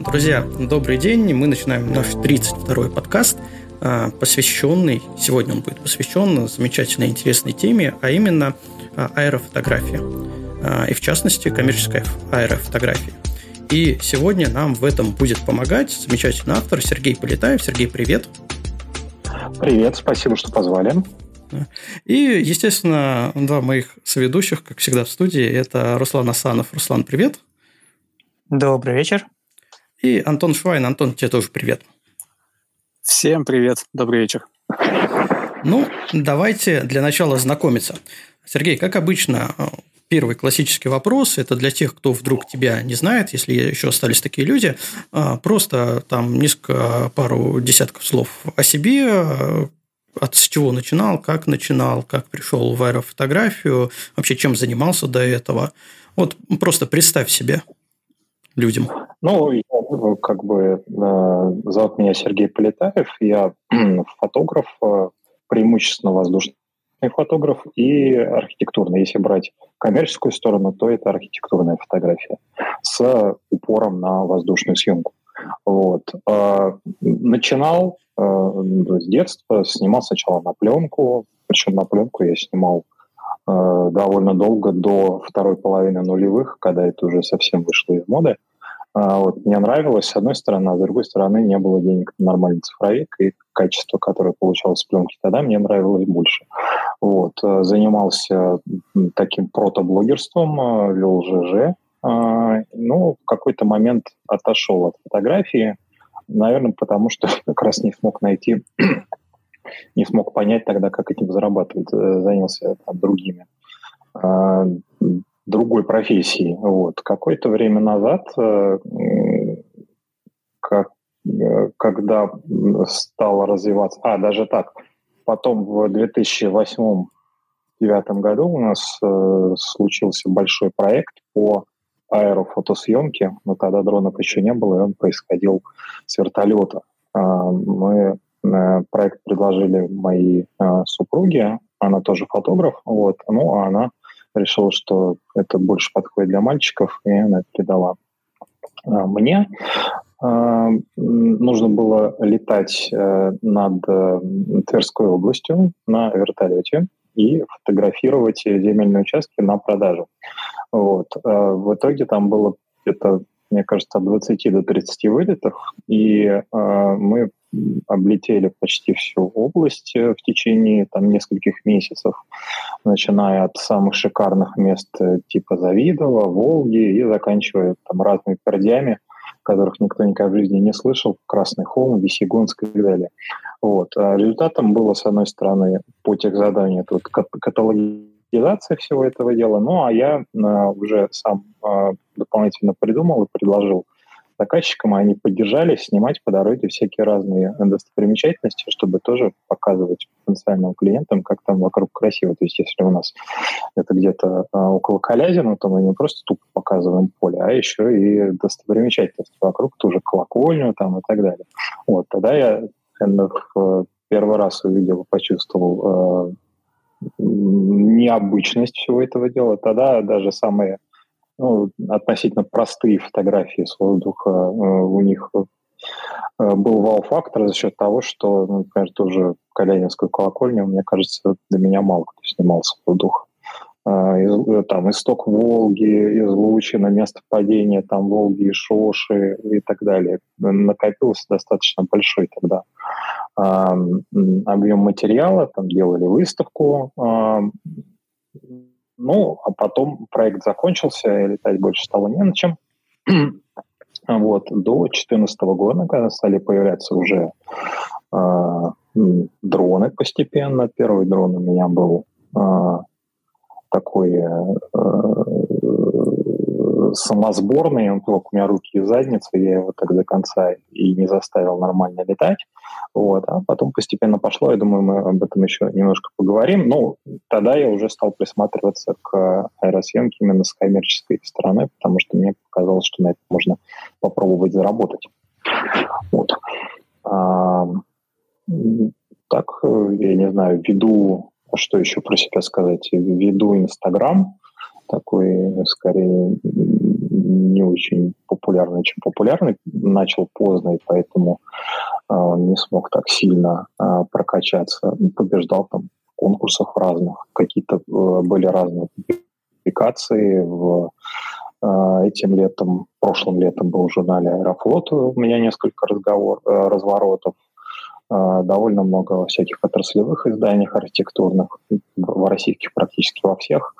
Друзья, добрый день. Мы начинаем наш 32-й подкаст, а, посвященный, сегодня он будет посвящен замечательной интересной теме, а именно а, аэрофотографии. А, и в частности, коммерческой аэрофотографии. И сегодня нам в этом будет помогать замечательный автор Сергей Полетаев. Сергей, привет. Привет, спасибо, что позвали. И, естественно, два моих соведущих, как всегда в студии, это Руслан Асанов. Руслан, привет. Добрый вечер. И Антон Швайн. Антон, тебе тоже привет. Всем привет, добрый вечер. Ну, давайте для начала знакомиться. Сергей, как обычно, первый классический вопрос, это для тех, кто вдруг тебя не знает, если еще остались такие люди, а, просто там несколько, пару десятков слов о себе, от чего начинал, как начинал, как пришел в аэрофотографию, вообще чем занимался до этого. Вот просто представь себе людям. Ну, я, как бы э, зовут меня Сергей Полетаев, я фотограф, э, преимущественно воздушный фотограф и архитектурный. Если брать коммерческую сторону, то это архитектурная фотография с упором на воздушную съемку. Вот. Э, начинал с детства, снимал сначала на пленку, причем на пленку я снимал довольно долго, до второй половины нулевых, когда это уже совсем вышло из моды. А, вот, мне нравилось, с одной стороны, а с другой стороны, не было денег на нормальный цифровик, и качество, которое получалось с пленки тогда, мне нравилось больше. Вот, занимался таким протоблогерством, вел ЖЖ, а, ну, в какой-то момент отошел от фотографии, наверное, потому что как раз не смог найти, не смог понять тогда, как этим зарабатывать, э, занялся там, другими а, другой профессии. Вот. Какое-то время назад, э, как, э, когда стало развиваться... А, даже так. Потом в 2008 2009 году у нас случился большой проект по аэрофотосъемке, но тогда дронов еще не было, и он происходил с вертолета. Э, мы э, проект предложили моей э, супруге, она тоже фотограф, вот, ну, а она решила, что это больше подходит для мальчиков, и она это передала а, мне. А, нужно было летать э, над э, Тверской областью на вертолете и фотографировать земельные участки на продажу. Вот. А, в итоге там было где-то, мне кажется, от 20 до 30 вылетов, и мы облетели почти всю область э, в течение там, нескольких месяцев, начиная от самых шикарных мест э, типа Завидова, Волги и заканчивая там разными пердями, которых никто никогда в жизни не слышал, Красный холм, Весегонск и так далее. Вот. А результатом было, с одной стороны, по тех это вот каталогизация всего этого дела, ну а я э, уже сам э, дополнительно придумал и предложил заказчикам, они поддержали снимать по дороге всякие разные достопримечательности, чтобы тоже показывать потенциальным клиентам, как там вокруг красиво. То есть если у нас это где-то а, около Калязина, то мы не просто тупо показываем поле, а еще и достопримечательности вокруг, тоже колокольню там и так далее. Вот, тогда я наверное, в первый раз увидел, почувствовал э, необычность всего этого дела. Тогда даже самые ну, относительно простые фотографии с воздуха э, у них э, был вау-фактор за счет того, что, ну, например, тоже Калянинскую колокольню, мне кажется, до меня мало кто снимал с воздуха. Э, из, там исток Волги, излучено, место падения там Волги и Шоши и так далее. Накопился достаточно большой тогда объем материала, там делали выставку, ну, а потом проект закончился, и летать больше стало не на чем. вот, до 2014 года, когда стали появляться уже э, дроны постепенно. Первый дрон у меня был э, такой э, самосборный, он только у меня руки и задница, я его так до конца и не заставил нормально летать. Вот. А потом постепенно пошло, я думаю, мы об этом еще немножко поговорим. Ну, тогда я уже стал присматриваться к аэросъемке именно с коммерческой стороны, потому что мне показалось, что на это можно попробовать заработать. Вот. А, так, я не знаю, веду, что еще про себя сказать, веду Инстаграм, такой, скорее, не очень популярный, чем популярный. Начал поздно, и поэтому не смог так сильно прокачаться. Побеждал там в конкурсах разных. Какие-то были разные публикации в Этим летом, прошлым летом был в журнале «Аэрофлот», у меня несколько разговор, разворотов. А, довольно много всяких отраслевых изданий архитектурных, в российских практически во всех.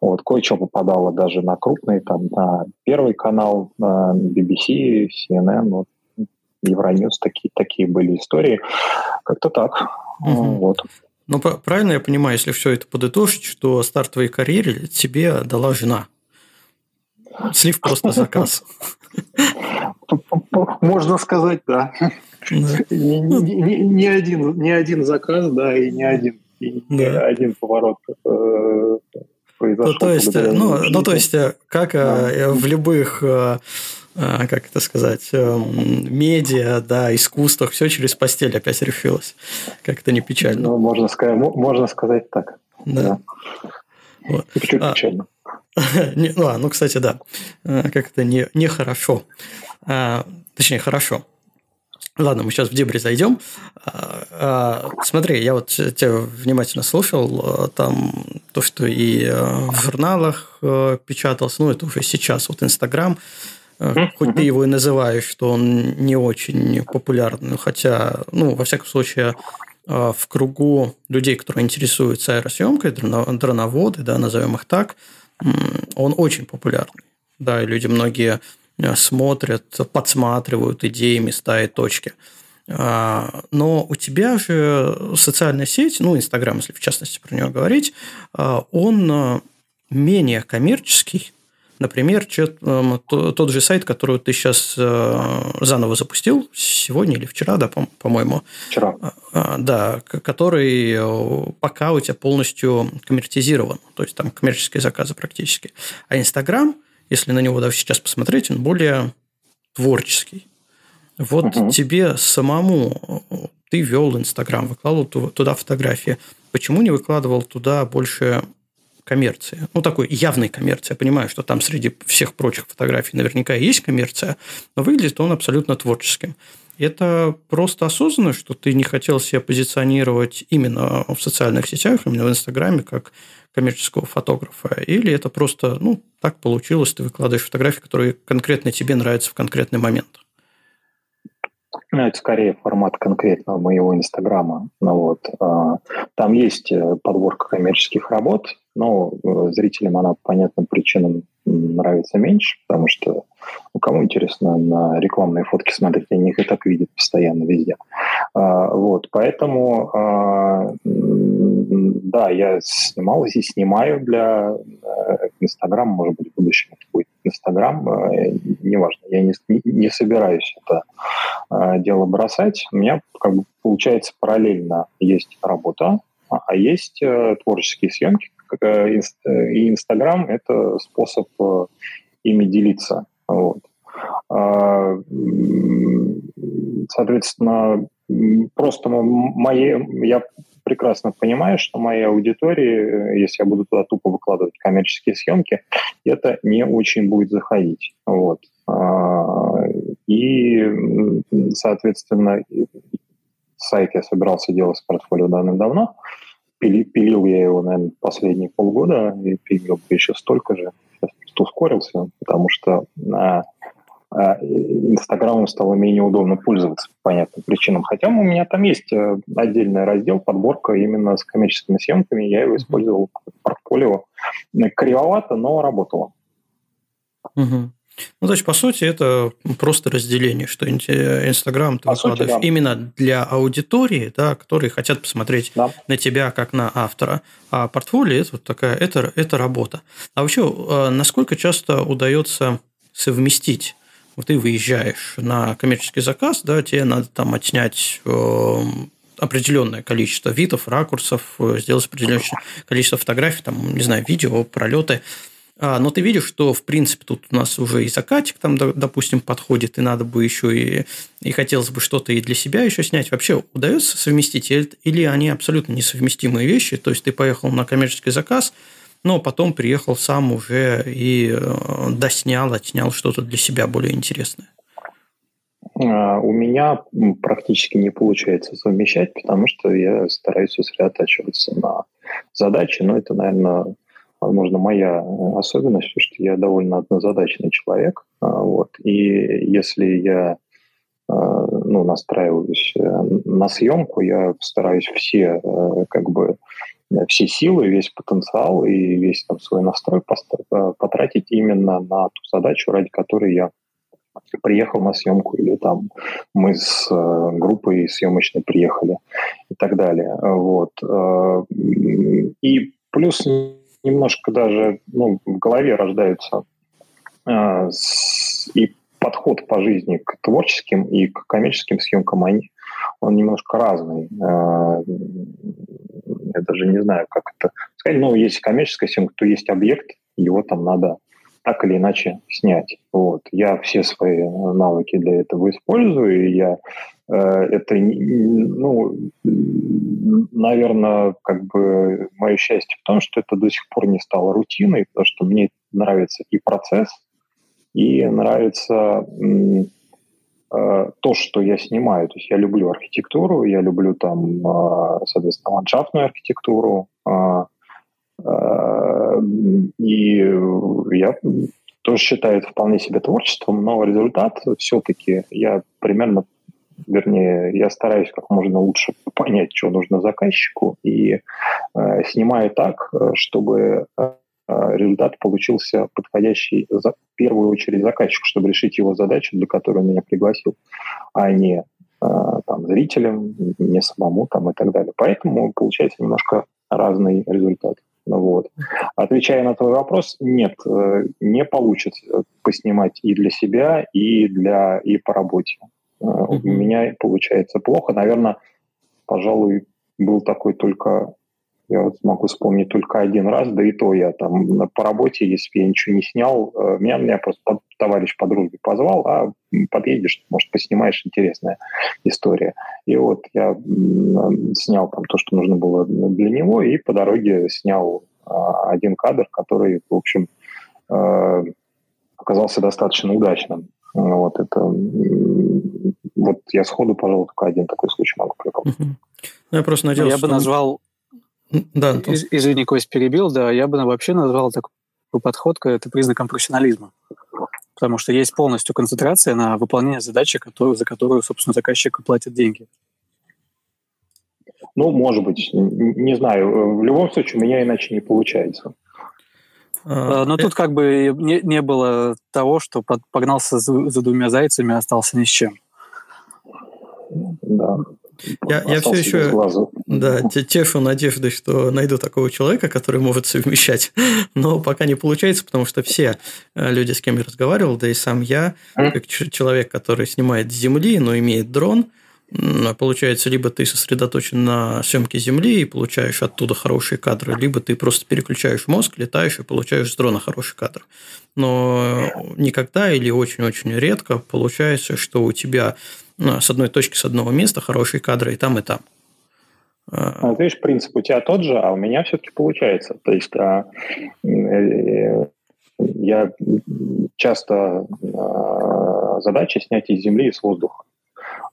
Вот, кое-что попадало даже на крупные, там, на Первый канал, на BBC, CNN, вот, Евроньюз, такие, такие были истории. Как-то так. Угу. Вот. Ну, правильно я понимаю, если все это подытожить, что старт твоей карьеры тебе дала жена? Слив просто заказ. Можно сказать, да. Не, не, не, один, не один заказ, да, и не один, и да. один поворот э. Ну, то есть, ну, ну, то есть, э, как э, да. в любых как это сказать, медиа, да, искусствах, все через постель опять решилось. Как это не печально. Ну, можно сказать, можно сказать так. Да. да. Вот. Чуть а, печально. не, ну, а, ну, кстати, да. Как это не, нехорошо. А, точнее, хорошо. Ладно, мы сейчас в дебри зайдем. А, а, смотри, я вот тебя внимательно слушал, там то, что и в журналах печаталось, ну, это уже сейчас, вот Инстаграм, хоть ты его и называешь, что он не очень популярный, хотя, ну, во всяком случае, в кругу людей, которые интересуются аэросъемкой, дроноводы, да, назовем их так, он очень популярный. Да, и люди многие смотрят, подсматривают идеи, места и точки. А, но у тебя же социальная сеть, ну, Инстаграм, если в частности про него говорить, а, он э, менее коммерческий, Например, эм, тот же сайт, который ты сейчас э, заново запустил, сегодня или вчера, да, по-моему. Вчера. А, да, который пока у тебя полностью коммертизирован, то есть там коммерческие заказы практически. А Инстаграм – если на него даже сейчас посмотреть, он более творческий. Вот угу. тебе самому ты вел Инстаграм, выкладывал туда фотографии. Почему не выкладывал туда больше коммерции? Ну, такой явной коммерции. Я понимаю, что там среди всех прочих фотографий наверняка есть коммерция, но выглядит он абсолютно творческим. Это просто осознанно, что ты не хотел себя позиционировать именно в социальных сетях, именно в Инстаграме, как коммерческого фотографа, или это просто, ну, так получилось, ты выкладываешь фотографии, которые конкретно тебе нравятся в конкретный момент? Ну, это скорее формат конкретного моего Инстаграма. Ну, вот. А, там есть э, подборка коммерческих работ, но э, зрителям она по понятным причинам нравится меньше, потому что ну, кому интересно на рекламные фотки смотреть, они их и так видят постоянно везде. А, вот, поэтому а, да, я снимал и снимаю для э, Инстаграма, может быть, в будущем это будет Инстаграм, э, неважно, я не, не собираюсь это э, дело бросать. У меня как бы получается параллельно есть работа, а, а есть творческие съемки, и Инстаграм – это способ ими делиться. Вот. А, соответственно, просто мои, я прекрасно понимаю, что моей аудитории, если я буду туда тупо выкладывать коммерческие съемки, это не очень будет заходить. Вот. А, и, соответственно, сайт я собирался делать с портфолио давным-давно. Пили, пилил я его, наверное, последние полгода, и пилил еще столько же. Сейчас ускорился, потому что а, Инстаграмом стало менее удобно пользоваться по понятным причинам. Хотя у меня там есть э, отдельный раздел, подборка именно с коммерческими съемками. Я его использовал в портфолио. Кривовато, но работало. Угу. Ну, значит, по сути, это просто разделение, что Инстаграм ты по выкладываешь сути, да. именно для аудитории, да, которые хотят посмотреть да. на тебя как на автора. А портфолио это вот такая, это, это работа. А вообще, э, насколько часто удается совместить ты выезжаешь на коммерческий заказ, да, тебе надо там отснять э, определенное количество видов, ракурсов, э, сделать определенное количество фотографий, там, не знаю, видео, пролеты. А, но ты видишь, что, в принципе, тут у нас уже и закатик там, допустим, подходит, и надо бы еще и, и хотелось бы что-то и для себя еще снять. Вообще удается совместить или они абсолютно несовместимые вещи? То есть ты поехал на коммерческий заказ, но потом приехал сам уже и э, доснял, отснял что-то для себя более интересное? А, у меня практически не получается совмещать, потому что я стараюсь сосредотачиваться на задаче, но это, наверное, возможно, моя особенность, потому что я довольно однозадачный человек. А, вот. И если я а, ну, настраиваюсь э, на съемку, я стараюсь все э, как бы все силы, весь потенциал и весь там, свой настрой э, потратить именно на ту задачу, ради которой я приехал на съемку, или там мы с э, группой съемочной приехали и так далее. Вот. Э, и плюс немножко даже ну, в голове рождаются э, и подход по жизни к творческим и к коммерческим съемкам, они, он немножко разный. Э, я даже не знаю, как это сказать. Но если коммерческая съемка, то есть объект, его там надо так или иначе снять. Вот. Я все свои навыки для этого использую, и я э, это, ну, наверное, как бы мое счастье в том, что это до сих пор не стало рутиной, потому что мне нравится и процесс, и нравится э, то, что я снимаю. То есть я люблю архитектуру, я люблю там, э, соответственно, ландшафтную архитектуру, э, Э, и я тоже считаю это вполне себе творчеством, но результат все-таки я примерно, вернее, я стараюсь как можно лучше понять, что нужно заказчику, и э, снимаю так, чтобы э, результат получился подходящий за, в первую очередь заказчику, чтобы решить его задачу, для которой он меня пригласил, а не э, там, зрителям, не самому там, и так далее. Поэтому получается немножко разный результат. Вот. Отвечая на твой вопрос, нет, э, не получится поснимать и для себя, и, для, и по работе. У меня получается плохо. Наверное, пожалуй, был такой только, я вот могу вспомнить только один раз, да и то я там по работе, если бы я ничего не снял, э, меня, меня просто товарищ по дружбе позвал, а подъедешь, может, поснимаешь, интересная история. И вот я снял там то, что нужно было для него, и по дороге снял а, один кадр, который, в общем, э, оказался достаточно удачным. Вот это вот я сходу, пожалуй, только один такой случай могу припомнить. Ну, я просто надеялся, Я бы назвал... Да, Из, извини, Кость, перебил, да, я бы вообще назвал такой подход, это признаком профессионализма потому что есть полностью концентрация на выполнение задачи, которую, за которую, собственно, заказчик платит деньги. Ну, может быть, не знаю. В любом случае, у меня иначе не получается. А, а, но тут как бы не, не было того, что погнался за, за двумя зайцами остался ни с чем. Да. Я, я все еще да, тешу надеждой, что найду такого человека, который может совмещать. Но пока не получается, потому что все э, люди, с кем я разговаривал, да и сам я, как человек, который снимает с земли, но имеет дрон, получается, либо ты сосредоточен на съемке Земли и получаешь оттуда хорошие кадры, либо ты просто переключаешь мозг, летаешь и получаешь с дрона хороший кадр. Но никогда или очень-очень редко получается, что у тебя ну, с одной точки, с одного места хорошие кадры и там, и там. А, видишь, принцип у тебя тот же, а у меня все-таки получается. То есть а, э, я часто а, задача снять из земли и с воздуха.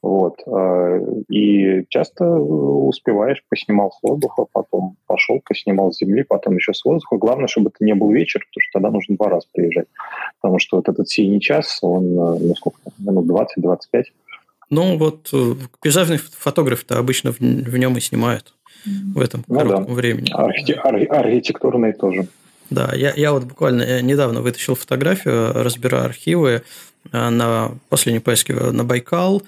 Вот. А, и часто успеваешь, поснимал с воздуха, потом пошел, поснимал с земли, потом еще с воздуха. Главное, чтобы это не был вечер, потому что тогда нужно два раза приезжать. Потому что вот этот синий час, он, ну сколько, минут 20-25, ну, вот э, пейзажный фотограф-то обычно в, в нем и снимают в этом ну, коротком да. времени. Архи- ар- архитектурные тоже. Да, я, я вот буквально э, недавно вытащил фотографию, разбирая архивы э, на последней поездке на Байкал,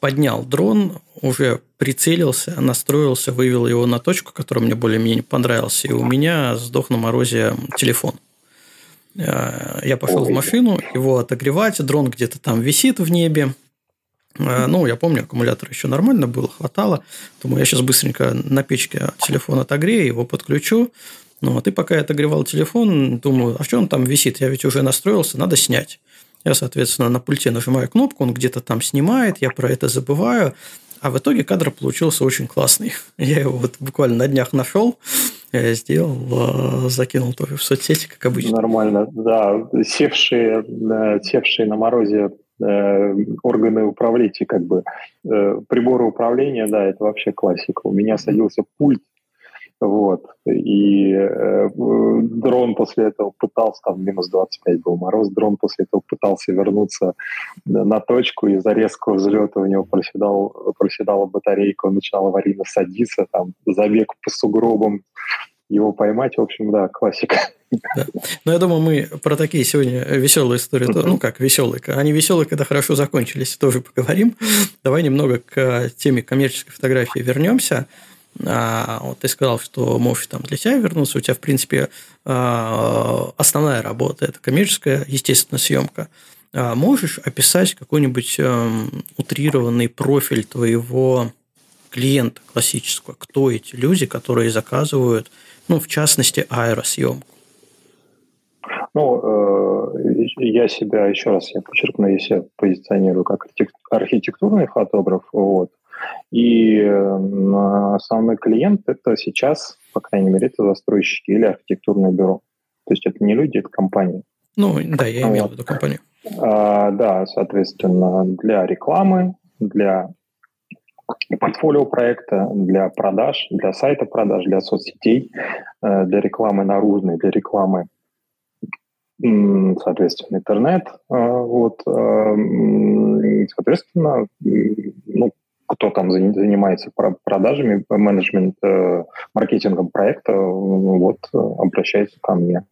поднял дрон, уже прицелился, настроился, вывел его на точку, которая мне более-менее понравилась, и у меня сдох на морозе телефон. Я пошел Ой. в машину, его отогревать, дрон где-то там висит в небе, Э, ну, я помню, аккумулятор еще нормально было, хватало. Думаю, я сейчас быстренько на печке телефон отогрею, его подключу. Ну, вот, и пока я отогревал телефон, думаю, а что он там висит? Я ведь уже настроился, надо снять. Я, соответственно, на пульте нажимаю кнопку, он где-то там снимает, я про это забываю. А в итоге кадр получился очень классный. Я его вот буквально на днях нашел, я сделал, закинул тоже в соцсети, как обычно. Нормально, да. Севшие, севшие на морозе органы управления, как бы приборы управления, да, это вообще классика. У меня садился пульт вот. И э, дрон после этого пытался, там минус 25 был мороз, дрон после этого пытался вернуться на точку, из-за резкого взлета у него проседал, проседала батарейка, он начинал аварийно садиться, там, забег по сугробам, его поймать, в общем, да, классика. Да. Ну, я думаю, мы про такие сегодня веселые истории, ну, как веселые, они веселые, когда хорошо закончились, тоже поговорим. Давай немного к теме коммерческой фотографии вернемся. А, вот ты сказал, что можешь там для себя вернуться, у тебя, в принципе, а, основная работа – это коммерческая, естественно, съемка. А можешь описать какой-нибудь эм, утрированный профиль твоего клиента классического? Кто эти люди, которые заказывают, ну, в частности, аэросъемку? Ну, э, я себя, еще раз я подчеркну, я себя позиционирую как архитектурный фотограф, вот, и основной клиент – это сейчас, по крайней мере, это застройщики или архитектурное бюро. То есть это не люди, это компании. Ну, да, я имел в виду компанию. А, да, соответственно, для рекламы, для портфолио проекта, для продаж, для сайта продаж, для соцсетей, э, для рекламы наружной, для рекламы соответственно, интернет. Э, вот, э, соответственно, ну, кто там занимается продажами, менеджмент, э, маркетингом проекта, вот, обращается ко мне.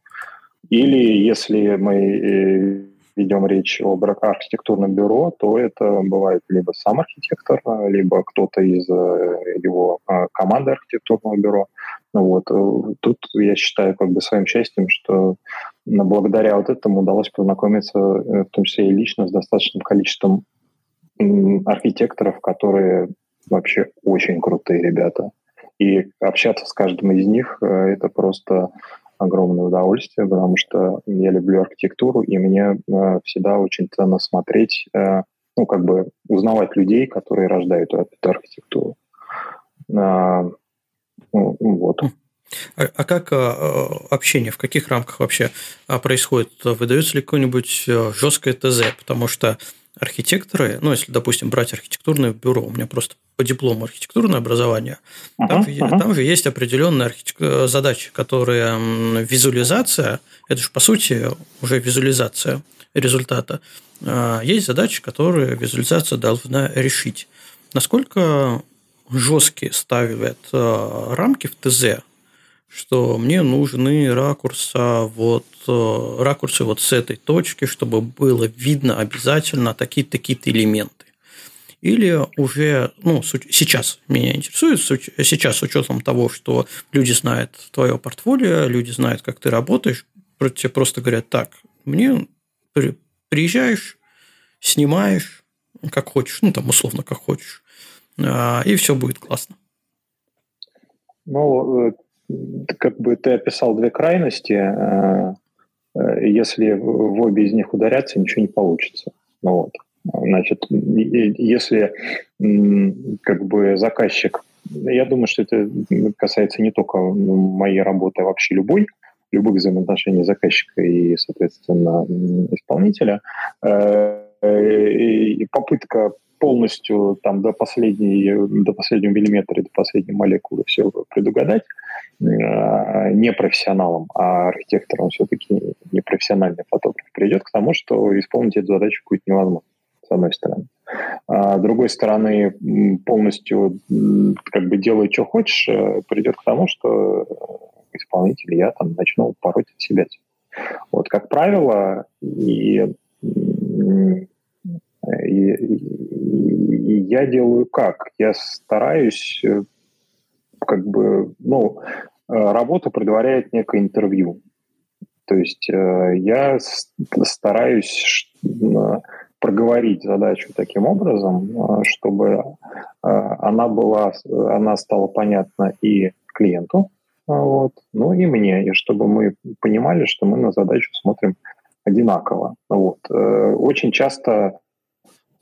Или если мы э, ведем речь об архитектурном бюро, то это бывает либо сам архитектор, либо кто-то из э, его команды архитектурного бюро. Вот. Тут я считаю как бы своим счастьем, что благодаря вот этому удалось познакомиться, в том числе и лично, с достаточным количеством архитекторов, которые вообще очень крутые ребята. И общаться с каждым из них э, – это просто огромное удовольствие, потому что я люблю архитектуру, и мне э, всегда очень ценно смотреть, э, ну, как бы узнавать людей, которые рождают эту архитектуру. А, ну, вот. А, а как общение, в каких рамках вообще а, происходит? Выдается ли какое-нибудь жесткое ТЗ? Потому что архитекторы, ну, если, допустим, брать архитектурное бюро, у меня просто по диплому архитектурное образование, uh-huh, там, uh-huh. Же, там есть определенные архитек... задачи, которые визуализация, это же, по сути, уже визуализация результата. А, есть задачи, которые визуализация должна решить. Насколько жесткие ставят а, рамки в ТЗ что мне нужны ракурсы вот, э, ракурсы вот с этой точки, чтобы было видно обязательно такие-то такие элементы. Или уже, ну, сейчас меня интересует, сейчас с учетом того, что люди знают твое портфолио, люди знают, как ты работаешь, тебе просто говорят, так, мне приезжаешь, снимаешь, как хочешь, ну, там, условно, как хочешь, а, и все будет классно. Ну, э, как бы ты описал две крайности. Э, если в обе из них ударяться, ничего не получится. Ну, вот. Значит, если как бы заказчик, я думаю, что это касается не только моей работы, а вообще любой, любых взаимоотношений заказчика и, соответственно, исполнителя, э, и попытка полностью там до последней, до последнего миллиметра, до последней молекулы все предугадать э, не профессионалом, а архитектором все-таки непрофессиональный фотограф придет к тому, что исполнить эту задачу будет невозможно, с одной стороны. А с другой стороны, полностью как бы делай, что хочешь, э, придет к тому, что исполнитель, я там начну пороть от себя. Вот, как правило, и, и, я делаю как? Я стараюсь э, как бы, ну, э, работа предваряет некое интервью. То есть э, я стараюсь проговорить задачу таким образом, чтобы она была, она стала понятна и клиенту, вот, ну и мне, и чтобы мы понимали, что мы на задачу смотрим одинаково. Вот. Очень часто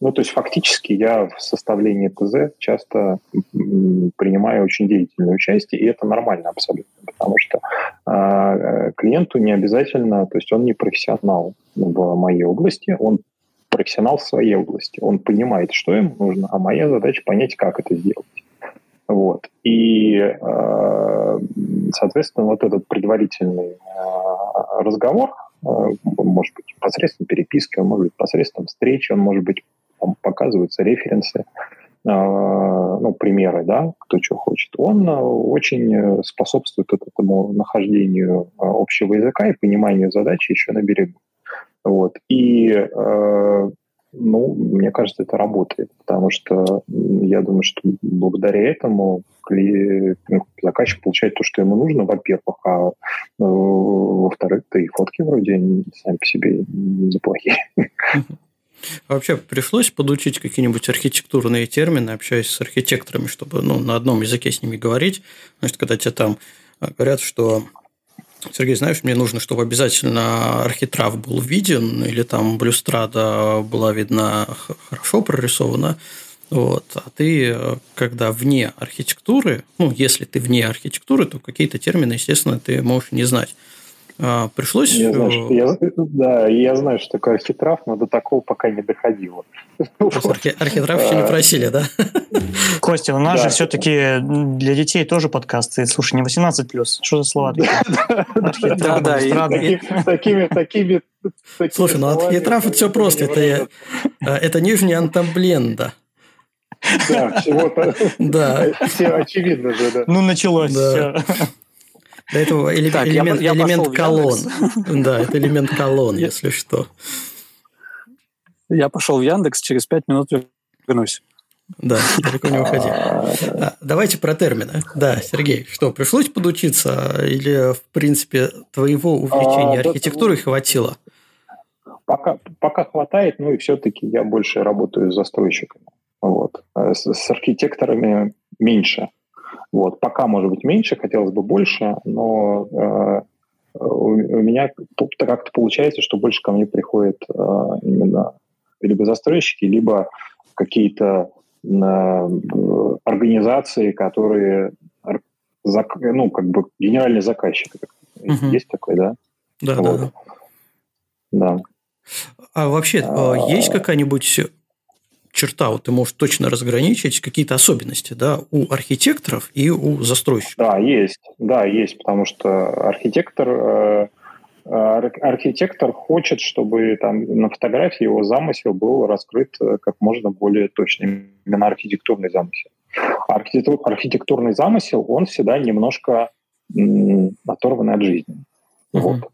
Ну, то есть фактически я в составлении ТЗ часто принимаю очень деятельное участие, и это нормально абсолютно, потому что э, клиенту не обязательно, то есть он не профессионал в моей области, он профессионал в своей области, он понимает, что ему нужно, а моя задача понять, как это сделать. Вот. И, э, соответственно, вот этот предварительный э, разговор, может быть, посредством переписки, он может быть посредством встречи, он может быть, там показываются референсы, ну, примеры, да, кто что хочет, он очень способствует этому нахождению общего языка и пониманию задачи еще на берегу. Вот. И ну, мне кажется, это работает, потому что я думаю, что благодаря этому ну, заказчик получает то, что ему нужно, во-первых, а э, во-вторых, да и фотки вроде сами по себе неплохие. Вообще пришлось подучить какие-нибудь архитектурные термины, общаясь с архитекторами, чтобы ну, на одном языке с ними говорить. Значит, когда тебе там говорят, что Сергей, знаешь, мне нужно, чтобы обязательно архитрав был виден, или там блюстрада была видна хорошо прорисована. Вот. А ты, когда вне архитектуры, ну, если ты вне архитектуры, то какие-то термины, естественно, ты можешь не знать. А, пришлось... Я знаю, что, я, да, я знаю, что такое архитрав, но до такого пока не доходило. Архи, архитрав еще не просили, да? Костя, у нас да. же все-таки для детей тоже подкасты. Слушай, не 18+. Что за слова такие? Да, да. Такими, такими... Слушай, ну архитрав это все просто. Это, это нижняя антамбленда. Да, всего-то. Да. Все очевидно же, да. Ну, началось все. До этого элемент, так, элемент, я, я элемент колонн. Да, это элемент колонн, если что. Я пошел в Яндекс, через пять минут вернусь. Да, далеко не уходи. А, давайте про термины. Да, Сергей, что, пришлось подучиться или, в принципе, твоего увлечения а, архитектурой хватило? Пока, пока хватает, ну и все-таки я больше работаю с застройщиками. Вот. А с, с архитекторами меньше. Вот. Пока, может быть, меньше, хотелось бы больше, но э, у меня как-то получается, что больше ко мне приходят э, именно либо застройщики, либо какие-то э, организации, которые ну, как бы генеральный заказчик. Угу. Есть такой, да? Да, вот. да. Да. А вообще, а, есть какая-нибудь черта, вот ты можешь точно разграничить какие-то особенности да, у архитекторов и у застройщиков? Да, есть. Да, есть, потому что архитектор, э, архитектор хочет, чтобы там на фотографии его замысел был раскрыт э, как можно более точно, именно архитектурный замысел. Архитектур, архитектурный замысел, он всегда немножко м, оторван от жизни. Uh-huh. Вот.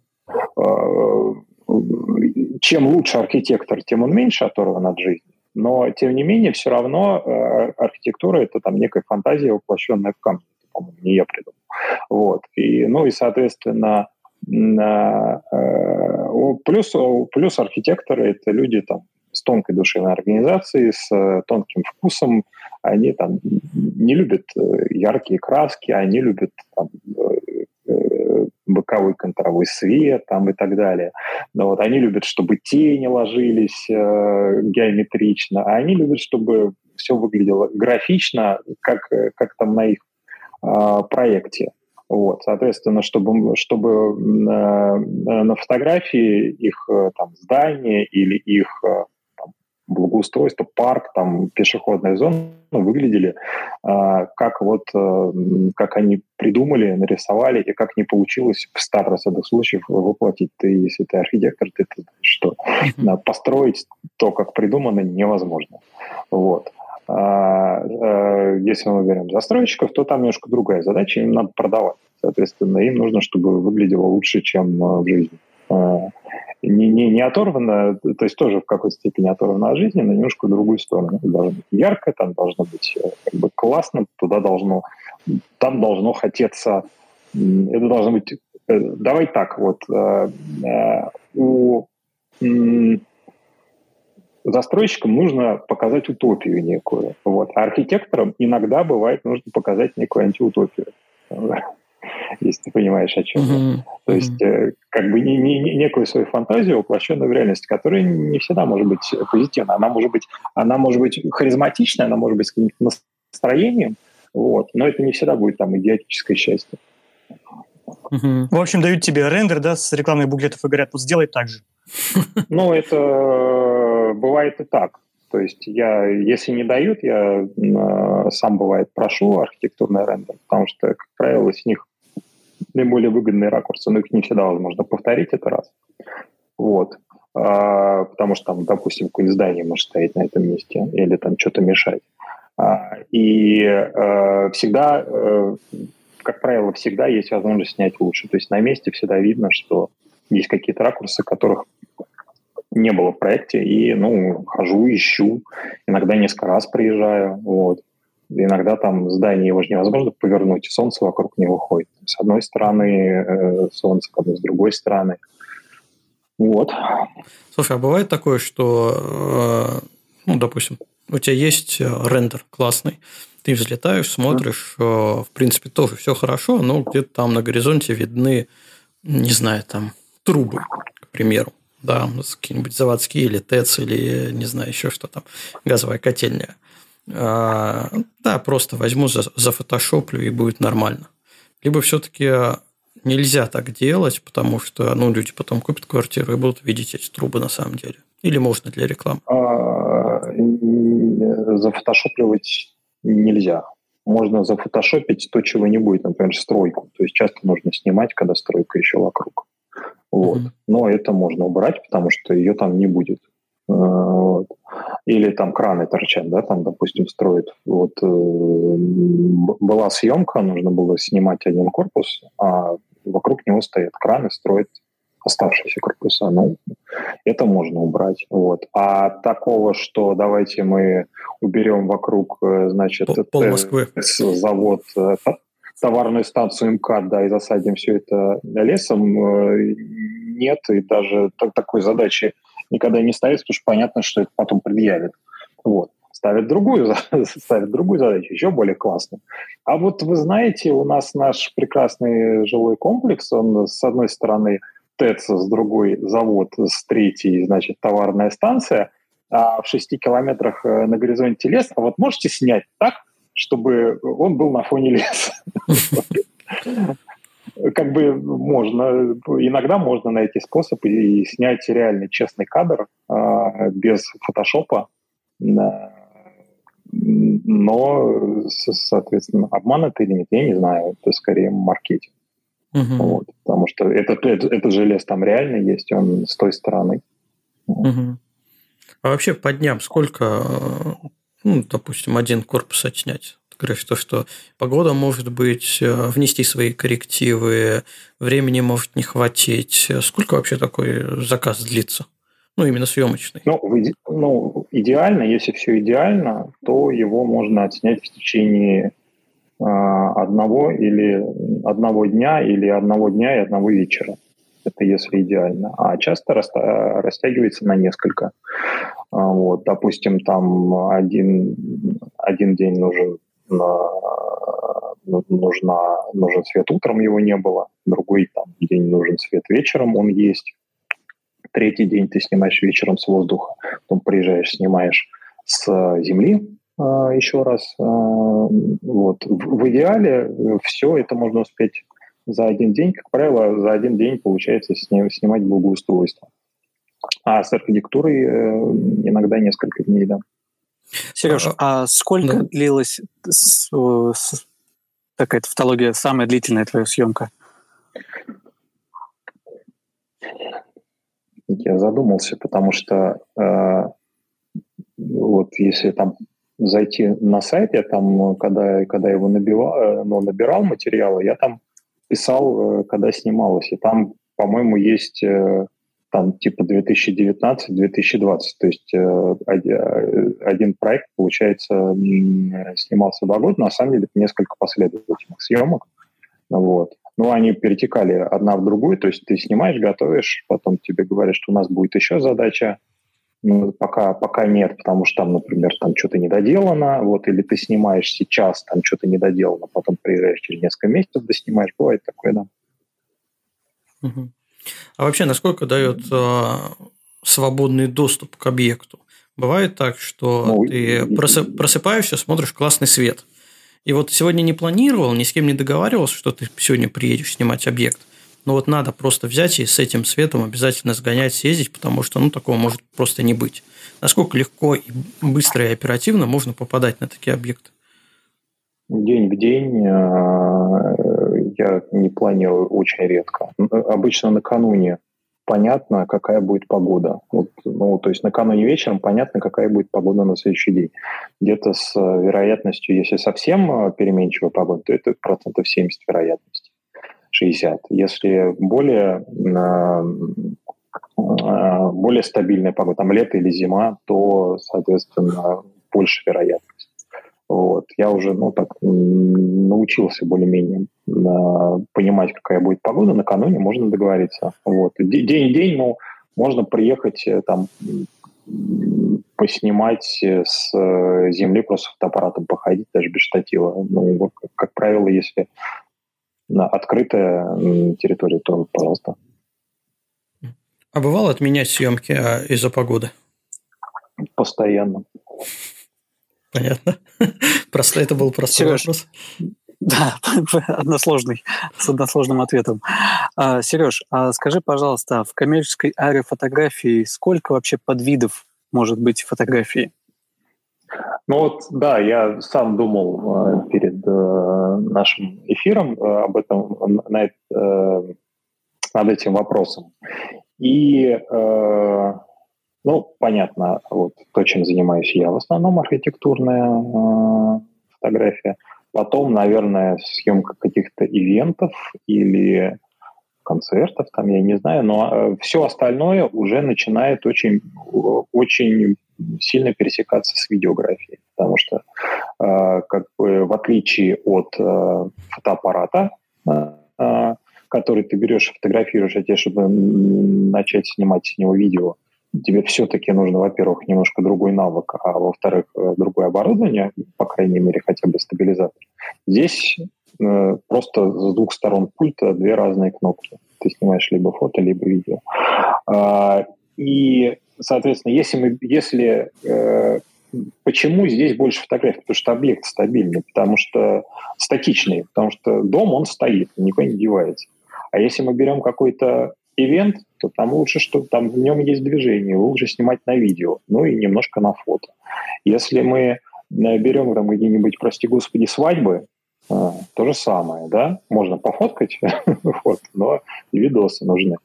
Э, чем лучше архитектор, тем он меньше оторван от жизни. Но, тем не менее, все равно э, архитектура – это там некая фантазия, воплощенная в камне. По-моему, не я придумал. Вот. И, ну и, соответственно, э, плюс, плюс архитекторы – это люди там, с тонкой душевной организацией, с э, тонким вкусом. Они там не любят э, яркие краски, они любят там, боковой контровой свет там, и так далее. Но вот они любят, чтобы тени ложились э, геометрично, а они любят, чтобы все выглядело графично, как, как там на их э, проекте. Вот, соответственно, чтобы, чтобы э, на фотографии их э, там, здание или их э, благоустройство, парк, там, пешеходная зона выглядели э, как вот, э, как они придумали, нарисовали, и как не получилось в 100% случаев воплотить. Ты, если ты архитектор, ты, ты знаешь, что mm-hmm. построить то, как придумано, невозможно. Вот. А, а, если мы говорим застройщиков, то там немножко другая задача, им надо продавать. Соответственно, им нужно, чтобы выглядело лучше, чем в жизни. Не, не, не оторвано, то есть тоже в какой-то степени оторвано от жизни, но немножко в другую сторону. Должно быть ярко, там должно быть э, как бы классно, туда должно, там должно хотеться, это должно быть, э, давай так, вот, э, у застройщикам нужно показать утопию некую, вот, а архитекторам иногда бывает нужно показать некую антиутопию. Если ты понимаешь, о чем я. То есть, э, как бы не, не, не, некую свою фантазию, воплощенную в реальность, которая не всегда может быть позитивна. Она может быть, она может быть харизматичная, она может быть с каким-то настроением, вот, но это не всегда будет там идиотическое счастье. Угу. В общем, дают тебе рендер, да, с рекламных буклетов и говорят, вот сделай так же. Ну, это э, бывает и так. То есть я, если не дают, я э, сам бывает прошу архитектурный рендер, потому что, как правило, с них наиболее выгодные ракурсы, но их не всегда возможно повторить это раз. Вот. А, потому что там, допустим, какое-нибудь здание может стоять на этом месте или там что-то мешать. А, и а, всегда, а, как правило, всегда есть возможность снять лучше. То есть на месте всегда видно, что есть какие-то ракурсы, которых не было в проекте, и, ну, хожу, ищу, иногда несколько раз приезжаю, вот. Иногда там здание его же невозможно повернуть, солнце вокруг него ходит. С одной стороны э, солнце, как бы с другой стороны. Вот. Слушай, а бывает такое, что, э, ну, допустим, у тебя есть э, рендер классный, ты взлетаешь, смотришь, в принципе, тоже все хорошо, но где-то там на горизонте видны, не знаю, там трубы, к примеру да, какие-нибудь заводские или ТЭЦ, или не знаю, еще что там, газовая котельная. А, да, просто возьму, за, зафотошоплю и будет нормально. Либо все-таки нельзя так делать, потому что ну, люди потом купят квартиру и будут видеть эти трубы на самом деле. Или можно для рекламы? А, зафотошопливать нельзя. Можно зафотошопить то, чего не будет, например, стройку. То есть часто нужно снимать, когда стройка еще вокруг. Вот. Mm-hmm. Но это можно убрать, потому что ее там не будет. Э, вот. Или там краны торчат, да, там, допустим, строят. Вот э, была съемка, нужно было снимать один корпус, а вокруг него стоят краны, строят оставшиеся корпуса. Ну, это можно убрать. Вот. А такого, что давайте мы уберем вокруг, э, значит, Пол Москвы. завод товарную станцию МКАД, да, и засадим все это лесом, нет, и даже такой задачи никогда не ставится, потому что понятно, что это потом предъявит. Вот. Ставят другую, ставят другую задачу, еще более классную. А вот вы знаете, у нас наш прекрасный жилой комплекс, он с одной стороны ТЭЦ, с другой завод, с третьей, значит, товарная станция, а в шести километрах э, на горизонте лес. А вот можете снять так, чтобы он был на фоне леса. Как бы можно, иногда можно найти способ и снять реальный честный кадр а, без фотошопа, но, соответственно, обман это или нет, я не знаю, это скорее маркетинг. Угу. Вот, потому что этот, этот, этот желез там реально есть, он с той стороны. Угу. А вообще по дням сколько ну, допустим, один корпус отснять. Говоришь, то, что погода может быть, э, внести свои коррективы, времени может не хватить. Сколько вообще такой заказ длится? Ну, именно съемочный. Ну, ну, идеально, если все идеально, то его можно отснять в течение э, одного или одного дня или одного дня и одного вечера. Это если идеально. А часто растягивается на несколько. А, вот, допустим, там один, один день нужен ну, нужна, нужен свет утром, его не было. Другой там, день нужен свет вечером, он есть. Третий день ты снимаешь вечером с воздуха, потом приезжаешь, снимаешь с земли а, еще раз. А, вот. В, идеале все это можно успеть за один день. Как правило, за один день получается снимать благоустройство. А с архитектурой э, иногда несколько дней, да. Сереж, а, а сколько да. длилась с, с, такая тавтология, самая длительная твоя съемка? Я задумался, потому что э, вот если там зайти на сайт, я там, когда, когда его набивал, э, ну, набирал материалы, я там писал, э, когда снималось, и там, по-моему, есть там типа 2019-2020. То есть э, э, один проект, получается, снимался два года, на самом деле несколько последовательных съемок. Вот. Но они перетекали одна в другую, то есть ты снимаешь, готовишь, потом тебе говорят, что у нас будет еще задача, ну, пока, пока нет, потому что там, например, там что-то недоделано, вот, или ты снимаешь сейчас, там что-то недоделано, потом приезжаешь через несколько месяцев, доснимаешь, бывает такое, да. Угу. А вообще, насколько дает э, свободный доступ к объекту? Бывает так, что ну, ты просыпаешься, смотришь классный свет. И вот сегодня не планировал, ни с кем не договаривался, что ты сегодня приедешь снимать объект. Но вот надо просто взять и с этим светом обязательно сгонять, съездить, потому что ну, такого может просто не быть. Насколько легко и быстро и оперативно можно попадать на такие объекты? День в день э, я не планирую очень редко. Обычно накануне понятно, какая будет погода. Вот, ну, то есть накануне вечером понятно, какая будет погода на следующий день. Где-то с э, вероятностью, если совсем э, переменчивая погода, то это процентов 70 вероятности, 60. Если более, э, более стабильная погода, там лето или зима, то, соответственно, больше вероятность. Вот. Я уже ну, так, научился более-менее понимать, какая будет погода. Накануне можно договориться. Вот. День-день, ну, можно приехать э, там поснимать с э, земли, просто фотоаппаратом походить, даже без штатива. Ну, как, как правило, если на открытая территория, то пожалуйста. А бывало отменять съемки а, из-за погоды? Постоянно. Понятно. Просто это был простой Сереж, вопрос. Да, односложный, с односложным ответом. А, Сереж, а скажи, пожалуйста, в коммерческой аэрофотографии сколько вообще подвидов может быть фотографии? Ну вот, да, я сам думал э, перед э, нашим эфиром э, об этом, на, э, над этим вопросом. И э, ну, понятно, вот то, чем занимаюсь я, в основном архитектурная э, фотография. Потом, наверное, съемка каких-то ивентов или концертов, там, я не знаю, но э, все остальное уже начинает очень, очень сильно пересекаться с видеографией, потому что э, как бы в отличие от э, фотоаппарата, э, э который ты берешь, фотографируешь, а тебе, чтобы начать снимать с него видео, тебе все-таки нужно, во-первых, немножко другой навык, а во-вторых, э, другое оборудование, по крайней мере, хотя бы стабилизатор. Здесь э, просто с двух сторон пульта две разные кнопки. Ты снимаешь либо фото, либо видео. А, и, соответственно, если, мы, если э, Почему здесь больше фотографий? Потому что объект стабильный, потому что статичный, потому что дом, он стоит, никуда не девается. А если мы берем какой-то ивент, то там лучше, что там в нем есть движение, лучше снимать на видео, ну и немножко на фото. Если мы э, берем там где-нибудь, прости господи, свадьбы, э, то же самое, да, можно пофоткать, вот, но видосы нужны.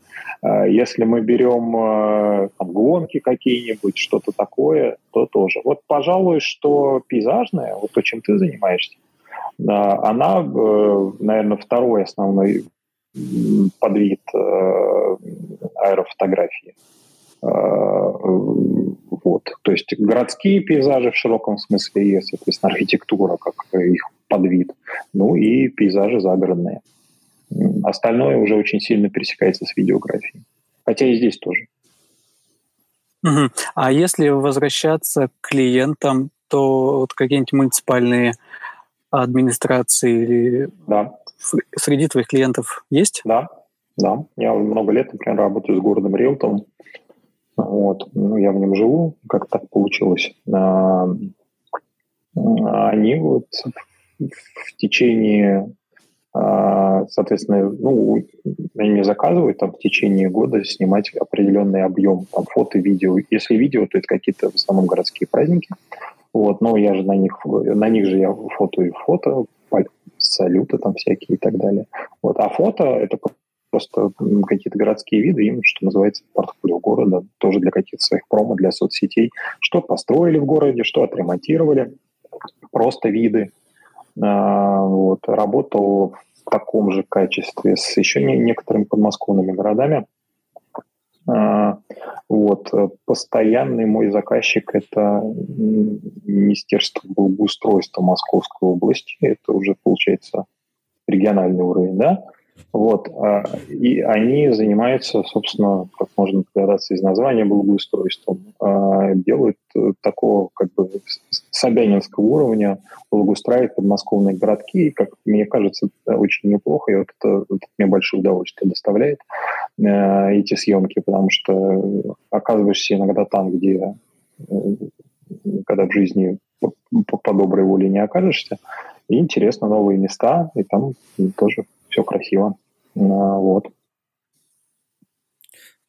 Э, если мы берем там, гонки какие-нибудь, что-то такое, то тоже. Вот, пожалуй, что пейзажное, вот то, чем ты занимаешься, она, наверное, второй основной подвид э, аэрофотографии. Э, вот. То есть городские пейзажи в широком смысле и, соответственно, архитектура как их подвид. Ну и пейзажи загородные. Остальное уже очень сильно пересекается с видеографией. Хотя и здесь тоже. Угу. А если возвращаться к клиентам, то вот какие-нибудь муниципальные администрации или да среди твоих клиентов есть? Да, да. Я много лет, например, работаю с городом Реутом. Вот. Ну, я в нем живу, как так получилось. А, они вот в течение, а, соответственно, ну, они мне заказывают там в течение года снимать определенный объем там, фото, видео. Если видео, то это какие-то в основном городские праздники. Вот, но я же на них, на них же я фото и фото, салюты там всякие и так далее. Вот. А фото — это просто какие-то городские виды, им, что называется, портфолио города, тоже для каких-то своих промо, для соцсетей. Что построили в городе, что отремонтировали, просто виды. А, вот. Работал в таком же качестве с еще некоторыми подмосковными городами. А, вот. Постоянный мой заказчик – это Министерство благоустройства Московской области. Это уже, получается, региональный уровень, да? Вот. А, и они занимаются, собственно, как можно догадаться из названия, благоустройством. А, делают э, такого как бы собянинского уровня, благоустраивают подмосковные городки. И, как мне кажется, очень неплохо, и вот это, это мне большое удовольствие доставляет э, эти съемки, потому что оказываешься иногда там, где э, когда в жизни по, по доброй воле не окажешься, и интересно новые места, и там тоже все красиво. А, вот.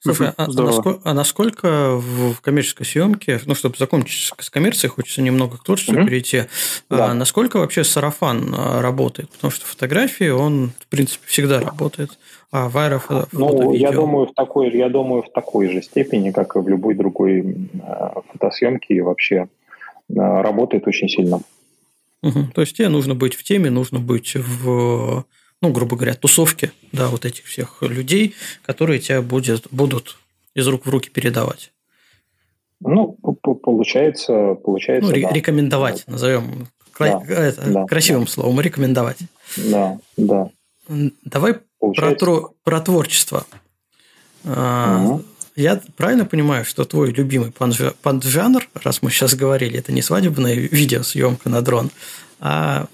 Слушай, а, а, насколько, а насколько в коммерческой съемке, ну, чтобы закончить с коммерцией, хочется немного к творчеству угу. перейти, да. а насколько вообще сарафан работает? Потому что фотографии, он, в принципе, всегда работает, а в аэрофото, Ну, я думаю, в такой, я думаю, в такой же степени, как и в любой другой фотосъемке, и вообще работает очень сильно. Угу. То есть тебе нужно быть в теме, нужно быть в ну, грубо говоря, тусовки, да, вот этих всех людей, которые тебя будет, будут из рук в руки передавать. Ну, получается, получается. Ну, да. рекомендовать, назовем да. это, да. красивым да. словом, рекомендовать. Да, да. Давай про, про творчество. Угу. Я правильно понимаю, что твой любимый поджанр, раз мы сейчас говорили, это не свадебная видеосъемка на дрон, а,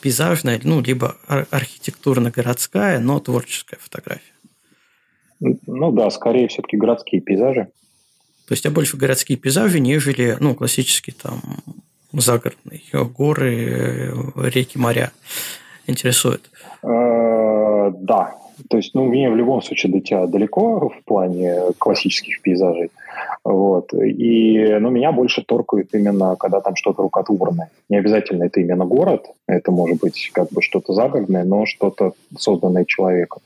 пейзажная, ну, либо архитектурно-городская, но творческая фотография. Ну да, скорее все-таки городские пейзажи. То есть, а больше городские пейзажи, нежели, ну, классические там загородные горы, реки, моря интересуют? Э, да, то есть, ну, мне в любом случае до тебя далеко в плане классических пейзажей. Вот. И, ну, меня больше торкает именно, когда там что-то рукотворное. Не обязательно это именно город, это может быть как бы что-то загородное, но что-то созданное человеком.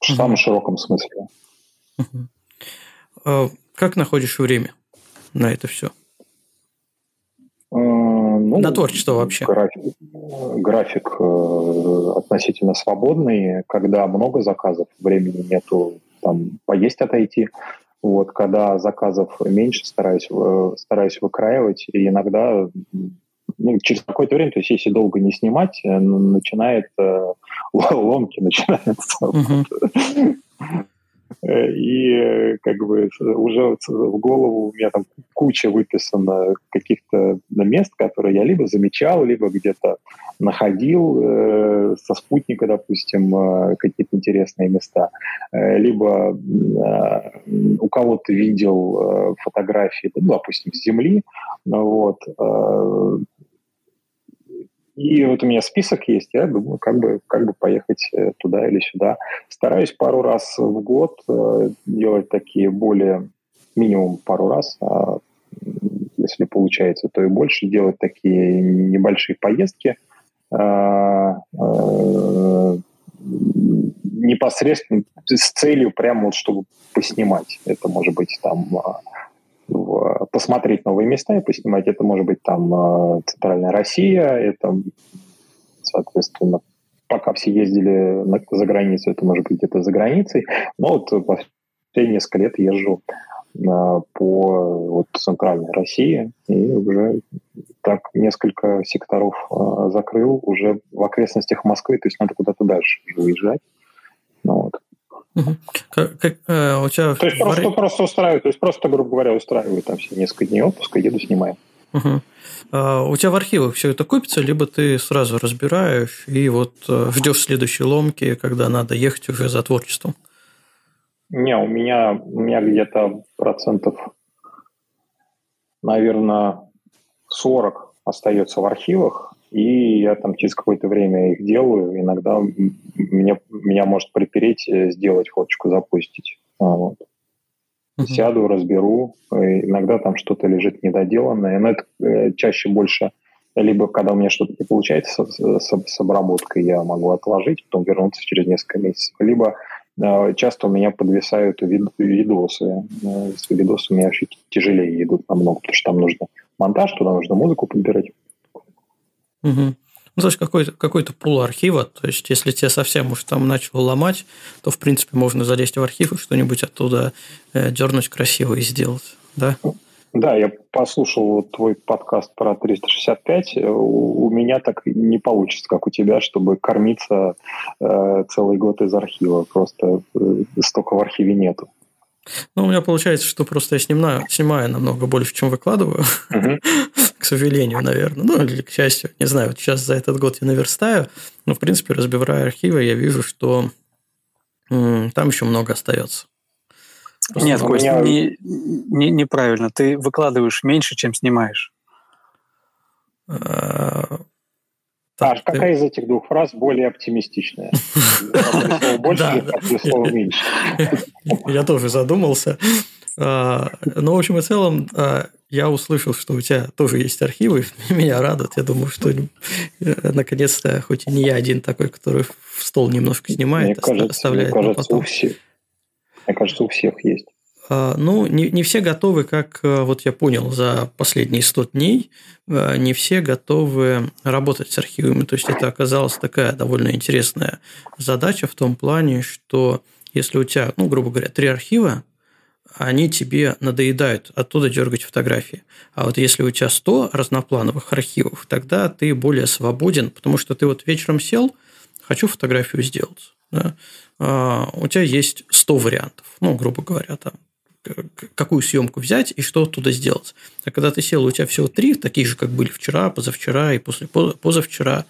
В самом широком смысле. Угу. Как находишь время на это все? Ну, на творчество вообще? График, график э, относительно свободный, когда много заказов, времени нету там поесть отойти. Вот, когда заказов меньше, стараюсь, э, стараюсь выкраивать, и иногда ну, через какое-то время, то есть если долго не снимать, э, начинает э, ломки начинаются. Uh-huh. И э, как бы уже в голову у меня там куча выписано каких-то мест, которые я либо замечал, либо где-то находил э, со спутника, допустим, э, какие-то интересные места, э, либо э, у кого-то видел э, фотографии, ну, допустим, с Земли, вот, э, и вот у меня список есть, я думаю, как бы, как бы поехать э, туда или сюда. Стараюсь пару раз в год э, делать такие более, минимум пару раз, а если получается, то и больше, делать такие небольшие поездки, а, э, непосредственно с целью прямо вот, чтобы поснимать. Это может быть там в, посмотреть новые места и поснимать. Это может быть там э, Центральная Россия, это, соответственно, пока все ездили на, за границу, это может быть где-то за границей. Но вот последние несколько лет езжу э, по вот, Центральной России и уже так несколько секторов э, закрыл уже в окрестностях Москвы, то есть надо куда-то дальше выезжать. Ну, вот. Как, как, э, у тебя то есть просто, просто устраиваю, то есть просто, грубо говоря, устраиваю там все несколько дней отпуска, еду, снимаю. Угу. А у тебя в архивах все это копится, либо ты сразу разбираешь и вот э, ждешь следующей ломки, когда надо ехать уже за творчеством? Не, у меня, у меня где-то процентов, наверное, 40 остается в архивах, и я там через какое-то время их делаю. Иногда мне, меня может припереть э, сделать фоточку, запустить. А, вот. Uh-huh. Сяду, разберу. Иногда там что-то лежит недоделанное. Но это э, чаще больше либо когда у меня что-то не получается с, с, с обработкой, я могу отложить, потом вернуться через несколько месяцев. Либо э, часто у меня подвисают вид, видосы. Э, видосы у меня вообще тяжелее идут намного, потому что там нужно монтаж, туда нужно музыку подбирать. Угу. Ну, то есть какой-то какой пул архива, то есть если тебе совсем уж там начало ломать, то, в принципе, можно залезть в архив и что-нибудь оттуда э, дернуть красиво и сделать, да? Да, я послушал твой подкаст про 365. У, у меня так не получится, как у тебя, чтобы кормиться э, целый год из архива. Просто э, столько в архиве нету. Ну, у меня получается, что просто я снимаю, снимаю намного больше, чем выкладываю. К сожалению, наверное. Ну, или к счастью. Не знаю, вот сейчас за этот год я наверстаю. Но, в принципе, разбивая архивы, я вижу, что там еще много остается. Просто Нет, Кость, меня... не, не, неправильно. Ты выкладываешь меньше, чем снимаешь. А, так, а какая из этих двух фраз более оптимистичная? Больше или слово меньше? Я тоже задумался. А, Но, ну, в общем и целом, а, я услышал, что у тебя тоже есть архивы. Меня радует. Я думаю, что э, наконец-то, хоть и не я один такой, который в стол немножко снимает, оставляет мне кажется, потом. У всех, мне кажется, у всех есть. А, ну, не, не все готовы, как э, вот я понял, за последние 100 дней, э, не все готовы работать с архивами. То есть, это оказалась такая довольно интересная задача в том плане, что если у тебя, ну, грубо говоря, три архива, они тебе надоедают оттуда дергать фотографии. А вот если у тебя 100 разноплановых архивов, тогда ты более свободен, потому что ты вот вечером сел, хочу фотографию сделать. Да? А у тебя есть 100 вариантов, ну, грубо говоря, там какую съемку взять и что оттуда сделать. А когда ты сел, у тебя всего три, такие же, как были вчера, позавчера и после позавчера,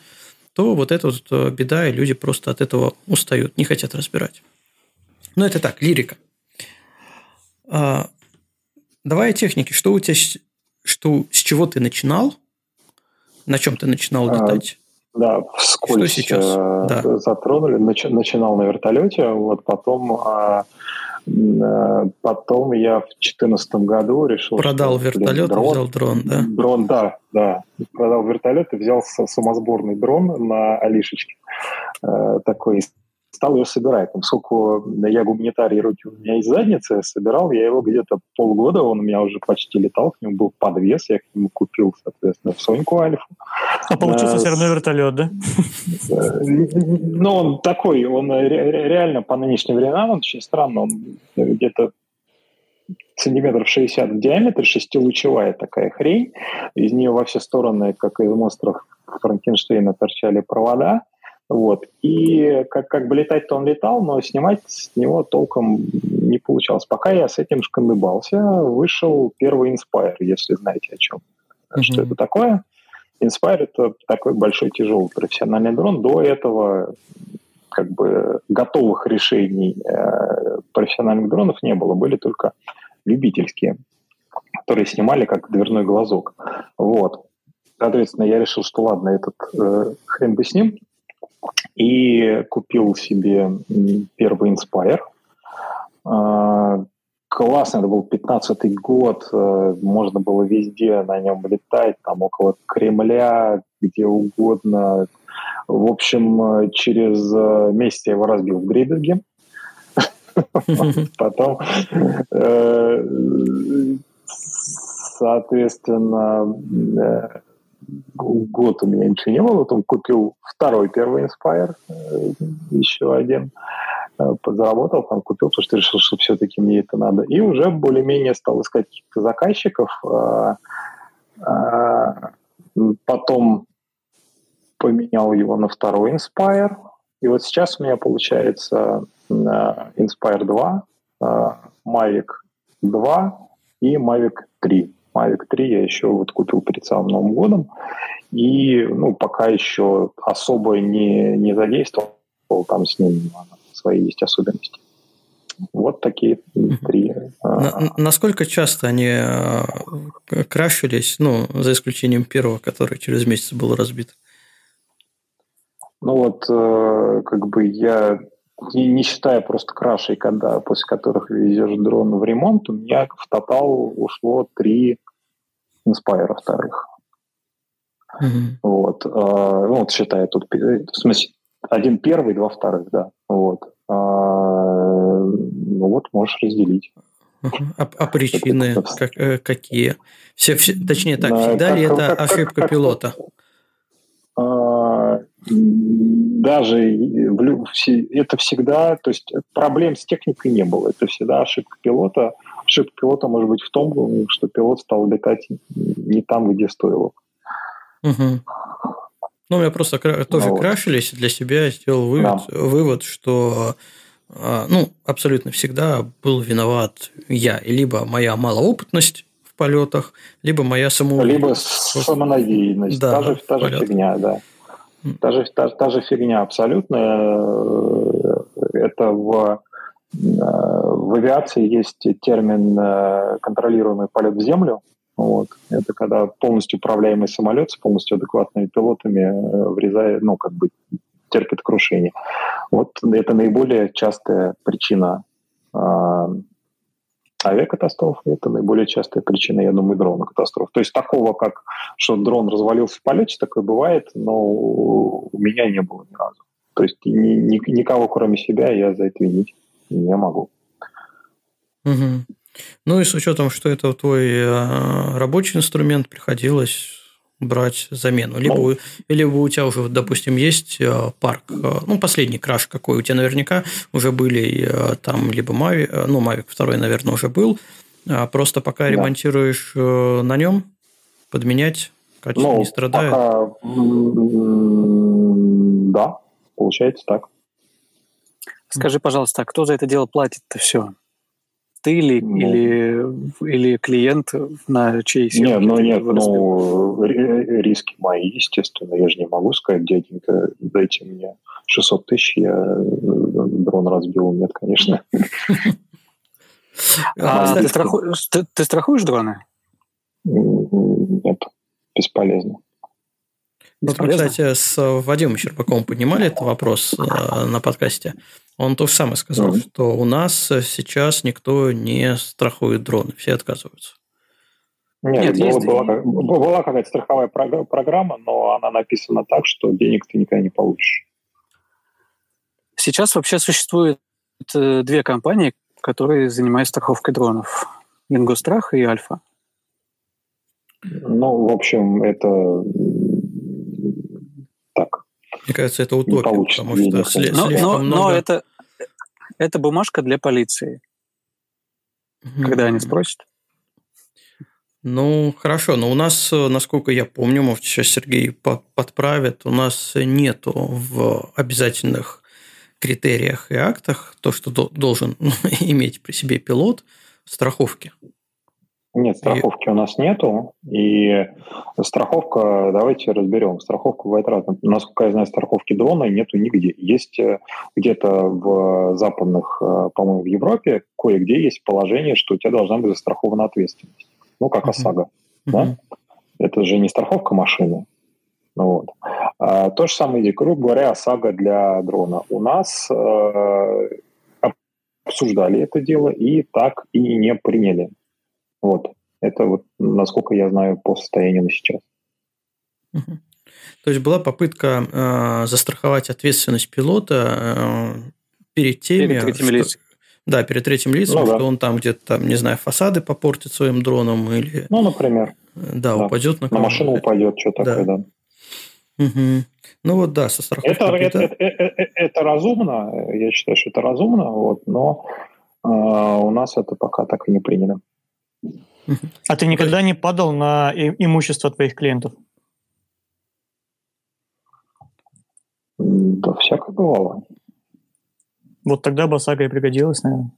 то вот это вот э, беда, и люди просто от этого устают, не хотят разбирать. Но это так, лирика. А, давай о технике. Что у тебя, что, с чего ты начинал? На чем ты начинал а, летать? А, да, вскользь что сейчас? Э, да. затронули. начинал на вертолете, вот потом Э, потом я в 2014 году решил... Продал вертолет дрон, и взял дрон, да? Дрон, да, да. Продал вертолет и взял самосборный дрон на Алишечке. Э, такой стал ее собирать. Поскольку я гуманитарий, руки у меня из задницы, собирал я его где-то полгода, он у меня уже почти летал, к нему был подвес, я к нему купил, соответственно, Соньку Альфу. А получился а, все равно вертолет, да? Ну, он такой, он реально по нынешним временам, он очень странно, он где-то сантиметров 60 в диаметре, шестилучевая такая хрень. Из нее во все стороны, как из монстров Франкенштейна, торчали провода. Вот. И как, как бы летать-то он летал, но снимать с него толком не получалось. Пока я с этим шкандыбался, вышел первый Inspire, если знаете о чем. Mm-hmm. Что это такое? Inspire — это такой большой тяжелый профессиональный дрон. До этого как бы готовых решений э, профессиональных дронов не было. Были только любительские, которые снимали как дверной глазок. Вот. Соответственно, я решил, что ладно, этот э, хрен бы с ним, и купил себе первый Inspire. А, классно, это был 15 год, э, можно было везде на нем летать, там около Кремля, где угодно. В общем, через э, месяц я его разбил в Дреберге. Потом, э, соответственно, год у меня ничего не было, потом купил второй первый Inspire, э, еще один, э, подзаработал, там купил, потому что решил, что все-таки мне это надо. И уже более-менее стал искать каких-то заказчиков. А, потом поменял его на второй Inspire. И вот сейчас у меня получается э, Inspire 2, Mavic 2 и Mavic 3. Mavic 3 я еще вот купил перед самым Новым годом. И ну, пока еще особо не, не задействовал, там с ним свои есть особенности. Вот такие три. На, насколько часто они э, крашились, ну, за исключением первого, который через месяц был разбит? Ну вот, э, как бы я не, не считая просто крашей, когда, после которых везешь дрон в ремонт, у меня в тотал ушло три Inspire вторых. Mm-hmm. Вот. А, ну, вот считая тут, в смысле, один первый, два вторых, да. Вот. А, ну вот, можешь разделить. А, а причины как, э, какие? Все, все, точнее так, всегда как, ли это как, ошибка как, пилота? А, даже в, это всегда, то есть проблем с техникой не было. Это всегда ошибка пилота ошибка пилота может быть в том, что пилот стал летать не там, где стоило. Угу. Ну, у меня просто тоже ну, крашились, для себя сделал вывод, да. вывод, что а, ну, абсолютно всегда был виноват я. И либо моя малоопытность в полетах, либо моя самоуверенность. Либо самонадеянность. Да, та же, та же фигня, да. Та же, та, та же фигня абсолютно. Это в, в авиации есть термин э, контролируемый полет в землю. Вот. Это когда полностью управляемый самолет с полностью адекватными пилотами э, врезает, ну, как бы терпит крушение. Вот это наиболее частая причина э, авиакатастроф, это наиболее частая причина, я думаю, дрона катастроф. То есть такого, как что дрон развалился в полете, такое бывает, но у меня не было ни разу. То есть ни, ни, никого, кроме себя, я за это винить не могу. Угу. Ну и с учетом, что это твой э, рабочий инструмент, приходилось брать замену. Либо, ну, либо у тебя уже, допустим, есть э, парк, э, ну, последний краш какой, у тебя наверняка уже были там либо Mavic, ну, Mavic второй, наверное, уже был, а просто пока да. ремонтируешь на нем, подменять, качество ну, не страдает. Пока... Да, получается так. Скажи, пожалуйста, а кто за это дело платит-то все? Ты или, ну, или, или клиент на чьей съемке? Нет, ну нет, ну риски мои, естественно. Я же не могу сказать, дяденька, дайте мне 600 тысяч, я э, дрон разбил. Нет, конечно. А ты, страхуешь дроны? Нет, бесполезно. Вот мы, кстати, с Вадимом Щербаковым поднимали этот вопрос э, на подкасте. Он то же самое сказал, mm-hmm. что у нас сейчас никто не страхует дроны, все отказываются. Нет, Нет была, есть... была, была какая-то страховая программа, но она написана так, что денег ты никогда не получишь. Сейчас вообще существует э, две компании, которые занимаются страховкой дронов. Ингострах и Альфа. Ну, в общем, это. Мне кажется, это утопия, потому что но, но, много... но это, это бумажка для полиции. Mm-hmm. Когда они спросят. Ну, хорошо, но у нас, насколько я помню, может, сейчас Сергей подправит, у нас нету в обязательных критериях и актах то, что должен иметь при себе пилот, страховки. Нет, страховки и... у нас нету. И страховка, давайте разберем. Страховка бывает разная. Насколько я знаю, страховки дрона нету нигде. Есть э, где-то в западных, э, по-моему, в Европе, кое-где есть положение, что у тебя должна быть застрахована ответственность. Ну, как ОСАГО. Uh-huh. Да? Это же не страховка машины. Вот. А, то же самое, грубо говоря, ОСАГО для дрона. У нас э, обсуждали это дело и так и не приняли. Вот. Это вот, насколько я знаю, по состоянию на сейчас. То есть была попытка э, застраховать ответственность пилота э, перед теми, перед третьим что, лицом. Да, перед третьим лицом, ну, что да. он там где-то там, не знаю, фасады попортит своим дроном или. Ну, например. Да, да. упадет на. На машину упадет, что такое, да. да. Угу. Ну вот да, со страховкой. Это, это, это, это, это разумно, я считаю, что это разумно, вот, но э, у нас это пока так и не принято. А ты никогда не падал на имущество твоих клиентов? Да всякое бывало. Вот тогда бы ОСАГО и пригодилась, наверное.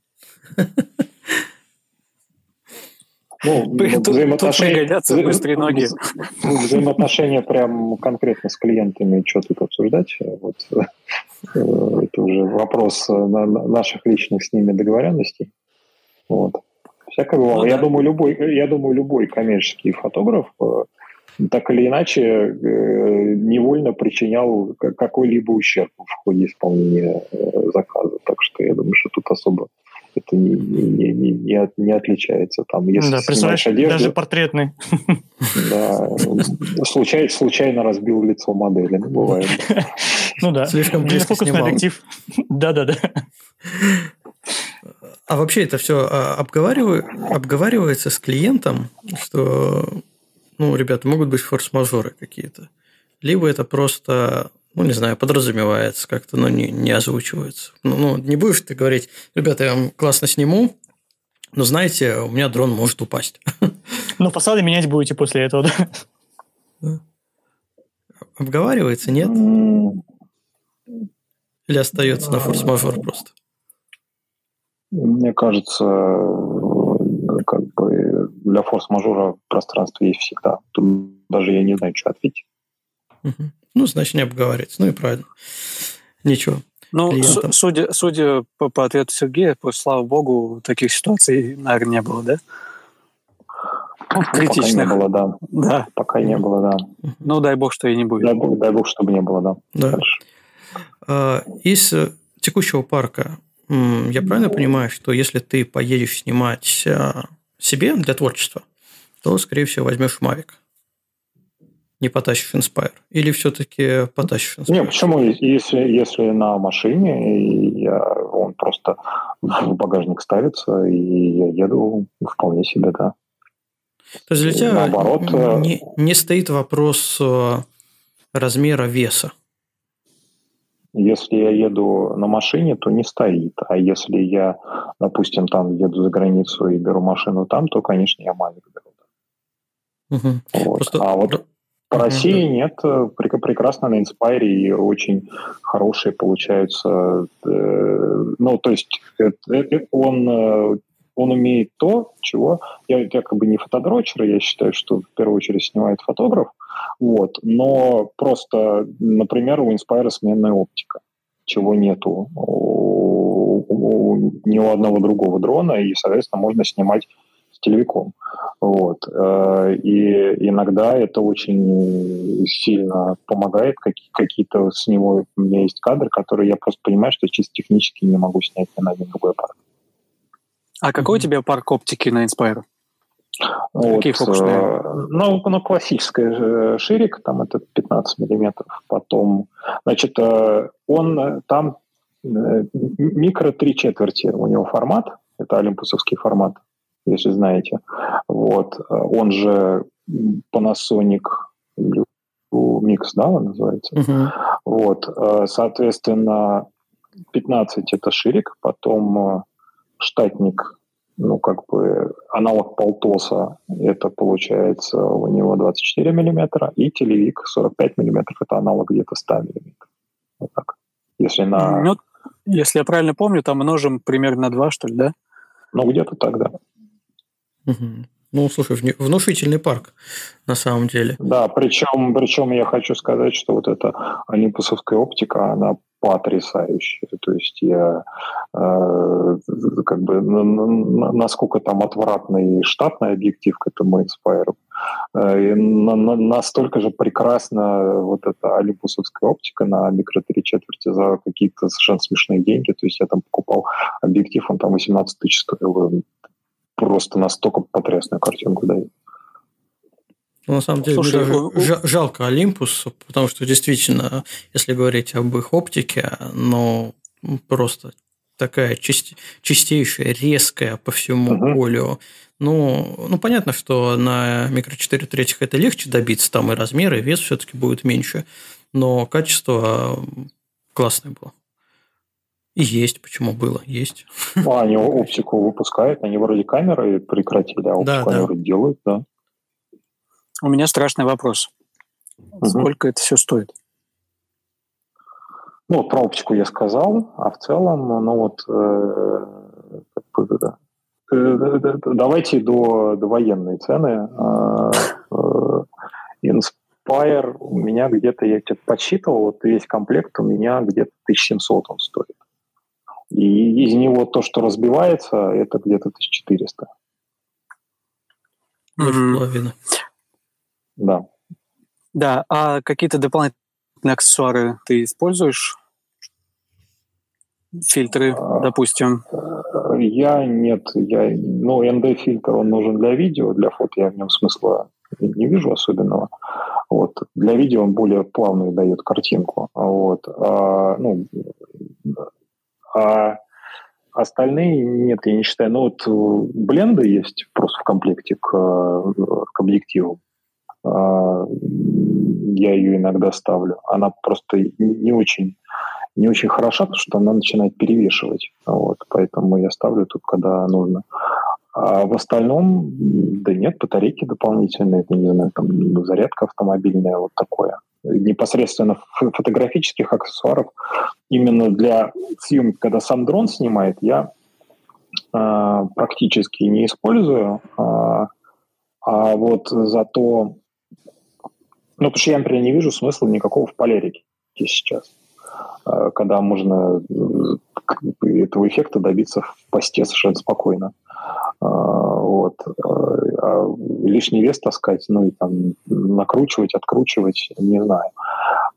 Ну, взаимоотношения, быстрые ноги. Взаимоотношения прям конкретно с клиентами, что тут обсуждать. Вот, э, это уже вопрос наших личных с ними договоренностей. Вот. Всякое бывало. Ну, я, да. думаю, любой, я думаю, любой коммерческий фотограф э, так или иначе э, невольно причинял какой-либо ущерб в ходе исполнения э, заказа. Так что я думаю, что тут особо это не, не, не, не, не отличается. Там, если да, представляешь, одежду, даже портретный. Да, случайно, случайно разбил лицо модели, ну, бывает. Ну да, слишком близко снимал. объектив. Да-да-да. А вообще это все а, обговаривается с клиентом, что, ну, ребята, могут быть форс-мажоры какие-то. Либо это просто, ну, не знаю, подразумевается как-то, но не, не озвучивается. Ну, ну, не будешь ты говорить, ребята, я вам классно сниму, Но знаете, у меня дрон может упасть. Ну, фасады менять будете после этого, да? Обговаривается, нет? Или остается на форс-мажор просто? Мне кажется, как бы для форс-мажора пространство есть всегда. Тут даже я не знаю, что ответить. Ну, значит, не обговаривается. Ну и правильно. Ничего. Ну, судя, судя по, по ответу Сергея, просто, слава богу, таких ситуаций, наверное, не было, да? Критичных. Пока не было, да. Да. Пока не было, да. Ну, дай бог, что и не будет. Дай бог, дай бог чтобы не было, да. Да. Дальше. Из э, текущего парка я правильно понимаю, что если ты поедешь снимать а, себе для творчества, то, скорее всего, возьмешь Mavic? не потащишь Inspire? Или все-таки потащишь Inspire? Не, почему? Если, если на машине, я, он просто в багажник ставится, и я еду вполне себе, да. То есть для тебя Наоборот, э, не, не стоит вопрос э, размера веса? Если я еду на машине, то не стоит. А если я, допустим, там еду за границу и беру машину там, то, конечно, я Mavic беру. Угу. Вот. Просто... А вот по России да. нет, э, прекрасно на Inspire и очень хорошие получаются. Э, ну, то есть он, э, он умеет то, чего... Я, я как бы не фотодрочер, я считаю, что в первую очередь снимает фотограф, вот, но просто, например, у Inspire сменная оптика, чего нету у, у, ни у одного другого дрона, и, соответственно, можно снимать телевиком. Вот. Э, и иногда это очень сильно помогает. Какие-то с него у меня есть кадры, которые я просто понимаю, что чисто технически не могу снять ни на один другой аппарат. А какой mm-hmm. у тебя парк оптики на Inspire? Вот, Какие фокусные? Э, ну, ну, классическая ширик, там это 15 миллиметров. Потом, значит, э, он там микро три четверти у него формат, это олимпусовский формат если знаете. Вот. Он же Panasonic Mix, да, он называется. Uh-huh. Вот. Соответственно, 15 это ширик, потом штатник, ну, как бы аналог полтоса, это получается у него 24 миллиметра, и телевик 45 миллиметров, это аналог где-то 100 миллиметров. Вот так. Если на... Ну, если я правильно помню, там множим примерно на 2, что ли, да? Ну, где-то так, да. Угу. Ну, слушай, внушительный парк на самом деле. Да, причем, причем я хочу сказать, что вот эта олимпусовская оптика, она потрясающая. То есть я э, как бы насколько там отвратный штатный объектив к этому Inspire, э, на, на, настолько же прекрасна вот эта олимпусовская оптика на микро 3 четверти за какие-то совершенно смешные деньги. То есть я там покупал объектив, он там 18 тысяч стоил просто настолько потрясную картинку дает. Ну, на самом деле, Слушай, даже у... жалко Олимпус, потому что действительно, если говорить об их оптике, ну, просто такая чист... чистейшая, резкая по всему uh-huh. полю. Ну, ну, понятно, что на микро 4 третьих это легче добиться, там и размеры, и вес все-таки будет меньше, но качество классное было. И есть, почему было, есть. Ну, они оптику выпускают, они вроде камеры прекратили, а оптику да, они да. вроде делают, да. У меня страшный вопрос. Угу. Сколько это все стоит? Ну, про оптику я сказал, а в целом, ну вот, э, э, давайте до, до военной цены. Э, э, Inspire у меня где-то, я где-то подсчитывал, вот весь комплект у меня где-то 1700 он стоит. И из него то, что разбивается, это где-то 1400. Половина. Да. Да, а какие-то дополнительные аксессуары ты используешь? Фильтры, а, допустим? Я нет. Я, ну, ND-фильтр, он нужен для видео, для фото я в нем смысла не вижу особенного. Вот. Для видео он более плавную дает картинку. Вот. А, ну, а остальные нет, я не считаю. Ну вот бленды есть просто в комплекте к, к объективу. А, я ее иногда ставлю. Она просто не очень не очень хороша, потому что она начинает перевешивать. Вот, поэтому я ставлю тут, когда нужно. А в остальном, да нет, батарейки дополнительные, это, не знаю, там зарядка автомобильная, вот такое. Непосредственно фотографических аксессуаров именно для съемки, когда сам дрон снимает, я э, практически не использую. Э, а вот зато... Ну, потому что я, например, не вижу смысла никакого в полерике сейчас, э, когда можно этого эффекта добиться в посте совершенно спокойно. А, вот. А лишний вес таскать, ну и там накручивать, откручивать, не знаю.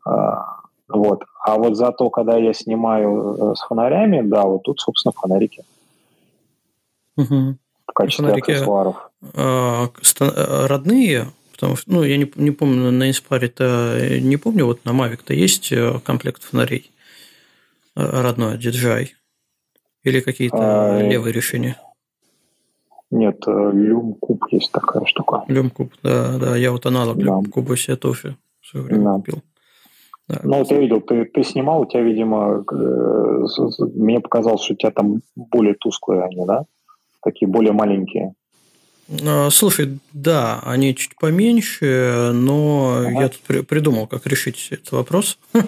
А, вот. А вот зато, когда я снимаю э, с фонарями, да, вот тут, собственно, фонарики. Угу. В качестве фонарики, аксессуаров. Э, родные, потому что, ну, я не, не помню, на Inspire-то не помню, вот на Mavic-то есть э, комплект фонарей родной, DJI? Или какие-то а, левые решения? Нет, люмкуб есть такая штука. Люмкуб, да, да, я вот аналог да. люмкуба себе тоже в свое время да. купил. Да, ну, вот я видел, ты, ты снимал, у тебя, видимо, э, мне показалось, что у тебя там более тусклые они, да? Такие более маленькие. А, слушай, да, они чуть поменьше, но ага. я тут при, придумал, как решить этот вопрос.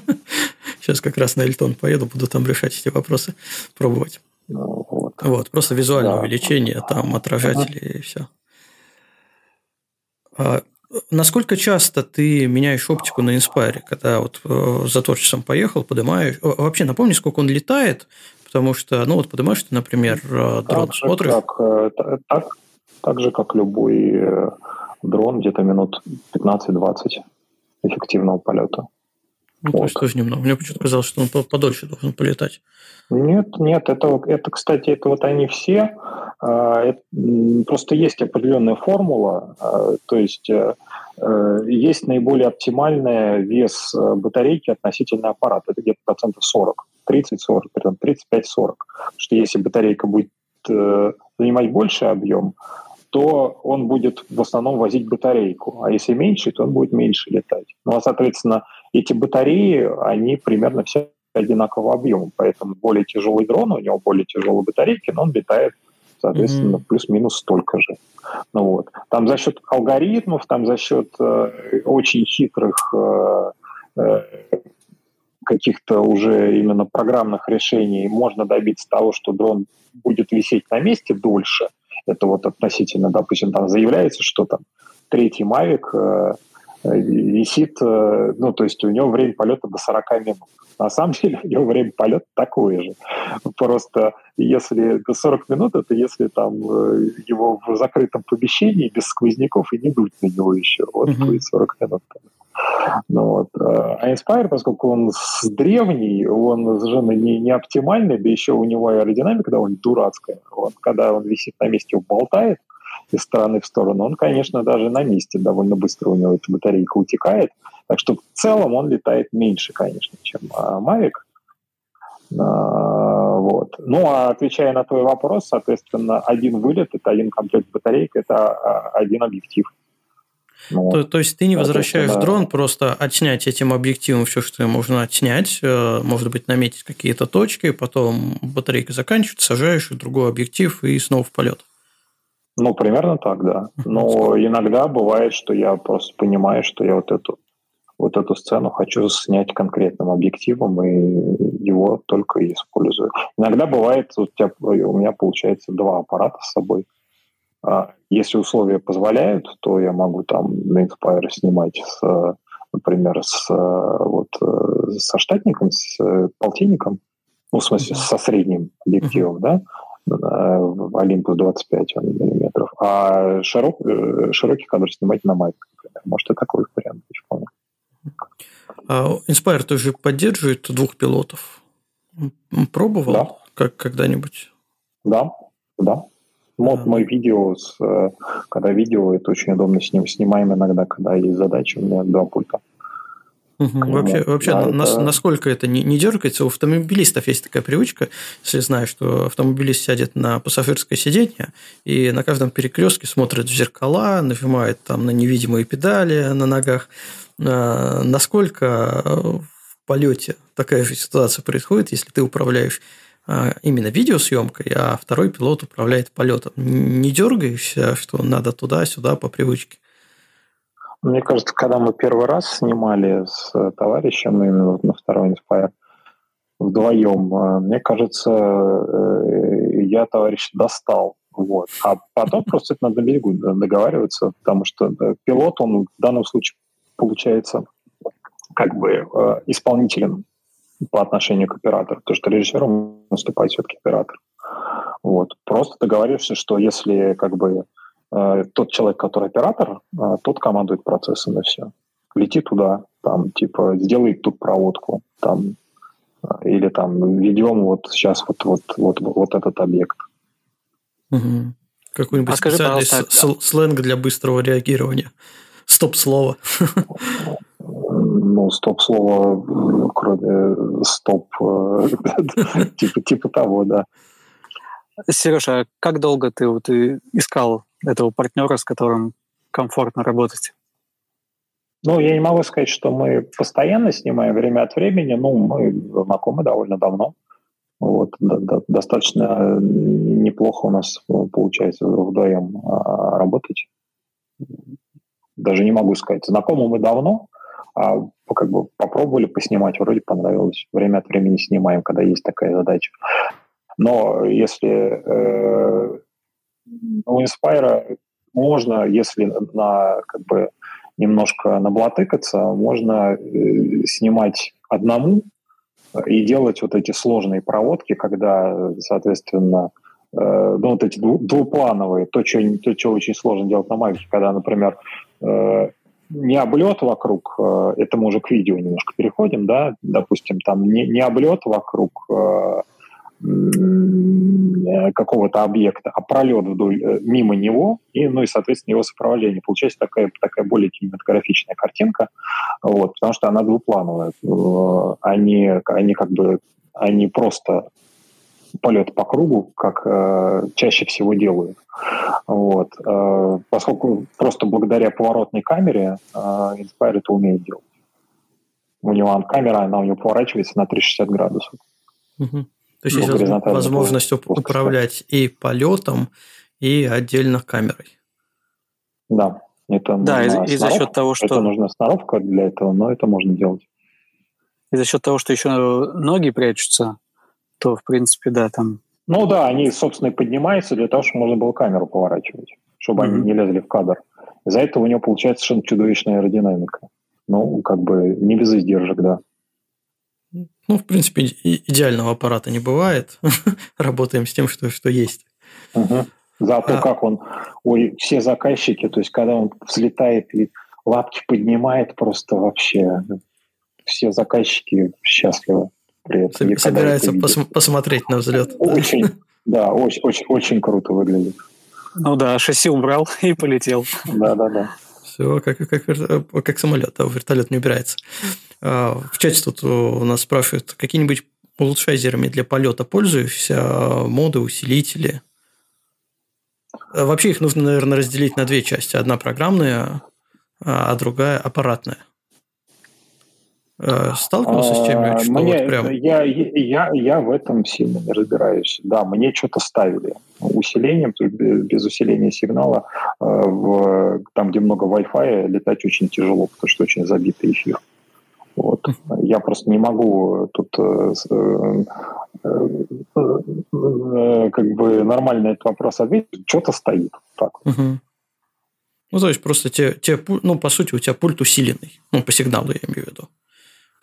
Сейчас как раз на Эльтон поеду, буду там решать эти вопросы, пробовать. Ну, вот. вот, просто визуальное да. увеличение, там отражатели ага. и все. А, насколько часто ты меняешь оптику на Inspire, когда вот э, за творчеством поехал, поднимаешь? Вообще напомни, сколько он летает, потому что, ну вот поднимаешь ты, например, э, дрон, так смотришь? Как, э, так, так же, как любой дрон, где-то минут 15-20 эффективного полета. Ну, вот. то есть тоже немного. Мне почему-то казалось, что он подольше должен полетать. Нет, нет, это, это, кстати, это вот они все. А, просто есть определенная формула, а, то есть э, э, есть наиболее оптимальный вес э, батарейки относительно аппарата. Это где-то процентов 40, 30-40, 35-40. Потому что если батарейка будет занимать больший объем, то он будет в основном возить батарейку. А если меньше, то он будет меньше летать. Ну, а, соответственно, эти батареи, они примерно все одинакового объема, поэтому более тяжелый дрон, у него более тяжелые батарейки, но он летает, соответственно, mm-hmm. плюс-минус столько же. Ну, вот. Там за счет алгоритмов, там за счет э, очень хитрых э, э, каких-то уже именно программных решений можно добиться того, что дрон будет висеть на месте дольше. Это вот относительно, допустим, там заявляется, что там третий Mavic э, висит, э, ну, то есть у него время полета до 40 минут. На самом деле у него время полета такое же. Просто если до 40 минут, это если там э, его в закрытом помещении без сквозняков и не дуть на него еще. Вот будет 40 минут. Ну, вот. А Inspire, поскольку он древний, он совершенно не, не оптимальный, да еще у него аэродинамика довольно дурацкая. Вот, когда он висит на месте, болтает, из стороны в сторону, он, конечно, даже на месте довольно быстро у него эта батарейка утекает. Так что в целом он летает меньше, конечно, чем Mavic. А, вот. Ну, а отвечая на твой вопрос, соответственно, один вылет – это один комплект батарейки, это а, один объектив. Ну, то, то есть ты не возвращаешь да. дрон, просто отснять этим объективом все, что можно отснять, э, может быть, наметить какие-то точки, потом батарейка заканчивается, сажаешь другой объектив и снова в полет. Ну, примерно так, да. Но иногда бывает, что я просто понимаю, что я вот эту вот эту сцену хочу снять конкретным объективом и его только использую. Иногда бывает, у, тебя, у меня получается два аппарата с собой. А если условия позволяют, то я могу там на Inspire снимать с, например, с, вот, со штатником, с полтинником, ну, в смысле, со средним объективом, да, Olympus 25 миллиметров, а широк, э, широкий кадр снимать на майк, например. Может, и такой вариант быть вполне. А Inspire тоже поддерживает двух пилотов? Пробовал да. как когда-нибудь? Да, да. А. мой видео, с, э, когда видео, это очень удобно с ним снимаем иногда, когда есть задача, у меня два пульта. Угу. Вообще, вообще да, на, это... насколько это не, не дергается? У автомобилистов есть такая привычка, если знаешь, что автомобилист сядет на пассажирское сиденье и на каждом перекрестке смотрит в зеркала, нажимает там на невидимые педали на ногах. А, насколько в полете такая же ситуация происходит, если ты управляешь именно видеосъемкой, а второй пилот управляет полетом. Не дергаешься, что надо туда-сюда по привычке? Мне кажется, когда мы первый раз снимали с товарищем именно на второй Inspire вдвоем, а, мне кажется, э, я товарищ достал. Вот. А потом просто это надо на берегу договариваться, потому что пилот, он в данном случае получается как бы э, исполнителем по отношению к оператору, потому что режиссером наступает все-таки оператор. Вот. Просто договоришься, что если как бы э, тот человек, который оператор, э, тот командует процессом и все. Лети туда, там, типа, сделай тут проводку, там, э, или там ведем вот сейчас вот, вот, вот, вот этот объект. Угу. Какой-нибудь а специальный скажи, сленг для быстрого реагирования. Стоп-слово. ну, стоп-слово, кроме стоп, э, типа, типа того, да. Сережа, а как долго ты, вот, искал этого партнера, с которым комфортно работать? Ну, я не могу сказать, что мы постоянно снимаем время от времени. Ну, мы знакомы довольно давно. Вот, да, да, достаточно неплохо у нас получается вдвоем а, работать. Даже не могу сказать. Знакомы мы давно, а, как бы попробовали поснимать, вроде понравилось. Время от времени снимаем, когда есть такая задача. Но если э, у Inspire можно, если на как бы немножко наблатыкаться, можно э, снимать одному и делать вот эти сложные проводки, когда, соответственно, э, ну, вот эти двуплановые, то что, то, что очень сложно делать на Mavic, когда, например, э, не облет вокруг, э, это мы уже к видео немножко переходим, да, допустим, там не, не облет вокруг э, какого-то объекта, а пролет вдоль, э, мимо него, и, ну и, соответственно, его сопровождение. Получается такая, такая более кинематографичная картинка, вот, потому что она двуплановая. Они, они как бы они просто полет по кругу, как э, чаще всего делают. Вот. Э, поскольку просто благодаря поворотной камере э, Inspire это умеет делать. У него камера, она у него поворачивается на 360 градусов. Угу. То есть ну, есть возможность управлять и полетом, и отдельно камерой. Да, это да, и, и за счет того, что... Это нужна сноровка для этого, но это можно делать. И за счет того, что еще ноги прячутся, то, в принципе, да, там... Ну да, они, собственно, и поднимаются для того, чтобы можно было камеру поворачивать, чтобы mm-hmm. они не лезли в кадр. Из-за этого у него получается совершенно чудовищная аэродинамика. Ну, как бы не без издержек, да. Ну, в принципе, идеального аппарата не бывает. Работаем с тем, что, что есть. Угу. Зато а... как он, ой, все заказчики, то есть когда он взлетает и лапки поднимает, просто вообще все заказчики счастливы при этом. Собирается пос- посмотреть на взлет. Очень, да, очень, очень, очень круто выглядит. Ну да, шасси убрал и полетел. Да, да, да. Все как, как, как самолет, а вертолет не убирается. А, в чате тут у нас спрашивают, какие-нибудь улучшайзерами для полета пользуешься, моды, усилители? А вообще их нужно, наверное, разделить на две части. Одна программная, а другая аппаратная. Э, сталкивался с чем что мне, вот прям... я, я, я в этом сильно не разбираюсь. Да, мне что-то ставили усилением, без усиления сигнала, э, в, там, где много Wi-Fi, летать очень тяжело, потому что очень забитый эфир. Вот. Я просто не могу тут э, как бы нормально этот вопрос ответить. Что-то стоит. Так. Угу. Ну, то есть, просто те, те, ну, по сути, у тебя пульт усиленный. Ну, по сигналу я имею в виду.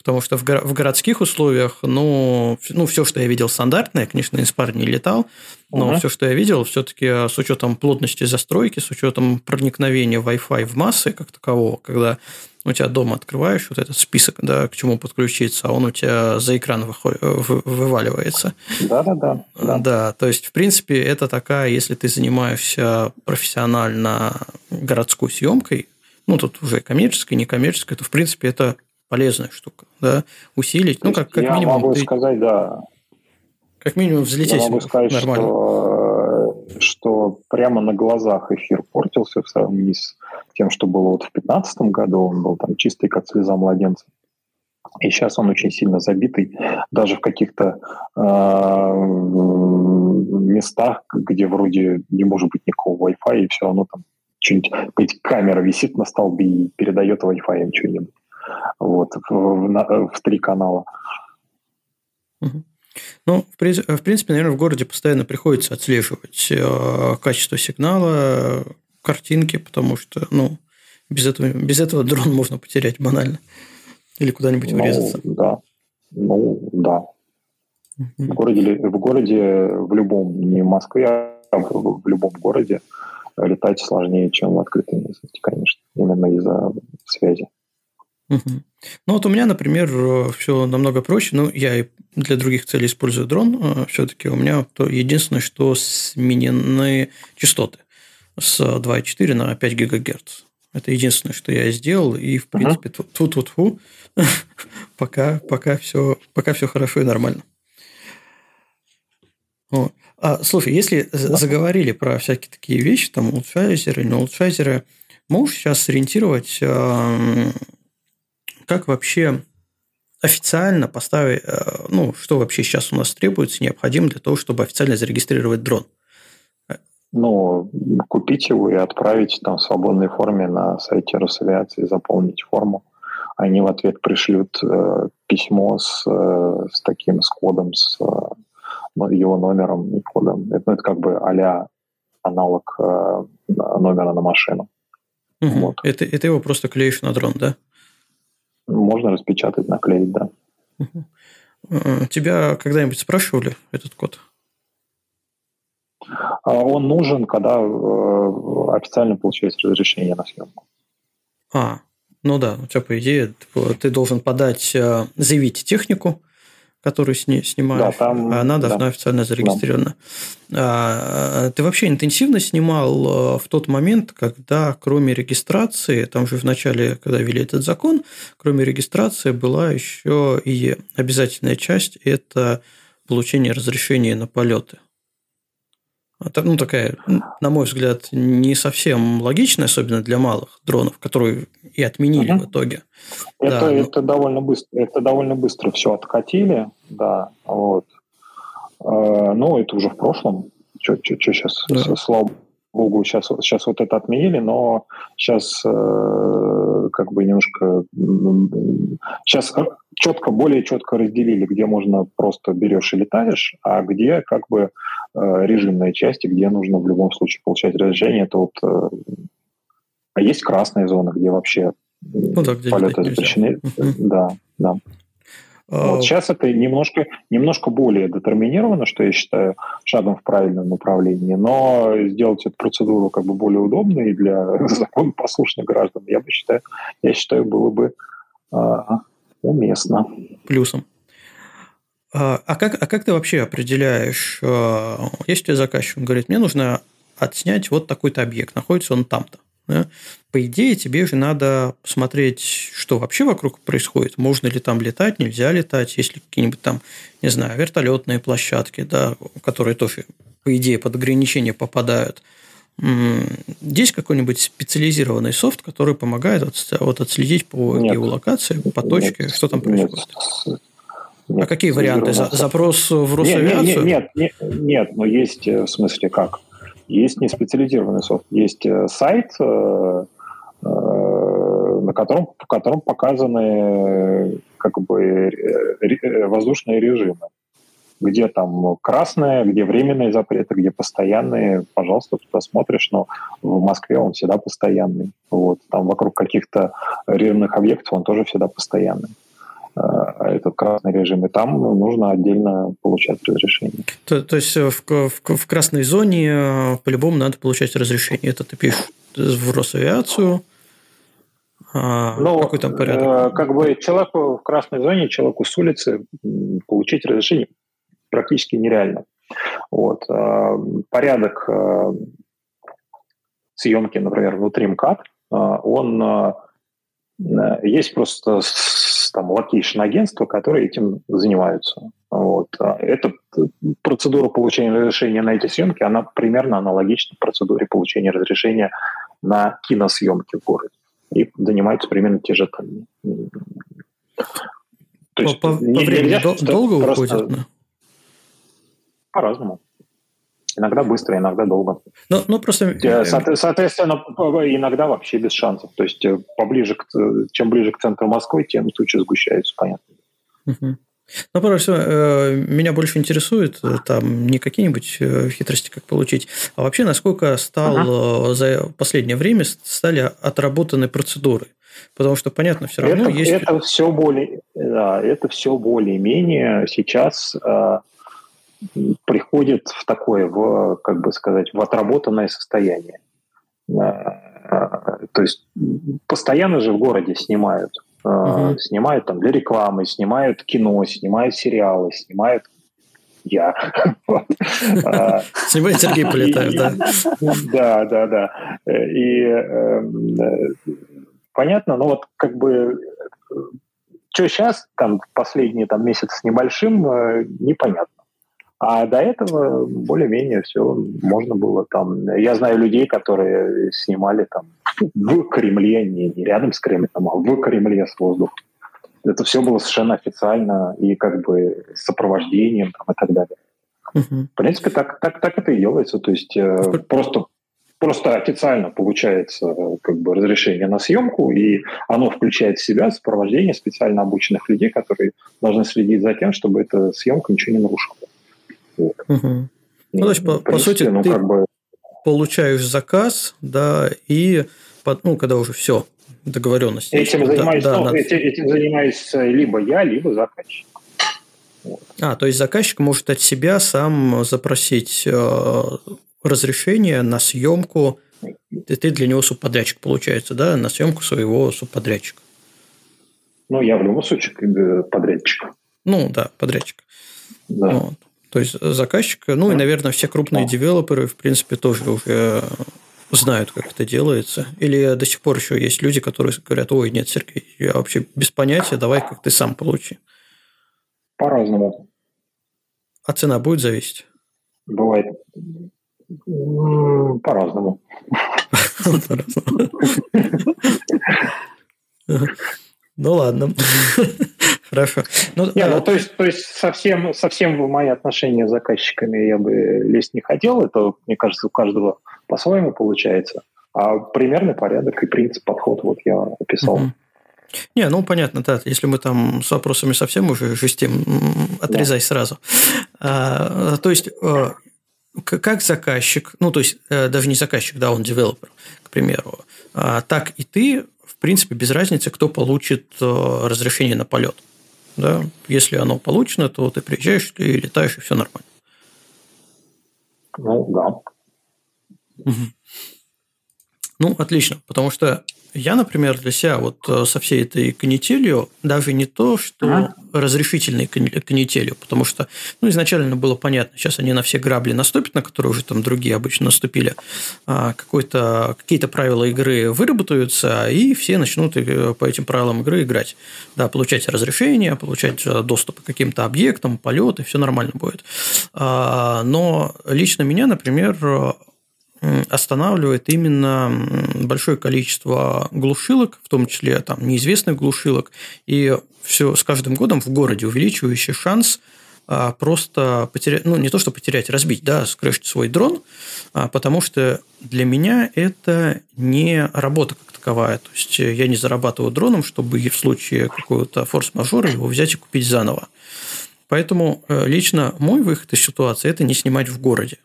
Потому что в, горо- в городских условиях, ну, ну, все, что я видел стандартное, конечно, Inspire не летал, но угу. все, что я видел, все-таки с учетом плотности застройки, с учетом проникновения Wi-Fi в массы как такового, когда у тебя дома открываешь вот этот список, да, к чему подключиться, а он у тебя за экран выходит, вываливается. Да, да, да, да. Да, то есть, в принципе, это такая, если ты занимаешься профессионально городской съемкой, ну, тут уже коммерческой, некоммерческой, то, в принципе, это полезная штука, да, усилить, ну, как, как я минимум... могу ты, сказать, да. Как минимум взлететь я могу сказать, нормально. Что, что прямо на глазах эфир портился в сравнении с тем, что было вот в 2015 году, он был там чистый, как слеза младенца. И сейчас он очень сильно забитый, даже в каких-то э, местах, где вроде не может быть никакого Wi-Fi, и все равно там что-нибудь, камера висит на столбе и передает Wi-Fi что-нибудь. Вот, в, в, в три канала. Ну, в принципе, наверное, в городе постоянно приходится отслеживать э, качество сигнала, картинки, потому что, ну, без этого, без этого дрон можно потерять банально. Или куда-нибудь ну, врезаться. Да. Ну, да. В городе, в городе, в любом, не в Москве, а в, в любом городе летать сложнее, чем в открытой местности, конечно, именно из-за связи. Угу. Ну вот у меня, например, все намного проще. Ну, я и для других целей использую дрон. А Все-таки у меня то единственное, что сменены частоты с 2,4 на 5 ГГц. Это единственное, что я сделал. И, в принципе, uh-huh. тут-тут-фу, пока, пока, все, пока все хорошо и нормально. Вот. А, слушай, если да. заговорили про всякие такие вещи, там, улучшайзеры, не улучшайзеры, можешь сейчас сориентировать, как вообще официально поставить, э, ну, что вообще сейчас у нас требуется, необходимо для того, чтобы официально зарегистрировать дрон? Ну, купить его и отправить там в свободной форме на сайте Росавиации, заполнить форму. Они в ответ пришлют э, письмо с, э, с таким, с кодом, с э, его номером и кодом. Это, ну, это как бы а аналог э, номера на машину. Угу. Вот. Это, это его просто клеишь на дрон, да? Можно распечатать, наклеить, да. Тебя когда-нибудь спрашивали этот код? А он нужен, когда э, официально получается разрешение на съемку. А, ну да, у тебя, по идее, ты должен подать, э, заявить технику, которую сни, снимаешь, да, там, а она должна да. официально зарегистрирована. Да. А, ты вообще интенсивно снимал э, в тот момент, когда кроме регистрации, там же в начале, когда ввели этот закон, кроме регистрации была еще и обязательная часть – это получение разрешения на полеты. Это, ну, такая, на мой взгляд, не совсем логичная, особенно для малых дронов, которые и отменили угу. в итоге. Это, да, это, но... довольно быстро, это довольно быстро все откатили, да, вот. Э, но это уже в прошлом. Что сейчас, да. слава богу, сейчас, сейчас вот это отменили, но сейчас э, как бы немножко... Сейчас четко, более четко разделили, где можно просто берешь и летаешь, а где как бы режимные части, где нужно в любом случае получать разрешение. Это вот... Э, а есть красные зоны, где вообще ну, да, где полеты запрещены. Да, да. Вот сейчас это немножко, немножко более детерминировано, что я считаю шагом в правильном направлении, но сделать эту процедуру как бы более удобной для законопослушных граждан, я бы считаю, я считаю, было бы а, уместно. Плюсом. А, а, как, а как ты вообще определяешь, а, если тебе заказчик говорит, мне нужно отснять вот такой-то объект, находится он там-то. Да? По идее, тебе же надо посмотреть, что вообще вокруг происходит. Можно ли там летать, нельзя летать, есть ли какие-нибудь там, не знаю, вертолетные площадки, да, которые тоже, по идее, под ограничения попадают. Есть какой-нибудь специализированный софт, который помогает вот отследить по нет. геолокации, по точке, нет. что там происходит? Нет. А какие варианты? Запрос в Росавиацию? Нет, нет, нет, нет, но есть э, в смысле как? Есть не специализированный софт, есть э, сайт, э, на котором, в котором показаны как бы воздушные режимы где там красное, где временные запреты, где постоянные, пожалуйста, туда смотришь, но в Москве он всегда постоянный. Вот. Там вокруг каких-то режимных объектов он тоже всегда постоянный этот красный режим, и там нужно отдельно получать разрешение. То, то есть в, в, в красной зоне э, по-любому надо получать разрешение. Это ты пишешь в Росавиацию, а, ну, какой там порядок? Э, как бы человеку в красной зоне, человеку с улицы получить разрешение практически нереально. Вот. Э, порядок э, съемки, например, внутри МКАД, э, он есть просто там location агентства, которые этим занимаются. Вот. Эта процедура получения разрешения на эти съемки, она примерно аналогична процедуре получения разрешения на киносъемки в городе. И занимаются примерно те же там То есть по, по времени дол- долго просто... уходит? Да? По-разному. Иногда быстро, иногда долго. Ну, ну просто... Э, соответственно, иногда вообще без шансов. То есть э, поближе к, чем ближе к центру Москвы, тем тучи сгущаются, понятно. Угу. Ну, просто э, меня больше интересует там не какие-нибудь хитрости, как получить, а вообще насколько стал ага. за последнее время стали отработаны процедуры. Потому что, понятно, все равно это, есть... Это все более, да, это все более-менее сейчас приходит в такое, в, как бы сказать, в отработанное состояние. То есть постоянно же в городе снимают. Угу. Снимают там для рекламы, снимают кино, снимают сериалы, снимают я. Снимает Сергей Полетаев, да? Да, да, да. И эм, понятно, но вот как бы что сейчас, там, последний там, месяц с небольшим, э, непонятно. А до этого более-менее все можно было там. Я знаю людей, которые снимали там в Кремле, не, не рядом с Кремлем, а в Кремле с воздуха. Это все было совершенно официально и как бы с сопровождением там, и так далее. Угу. В принципе, так, так, так это и делается. То есть э, просто просто официально получается э, как бы разрешение на съемку, и оно включает в себя сопровождение специально обученных людей, которые должны следить за тем, чтобы эта съемка ничего не нарушала. Вот. Угу. Ну, есть, по, по сути, ну, ты как бы... получаешь заказ, да, и ну, когда уже все, договоренность. Этим, занимаюсь, да, ну, да, этим, этим занимаюсь либо я, либо заказчик. Вот. А, то есть заказчик может от себя сам запросить э, разрешение на съемку. Ты, ты для него субподрядчик получается, да, на съемку своего субподрядчика. Ну, я в любом случае подрядчик. Ну, да, подрядчик. Да. Вот. То есть заказчик, ну и, наверное, все крупные девелоперы, в принципе, тоже уже знают, как это делается. Или до сих пор еще есть люди, которые говорят, ой, нет, Сергей, я вообще без понятия, давай как ты сам получи. По-разному. А цена будет зависеть? Бывает. По-разному. По-разному. Ну ладно. Хорошо. Ну, не, ну, то есть, то есть совсем, совсем в мои отношения с заказчиками я бы лезть не хотел. Это, мне кажется, у каждого по-своему получается. А примерный порядок и принцип, подход вот я описал. Угу. Не, ну понятно, да. Если мы там с вопросами совсем уже жестим, отрезай да. сразу. А, то есть, э, как заказчик, ну то есть э, даже не заказчик, да, он девелопер, к примеру, а, так и ты, принципе, без разницы, кто получит э, разрешение на полет. Да? Если оно получено, то ты приезжаешь и летаешь, и все нормально. Ну, да. Угу. Ну, отлично, потому что я, например, для себя вот э, со всей этой канителью, даже не то, что а? разрешительной канителью, потому что ну, изначально было понятно, сейчас они на все грабли наступят, на которые уже там другие обычно наступили, а какие-то правила игры выработаются, и все начнут э, по этим правилам игры играть. Да, получать разрешение, получать э, доступ к каким-то объектам, полеты, все нормально будет. А, но лично меня, например, останавливает именно большое количество глушилок, в том числе там неизвестных глушилок, и все с каждым годом в городе увеличивающий шанс а, просто потерять, ну не то что потерять, разбить, да, скрышить свой дрон, а, потому что для меня это не работа как таковая. То есть я не зарабатываю дроном, чтобы в случае какого-то форс-мажора его взять и купить заново. Поэтому э, лично мой выход из ситуации – это не снимать в городе.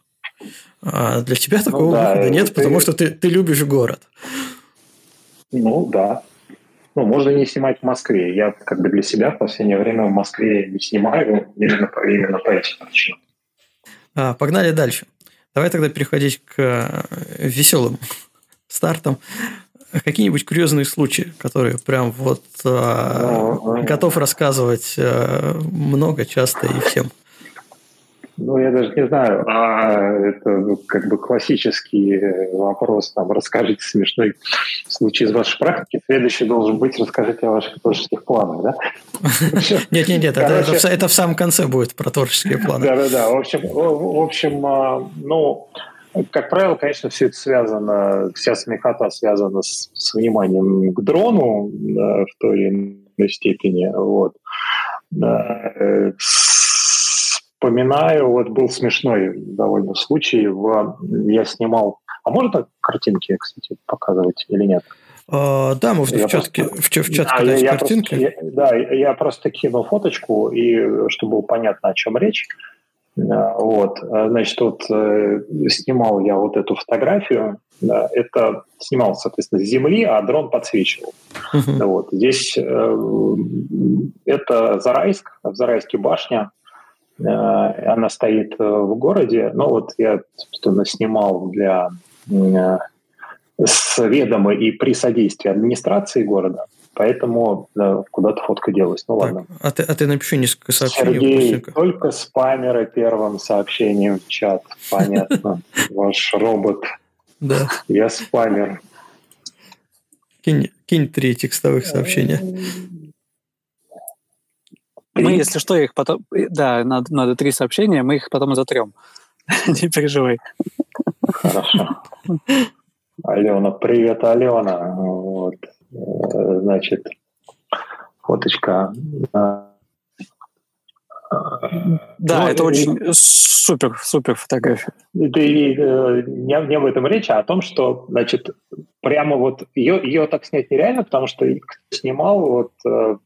А для тебя ну такого ну, да, выхода нет, ты... потому что ты, ты любишь город. Ну да. Ну, можно не снимать в Москве. Я как бы для себя в последнее время в Москве не снимаю именно по, именно по этим причинам. А, погнали дальше. Давай тогда переходить к э, веселым стартам. Какие-нибудь курьезные случаи, которые прям вот ну, готов рассказывать э, много, часто и всем. Ну, я даже не знаю, а это ну, как бы классический вопрос, там, расскажите смешной случай из вашей практики. Следующий должен быть, расскажите о ваших творческих планах, да? Нет, нет, нет, это в самом конце будет про творческие планы. Да, да, да. В общем, в общем, а, ну, как правило, конечно, все это связано, вся смехота связана с, с вниманием к дрону в той или иной степени. Вот. Вспоминаю, вот был смешной довольно случай. В, я снимал... А можно картинки, кстати, показывать или нет? А, да, можно я в чатке, просто, в, в чатке да, дать я картинки. Просто, я, да, я просто кинул фоточку, и чтобы было понятно, о чем речь. Вот, значит, вот э, снимал я вот эту фотографию. Да, это снимал, соответственно, с земли, а дрон подсвечивал. Uh-huh. Вот, здесь э, это Зарайск, в Зарайске башня. Э, она стоит в городе. Но вот я, собственно, снимал для э, с ведома и при содействии администрации города. Поэтому да, куда-то фотка делась. Ну так, ладно. А ты, а ты напиши несколько сообщений. Сергей, только спамеры первым сообщением в чат. Понятно. Ваш робот. Да. Я спамер. Кинь, кинь три текстовых сообщения. Мы, если что, их потом... Да, надо, надо три сообщения, мы их потом затрем. Не переживай. Хорошо. Алена, привет, Алена. Вот. Э, значит, фоточка. Да, ну, это и, очень супер, супер фотография. Э, не, не об этом речь, а о том, что, значит, прямо вот ее, ее так снять нереально, потому что снимал вот э,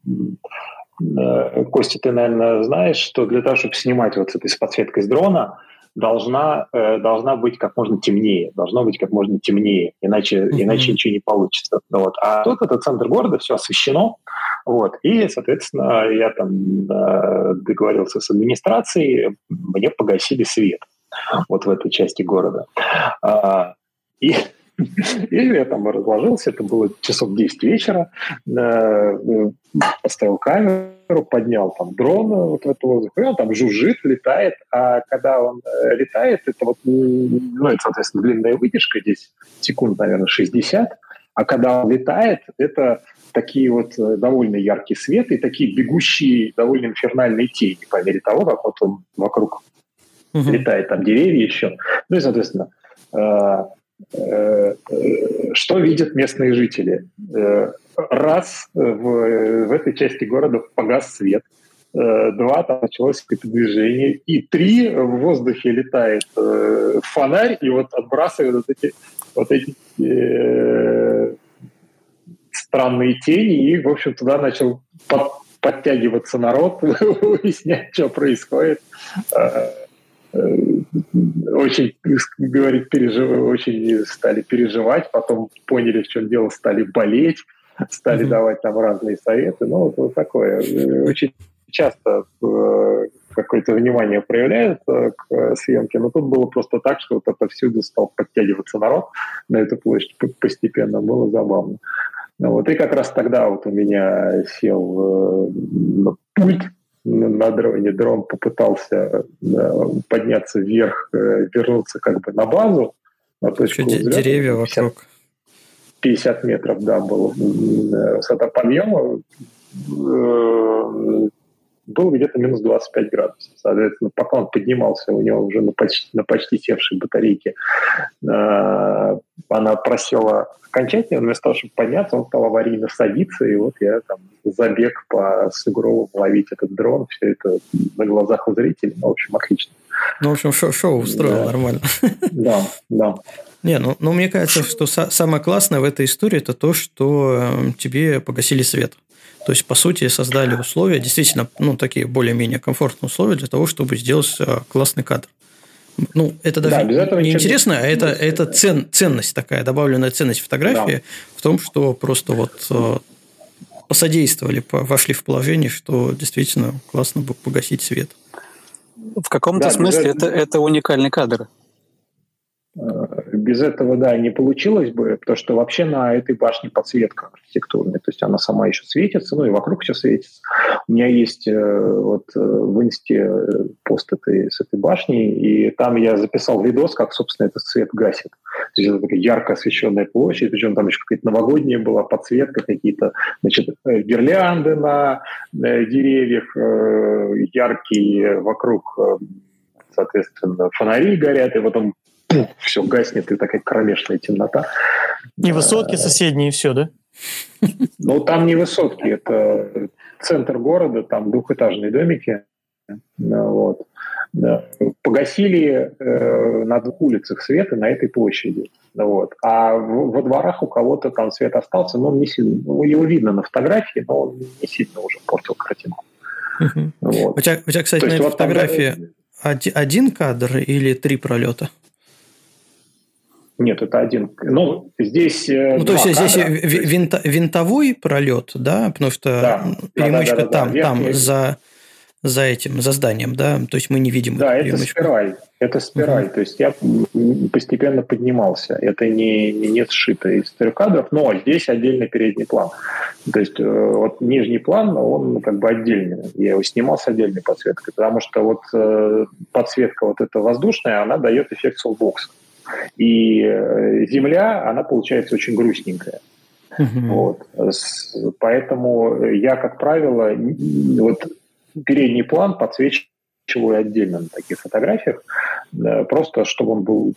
Костя, ты, наверное, знаешь, что для того, чтобы снимать вот с этой подсветкой с дрона, должна, э, должна быть как можно темнее, должно быть как можно темнее, иначе, mm-hmm. иначе ничего не получится. Вот. А тут это центр города, все освещено, вот. И, соответственно, я там э, договорился с администрацией, мне погасили свет вот в этой части города. А, и и я там разложился, это было часов 10 вечера, э, поставил камеру, поднял там дрон вот в эту воздух, и он там жужжит, летает, а когда он э, летает, это вот, ну, это, соответственно, длинная вытяжка, здесь секунд, наверное, 60, а когда он летает, это такие вот э, довольно яркий свет и такие бегущие довольно инфернальные тени по мере того, как вот он вокруг угу. летает, там деревья еще. Ну и, соответственно, что видят местные жители? Раз в, в этой части города погас свет, два, там началось какое-то движение, и три, в воздухе летает фонарь, и вот отбрасывает вот эти, вот эти э, странные тени, и, в общем, туда начал под, подтягиваться народ, выяснять, что происходит. Э, очень, говорить, пережив... очень стали переживать, потом поняли, в чем дело, стали болеть, стали mm-hmm. давать там разные советы. Ну, вот, вот такое. Очень часто э, какое-то внимание проявляют к съемке, но тут было просто так, что вот отовсюду стал подтягиваться народ на эту площадь постепенно. Было забавно. Вот, и как раз тогда вот у меня сел э, пульт на дроне. Дрон попытался подняться вверх, э, вернуться как бы на базу, на точку взлета. Деревья 50, вокруг. 50 метров, да, было высота подъема. Был где-то минус 25 градусов. Соответственно, пока он поднимался, у него уже на почти, на почти севшей батарейке э, она просела окончательно, вместо того, чтобы подняться, он стал аварийно садиться, и вот я там забег по сугробам ловить этот дрон, все это на глазах у зрителей, ну, в общем, отлично. Ну, в общем, шоу, шоу устроил да. нормально. Да, да. Не, ну, ну мне кажется, что самое классное в этой истории это то, что э, тебе погасили свет. То есть, по сути, создали условия, действительно, ну, такие более-менее комфортные условия для того, чтобы сделать э, классный кадр. Ну, это даже да, не интересно, а это, это цен, ценность такая, добавленная ценность фотографии да. в том, что просто вот э, посодействовали, вошли в положение, что действительно классно бы погасить свет. В каком-то да, смысле это, это уникальный кадр. Э, без этого, да, не получилось бы, потому что вообще на этой башне подсветка архитектурная, то есть она сама еще светится, ну и вокруг все светится. У меня есть э, вот э, в инсте пост этой, с этой башни, и там я записал видос, как, собственно, этот свет гасит. То есть это такая ярко освещенная площадь, причем там еще какая-то новогодняя была подсветка, какие-то, значит, гирлянды на деревьях, яркие вокруг соответственно, фонари горят, и потом все гаснет, и такая кромешная темнота. И высотки соседние, и все, да? Ну, там не высотки, это центр города, там двухэтажные домики, вот. Погасили э, на двух улицах света на этой площади. Вот. А в, во дворах у кого-то там свет остался, но он не сильно, ну, его видно на фотографии, но он не сильно уже портил картинку. Угу. Вот. У, тебя, у тебя, кстати, То на этой вот фотографии там... один кадр или три пролета? Нет, это один. Ну, здесь... Э, ну, то есть кадра, здесь винта, винтовой пролет, да, потому что да, перемычка да, да, да, там, да, там за за этим, за зданием, да? То есть мы не видим Да, это спираль. Это спираль. Угу. То есть я постепенно поднимался. Это не, не, не сшито из трех кадров, но здесь отдельный передний план. То есть э, вот нижний план, он как бы отдельный. Я его снимал с отдельной подсветкой, потому что вот э, подсветка вот эта воздушная, она дает эффект солбокса. И э, земля, она получается очень грустненькая. Uh-huh. Вот. Поэтому я, как правило, вот передний план подсвечиваю отдельно на таких фотографиях, просто чтобы он был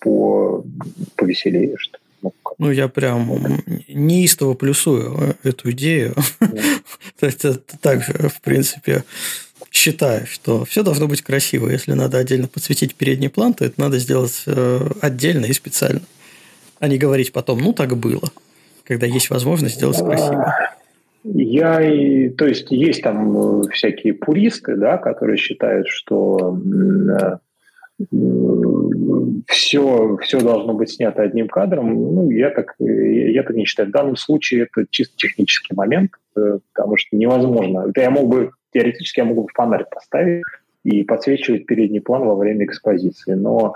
по, повеселее, что ну, ну, я прям неистово плюсую эту идею. То есть, так, в принципе, считаю, что все должно быть красиво. Если надо отдельно подсветить передний план, то это надо сделать э, отдельно и специально. А не говорить потом, ну, так было. Когда есть возможность сделать красиво. Я и, то есть есть там э, всякие пуристы, да, которые считают, что все, э, все должно быть снято одним кадром. Ну, я так, я так не считаю. В данном случае это чисто технический момент, потому что невозможно. Это я мог бы, теоретически я мог бы фонарь поставить и подсвечивать передний план во время экспозиции, но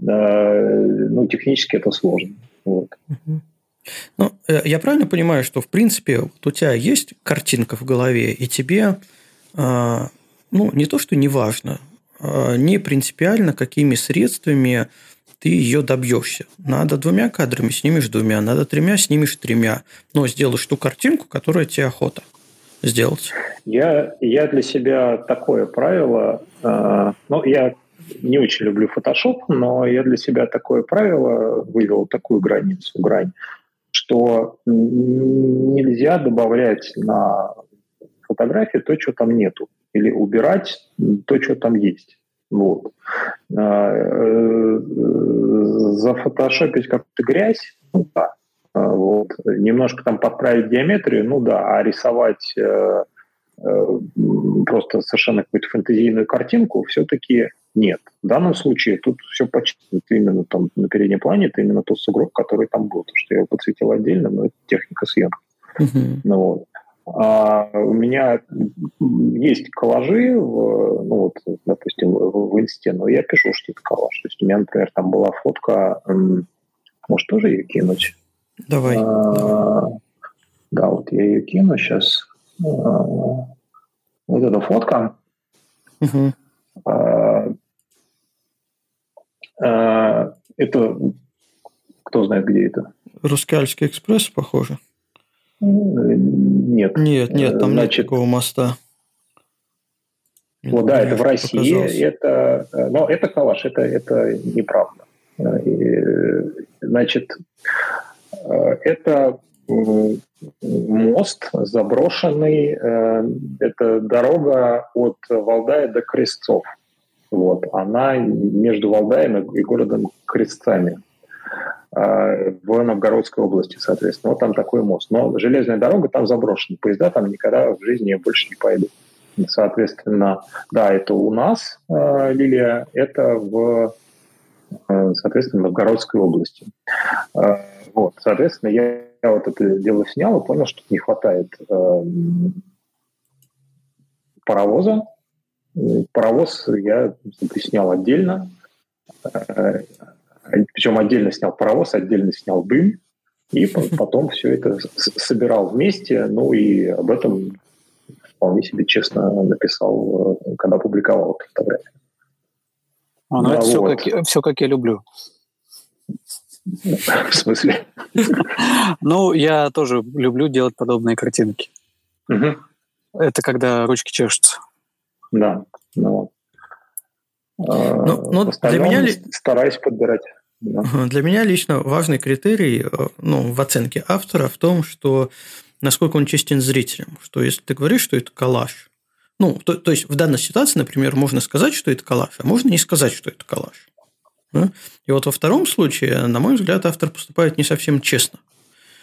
ну, технически это сложно. Вот. Ну, э, я правильно понимаю, что в принципе вот у тебя есть картинка в голове, и тебе, а, ну, не то, что не важно, а, не принципиально, какими средствами ты ее добьешься. Надо двумя кадрами снимешь двумя, надо тремя снимешь тремя, но сделаешь ту картинку, которая тебе охота сделать. Я, я для себя такое правило, э, ну, я не очень люблю Photoshop, но я для себя такое правило вывел, такую границу, грань, что нельзя добавлять на фотографии то, что там нету, или убирать то, что там есть. Вот. А, э, зафотошопить как-то грязь, ну да. А, вот. Немножко там подправить геометрию, ну да. А рисовать э, э, просто совершенно какую-то фэнтезийную картинку все-таки нет. В данном случае тут все почти именно там на переднем плане, это именно тот сугроб, который там был. То, что я его подсветил отдельно, но это техника съемки. Uh-huh. Ну, вот. А у меня есть коллажи, в, ну вот, допустим, в, в инсте, но я пишу, что это коллаж. То есть у меня, например, там была фотка, может, тоже ее кинуть? Давай. А, да, вот я ее кину сейчас. А, вот эта фотка. Uh-huh. А, а, это кто знает, где это? Русскальский экспресс, похоже. Нет. Нет, нет, там Значит, нет такого моста. Вот, да, это в России. Показалось. Это, но это калаш, это, это неправда. Значит, это мост заброшенный. Э, это дорога от Валдая до Крестцов. Вот. Она между Валдаем и городом Крестцами э, в Новгородской области, соответственно. Вот там такой мост. Но железная дорога там заброшена. Поезда там никогда в жизни больше не пойдут. Соответственно, да, это у нас э, Лилия, это в, соответственно, Новгородской области. Вот, соответственно, я я вот это дело снял и понял, что не хватает э, паровоза. Паровоз я снял отдельно. Э, причем отдельно снял паровоз, отдельно снял дым. И потом все это собирал вместе. Ну и об этом вполне себе честно написал, э, когда публиковал эту фотографию. А, ну, да, это вот. все, как, все как я люблю. В смысле? Ну, я тоже люблю делать подобные картинки. Это когда ручки чешутся. Да, ну, а, ну, ну для меня стараюсь подбирать. Да. Для меня лично важный критерий э, ну, в оценке автора в том, что насколько он честен зрителям. Что если ты говоришь, что это коллаж, ну, то, то есть в данной ситуации, например, можно сказать, что это коллаж, а можно не сказать, что это коллаж. Да? И вот во втором случае, на мой взгляд, автор поступает не совсем честно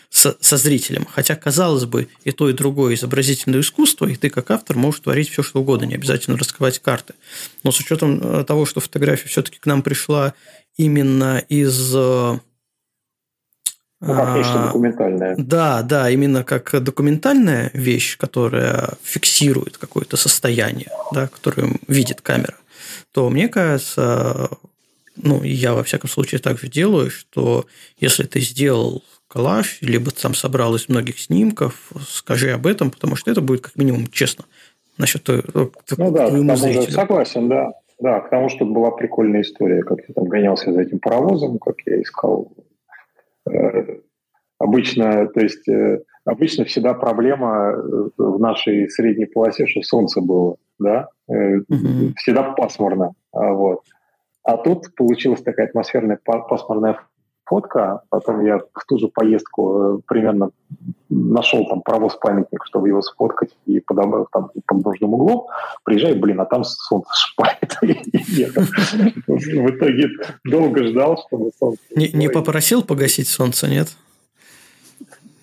со, со зрителем. Хотя, казалось бы, и то, и другое изобразительное искусство, и ты, как автор, можешь творить все, что угодно, не обязательно раскрывать карты. Но с учетом э, того, что фотография все-таки к нам пришла именно из э, ну, как нечто а, документальное. Да, да, именно как документальная вещь, которая фиксирует какое-то состояние, да, которое видит камера, то мне кажется, ну, я во всяком случае так же делаю, что если ты сделал коллаж, либо сам собрал из многих снимков, скажи об этом, потому что это будет как минимум честно насчет твоего Ну да, тому же, согласен, да. Да, к тому, что была прикольная история, как я там гонялся за этим паровозом, как я искал. Э, обычно, то есть, э, обычно всегда проблема э, в нашей средней полосе, что солнце было, да, угу. всегда пасмурно, а вот. А тут получилась такая атмосферная пасмурная фотка. Потом я в ту же поездку э, примерно нашел там паровоз-памятник, чтобы его сфоткать и подобрал там под нужным углом. Приезжаю, блин, а там солнце шпает. В итоге долго ждал, чтобы солнце... Не попросил погасить солнце, нет?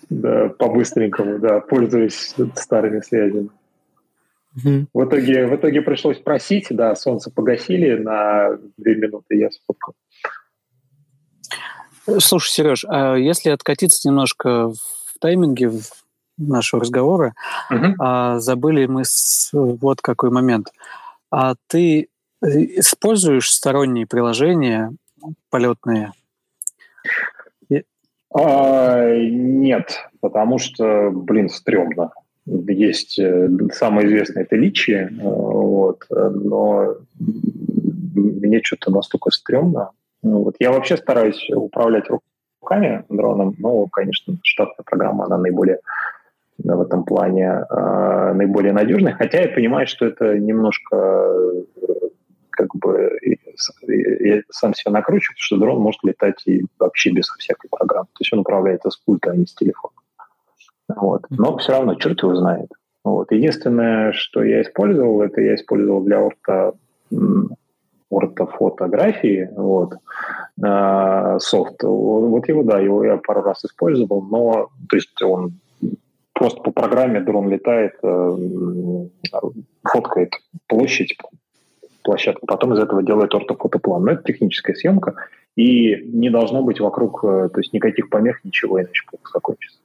Да, по-быстренькому, да, пользуясь старыми связями. В, итоге, в итоге пришлось просить, да, солнце погасили на две минуты, я сфоткал. Слушай, Сереж, а если откатиться немножко в тайминге нашего разговора, угу. а, забыли мы с, вот какой момент. А ты э, используешь сторонние приложения полетные? А, нет, потому что, блин, стрёмно. Есть э, самое известное это Личи, э, вот, но мне что-то настолько стрёмно, ну, вот. Я вообще стараюсь управлять руками дроном, но, конечно, штатная программа, она наиболее в этом плане э, наиболее надежная, хотя я понимаю, что это немножко э, как бы я сам себя накручиваю, что дрон может летать и вообще без всякой программы. То есть он управляется с пульта, а не с телефона. Вот. Но все равно черт его знает. Вот. Единственное, что я использовал, это я использовал для орта ортофотографии, вот, э, софт. Вот его, да, его я пару раз использовал, но, то есть он просто по программе дрон летает, э, фоткает площадь, площадку, потом из этого делает ортофотоплан. Но это техническая съемка, и не должно быть вокруг, э, то есть никаких помех, ничего, иначе плохо закончится.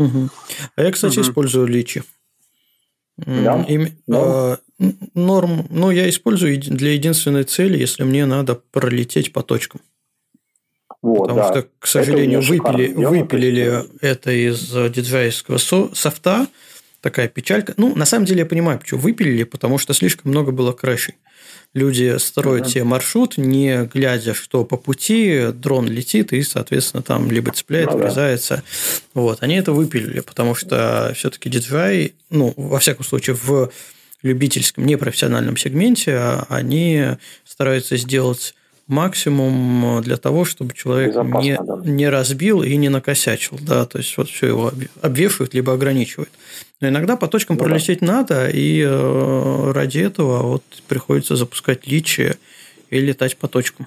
Угу. А я, кстати, угу. использую личи. Да? И, да. Э, норм, ну, я использую для единственной цели, если мне надо пролететь по точкам. Вот, Потому да. что, к сожалению, выпили, выпилили это из диджейского софта. Такая печалька. Ну, на самом деле, я понимаю, почему выпилили, потому что слишком много было крэшей люди строят себе маршрут, не глядя, что по пути дрон летит и, соответственно, там либо цепляет, ну, врезается. Да. Вот. Они это выпилили, потому что все-таки DJI, ну, во всяком случае, в любительском, непрофессиональном сегменте, а они стараются сделать максимум для того, чтобы человек не, да. не разбил и не накосячил. Да, то есть вот все его обвешивают, либо ограничивают. Но иногда по точкам ну, пролететь да. надо, и э, ради этого вот приходится запускать личи и летать по точкам.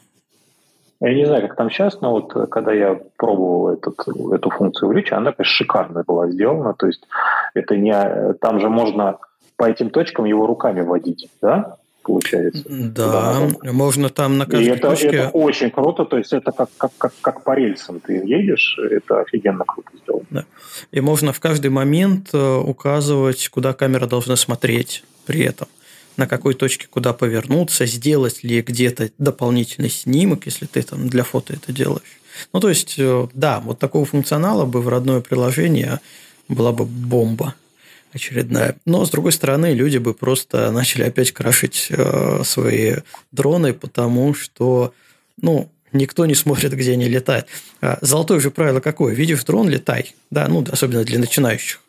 Я не знаю, как там сейчас, но вот э, когда я пробовал этот, эту функцию в Личи, она, конечно, шикарно была сделана. То есть это не... Там же можно по этим точкам его руками водить, да? Получается. Да, можно там на каждой и это, точке... это очень круто, то есть это как, как, как, как по рельсам ты едешь, это офигенно круто сделано. Да. И можно в каждый момент э, указывать, куда камера должна смотреть при этом на какой точке куда повернуться, сделать ли где-то дополнительный снимок, если ты там для фото это делаешь. Ну, то есть, э, да, вот такого функционала бы в родное приложение была бы бомба очередная. Но, с другой стороны, люди бы просто начали опять крашить э, свои дроны, потому что, ну, никто не смотрит, где они летают. А золотое же правило какое? Видишь дрон – летай. Да, ну, особенно для начинающих.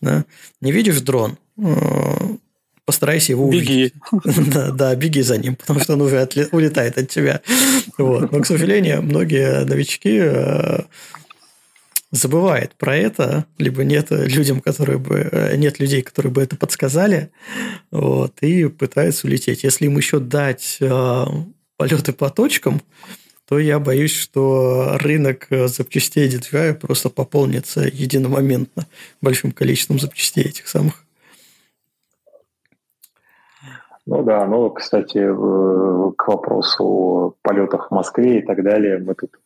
Да? Не видишь дрон э, – постарайся его увидеть. Беги. да, да, беги за ним, потому что он уже отле- улетает от тебя. Вот. Но, к сожалению, многие новички э, забывает про это, либо нет людям, которые бы э, нет людей, которые бы это подсказали, вот, и пытается улететь. Если им еще дать э, полеты по точкам, то я боюсь, что рынок запчастей DJI просто пополнится единомоментно большим количеством запчастей этих самых. Ну да, ну, кстати, к вопросу о полетах в Москве и так далее, мы тут Э,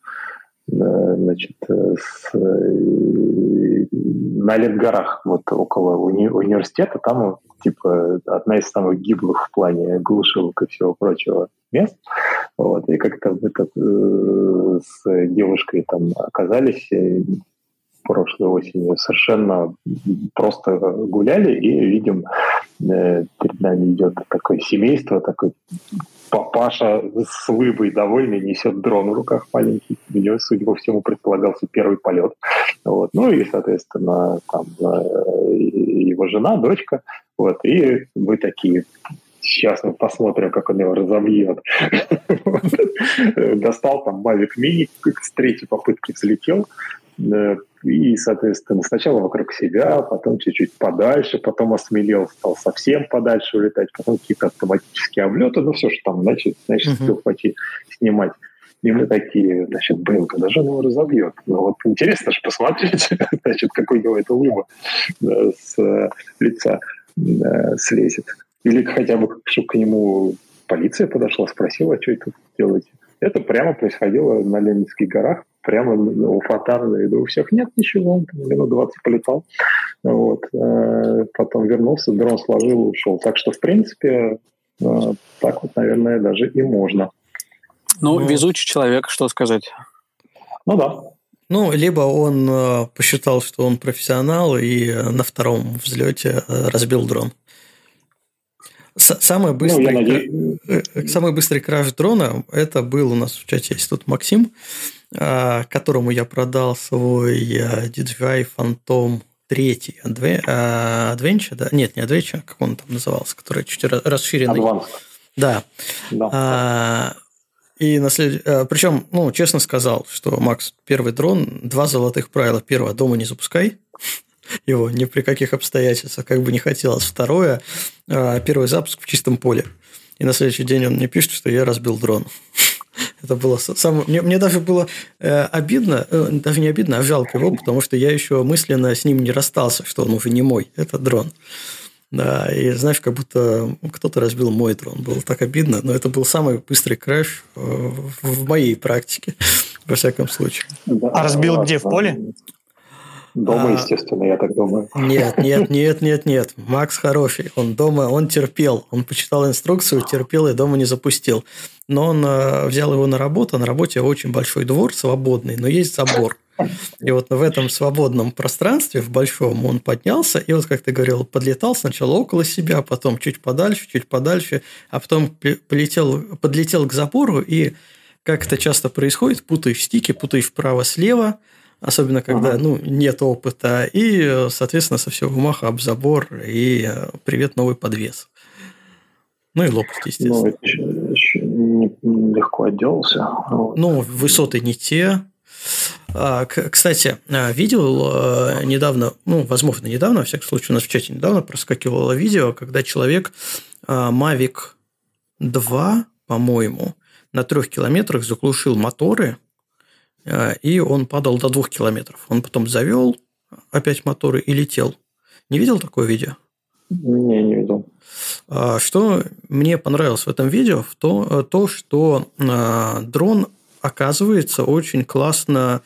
значит, э, с, э, на Летгорах, вот около уни университета, там типа одна из самых гиблых в плане глушилок и всего прочего мест. Вот, и как-то мы так, э, с девушкой там оказались прошлой осенью совершенно просто гуляли и видим, перед нами идет такое семейство, такой папаша с лыбой довольный несет дрон в руках маленький. У него, судя по всему, предполагался первый полет. Вот. Ну и, соответственно, там э, его жена, дочка. Вот. И мы такие, сейчас мы посмотрим, как он его разобьет. Достал там Mavic Mini, с третьей попытки взлетел. Э, и, соответственно, сначала вокруг себя, потом чуть-чуть подальше, потом осмелел, стал совсем подальше улетать, потом какие-то автоматические облеты, ну все, что там, значит, значит, uh-huh. пойти снимать. И мы такие, значит, блин, когда же он его разобьет? Ну вот интересно же посмотреть, значит, какой у него это улыба э, с э, лица слезет. Или хотя бы, чтобы к нему полиция подошла, спросила, а что это делаете. Это прямо происходило на Ленинских горах, прямо у фонтана на виду. У всех нет ничего, он минут 20 полетал. Вот. Э, потом вернулся, дрон сложил, ушел. Так что, в принципе, э, так вот, наверное, даже и можно. Ну, ну везучий человек, что сказать. Ну да. Ну, либо он э, посчитал, что он профессионал, и на втором взлете разбил дрон. Самый быстрый, ну, самый быстрый краш дрона это был у нас в чате есть тут Максим. А, которому я продал свой DJI Phantom 3 Adventure, да? Нет, не Adventure, а как он там назывался, который чуть расширенный. Advanced. Да. да. А, и на след... А, Причем, ну, честно сказал, что Макс, первый дрон, два золотых правила. Первое, дома не запускай его ни при каких обстоятельствах, как бы не хотелось. Второе, первый запуск в чистом поле. И на следующий день он мне пишет, что я разбил дрон. Это было самое... Мне, мне даже было э, обидно, э, даже не обидно, а жалко его, потому что я еще мысленно с ним не расстался, что он уже не мой, это дрон. Да, и знаешь, как будто кто-то разбил мой дрон. Было так обидно, но это был самый быстрый крэш э, в моей практике, во всяком случае. А разбил где, в поле? Дома, а, естественно, я так думаю. Нет, нет, нет, нет, нет. Макс хороший. Он дома, он терпел. Он почитал инструкцию, терпел и дома не запустил. Но он э, взял его на работу. На работе очень большой двор, свободный, но есть забор. И вот в этом свободном пространстве, в большом, он поднялся, и вот, как ты говорил, подлетал сначала около себя, потом чуть подальше, чуть подальше, а потом полетел, подлетел к забору, и, как это часто происходит, путаешь стики, путаешь вправо-слева – Особенно, когда ага. ну, нет опыта. И, соответственно, со всего маха об забор и э, привет, новый подвес. Ну и лопасть, естественно. Ну, еще, еще легко отделался. Ну, высоты не те. А, кстати, а, видел э, недавно, ну, возможно, недавно, во всяком случае, у нас в чате недавно проскакивало видео, когда человек а, Mavic 2, по-моему, на трех километрах заглушил моторы – и он падал до двух километров. Он потом завел опять моторы и летел. Не видел такое видео? Не, не видел. А, что мне понравилось в этом видео, то, то что а, дрон оказывается очень классно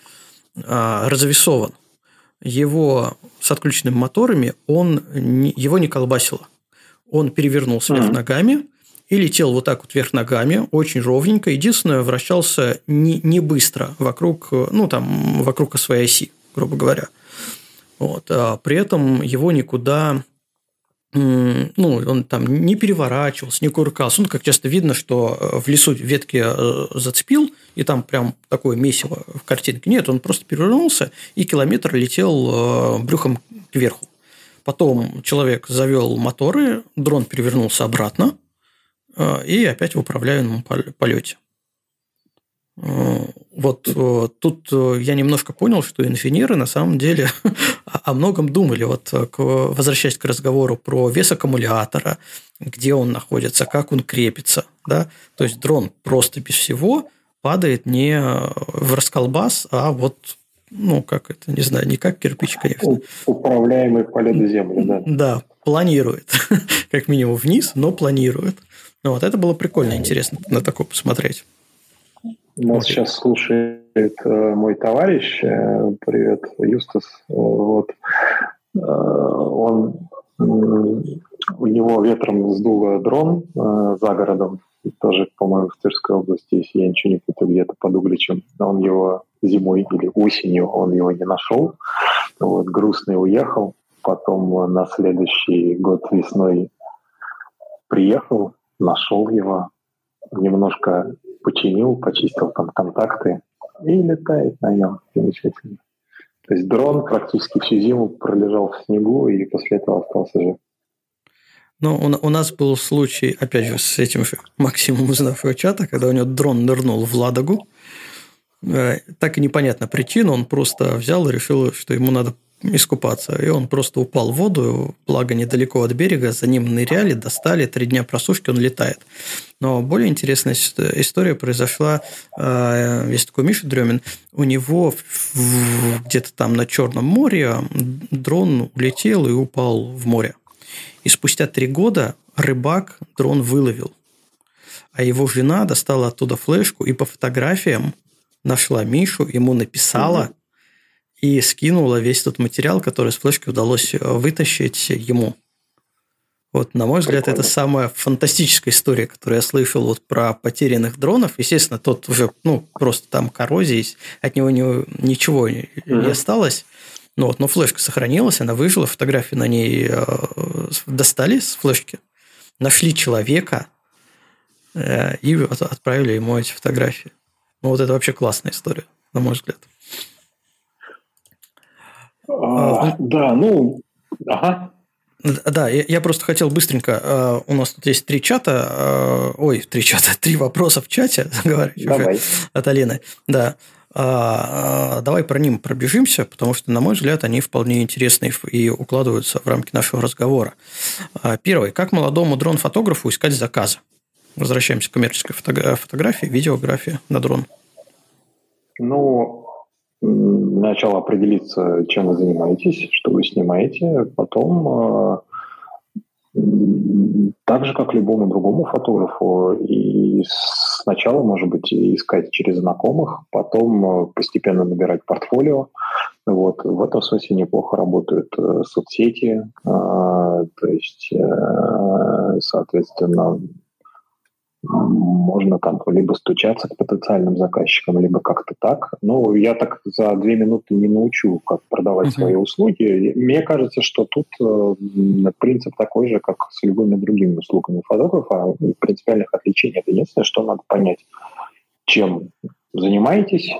развесован. Его с отключенными моторами, он, его не колбасило. Он перевернулся mm-hmm. вверх ногами, и летел вот так вот вверх ногами, очень ровненько. Единственное, вращался не, не быстро вокруг, ну, там, вокруг своей оси, грубо говоря. Вот. А при этом его никуда ну, он там не переворачивался, не куркался. Ну, как часто видно, что э, в лесу ветки э, зацепил, и там прям такое месиво в картинке. Нет, он просто перевернулся и километр летел э, брюхом кверху. Потом человек завел моторы, дрон перевернулся обратно, и опять в управляемом полете. Э, вот э, тут э, я немножко понял, что инженеры на самом деле о многом думали. Вот возвращаясь к разговору про вес аккумулятора, где он находится, как он крепится. Да? То есть дрон просто без всего падает не в расколбас, а вот ну, как это, не знаю, не как кирпич, конечно. Управляемый поле до земли, да. Да, планирует. как минимум вниз, но планирует. Ну, вот это было прикольно, интересно на такое посмотреть. Нас вот. сейчас слушает э, мой товарищ, э, привет, Юстас, вот, э, он, у него ветром сдуло дрон э, за городом, тоже, по-моему, в Тверской области, если я ничего не путаю, где-то под Угличем. Он его зимой или осенью, он его не нашел. Вот, грустный уехал. Потом на следующий год весной приехал, нашел его, немножко починил, почистил там контакты и летает на нем замечательно. То есть дрон практически всю зиму пролежал в снегу и после этого остался жив. Ну, у, нас был случай, опять же, с этим же Максимом из нашего чата, когда у него дрон нырнул в Ладогу. Э, так и непонятна причина, он просто взял и решил, что ему надо искупаться. И он просто упал в воду, благо недалеко от берега, за ним ныряли, достали, три дня просушки, он летает. Но более интересная история произошла, э, есть такой Миша Дремин, у него где-то там на Черном море дрон улетел и упал в море. И спустя три года рыбак дрон выловил. А его жена достала оттуда флешку и по фотографиям нашла Мишу, ему написала, и скинула весь тот материал, который с флешки удалось э, вытащить ему. Вот, на мой взгляд, Прикольно. это самая фантастическая история, которую я слышал вот про потерянных дронов. Естественно, тот уже, ну, просто там коррозия есть, от него не, ничего не, mm-hmm. осталось. Ну, вот, но флешка сохранилась, она выжила, фотографии на ней э, достали с флешки, нашли человека э, и отправили ему эти фотографии. Ну, вот это вообще классная история, на мой взгляд. А, да, ну, ага. Да, я, я просто хотел быстренько. Uh, у нас тут есть три чата. Ой, три чата, три вопроса в чате, говорю давай. от Алины. Да. Давай про ним пробежимся, потому что, на мой взгляд, они вполне интересны и укладываются в рамки нашего разговора. Первый. Как молодому дрон-фотографу искать заказы? Возвращаемся к коммерческой фотографии, видеографии на дрон. Ну, Сначала определиться, чем вы занимаетесь, что вы снимаете, потом э, так же, как любому другому фотографу, и сначала, может быть, искать через знакомых, потом э, постепенно набирать портфолио. Вот. В этом смысле неплохо работают э, соцсети, то есть, соответственно, можно там либо стучаться к потенциальным заказчикам, либо как-то так. Ну, я так за две минуты не научу, как продавать uh-huh. свои услуги. Мне кажется, что тут э, принцип такой же, как с любыми другими услугами фотографа. Принципиальных отличий нет. Единственное, что надо понять, чем занимаетесь,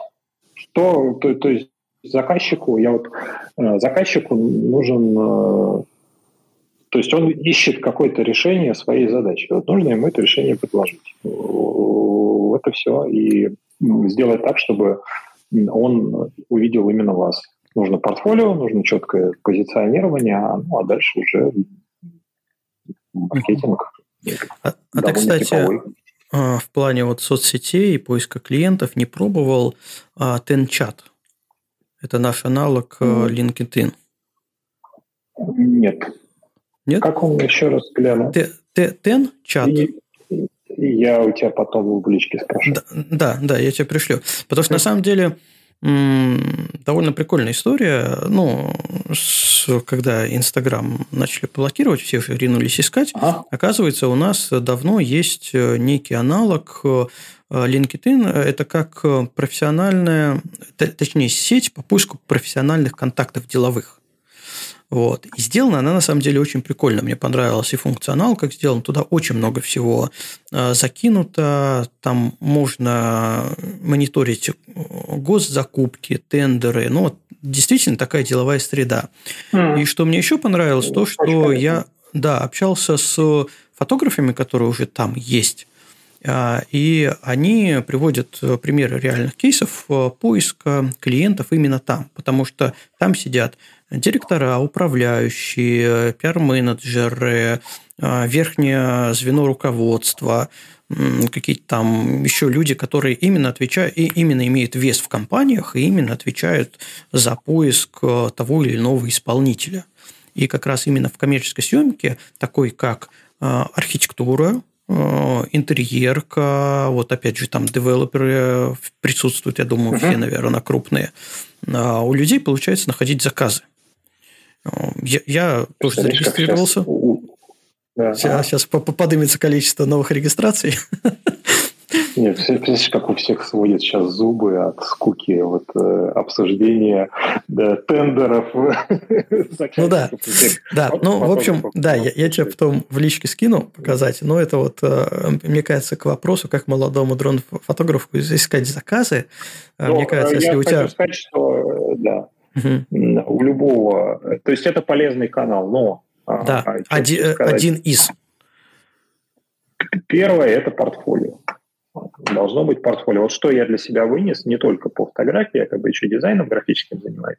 что, то, то есть заказчику, я вот э, заказчику нужен э, то есть он ищет какое-то решение своей задачи. Вот нужно ему это решение предложить. Это все. И сделать так, чтобы он увидел именно вас. Нужно портфолио, нужно четкое позиционирование, ну а дальше уже маркетинг. А, а ты, кстати, типовой. А, в плане вот соцсетей и поиска клиентов не пробовал а, TenChat? Это наш аналог mm. LinkedIn. Нет. Нет? Как он еще раз гляну? Тен чат. И, я у тебя потом в личке спрошу. Да, да, да, я тебе пришлю. Потому что на самом деле довольно прикольная история. Ну, с, когда Инстаграм начали блокировать, все ринулись искать. Ага. Оказывается, у нас давно есть э, некий аналог э, LinkedIn. Это как профессиональная, точнее, сеть по поиску профессиональных контактов деловых. Вот. И сделана она на самом деле очень прикольно. Мне понравилась и функционал, как сделан. Туда очень много всего э, закинуто. Там можно мониторить госзакупки, тендеры. Ну, вот действительно такая деловая среда. Mm. И что мне еще понравилось, то, что я да, общался с фотографами, которые уже там есть. И они приводят примеры реальных кейсов поиска клиентов именно там, потому что там сидят директора, управляющие, пиар-менеджеры, верхнее звено руководства, какие-то там еще люди, которые именно отвечают, и именно имеют вес в компаниях, и именно отвечают за поиск э, того или иного исполнителя. И как раз именно в коммерческой съемке, такой как э, архитектура, э, интерьерка, вот опять же там девелоперы присутствуют, я думаю, все, наверное, крупные. У людей получается находить заказы. Я, я тоже зарегистрировался. Да. Сейчас, сейчас поднимется количество новых регистраций. Нет, представляешь, как у всех сводят сейчас зубы от скуки вот, э, обсуждения да, тендеров. Ну да, да. Ну, в общем, да, я, я тебе потом в личке скину показать, но это вот, э, мне кажется, к вопросу, как молодому дрон-фотографу искать заказы. Э, мне кажется, если у тебя... Я сказать, что, да, у любого... То есть, это полезный канал, но а, да, а, один, один из. Первое – это портфолио. Должно быть портфолио. Вот что я для себя вынес, не только по фотографии, я как бы еще дизайном графическим занимаюсь.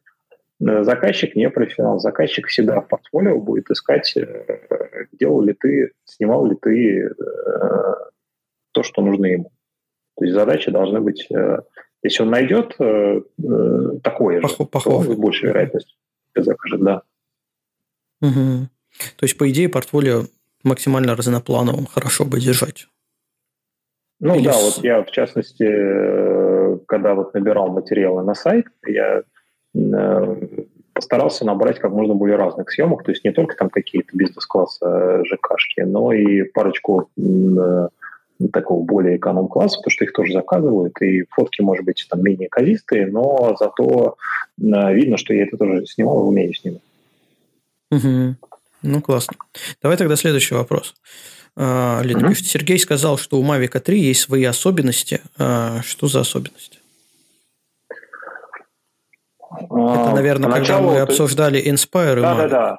Заказчик не профессионал. Заказчик всегда в портфолио будет искать, э, делал ли ты, снимал ли ты э, то, что нужно ему. То есть задачи должны быть... Э, если он найдет такое же, Похоже. то с большей вероятностью закажет, да. Угу. То есть, по идее, портфолио максимально разноплановым хорошо бы держать. Ну Или да, с... вот я, в частности, э, когда вот набирал материалы на сайт, я э, постарался набрать как можно более разных съемок, то есть не только там какие-то бизнес-класса э, ЖКшки, но и парочку такого более эконом-класса, потому что их тоже заказывают, и фотки, может быть, там менее казистые, но зато видно, что я это тоже снимал и умею снимать. Угу. Ну, классно. Давай тогда следующий вопрос. А, Лена угу. пишет, Сергей сказал, что у Mavic 3 есть свои особенности. А, что за особенности? Это, наверное, Поначалу когда мы обсуждали Inspire да, и Да, да,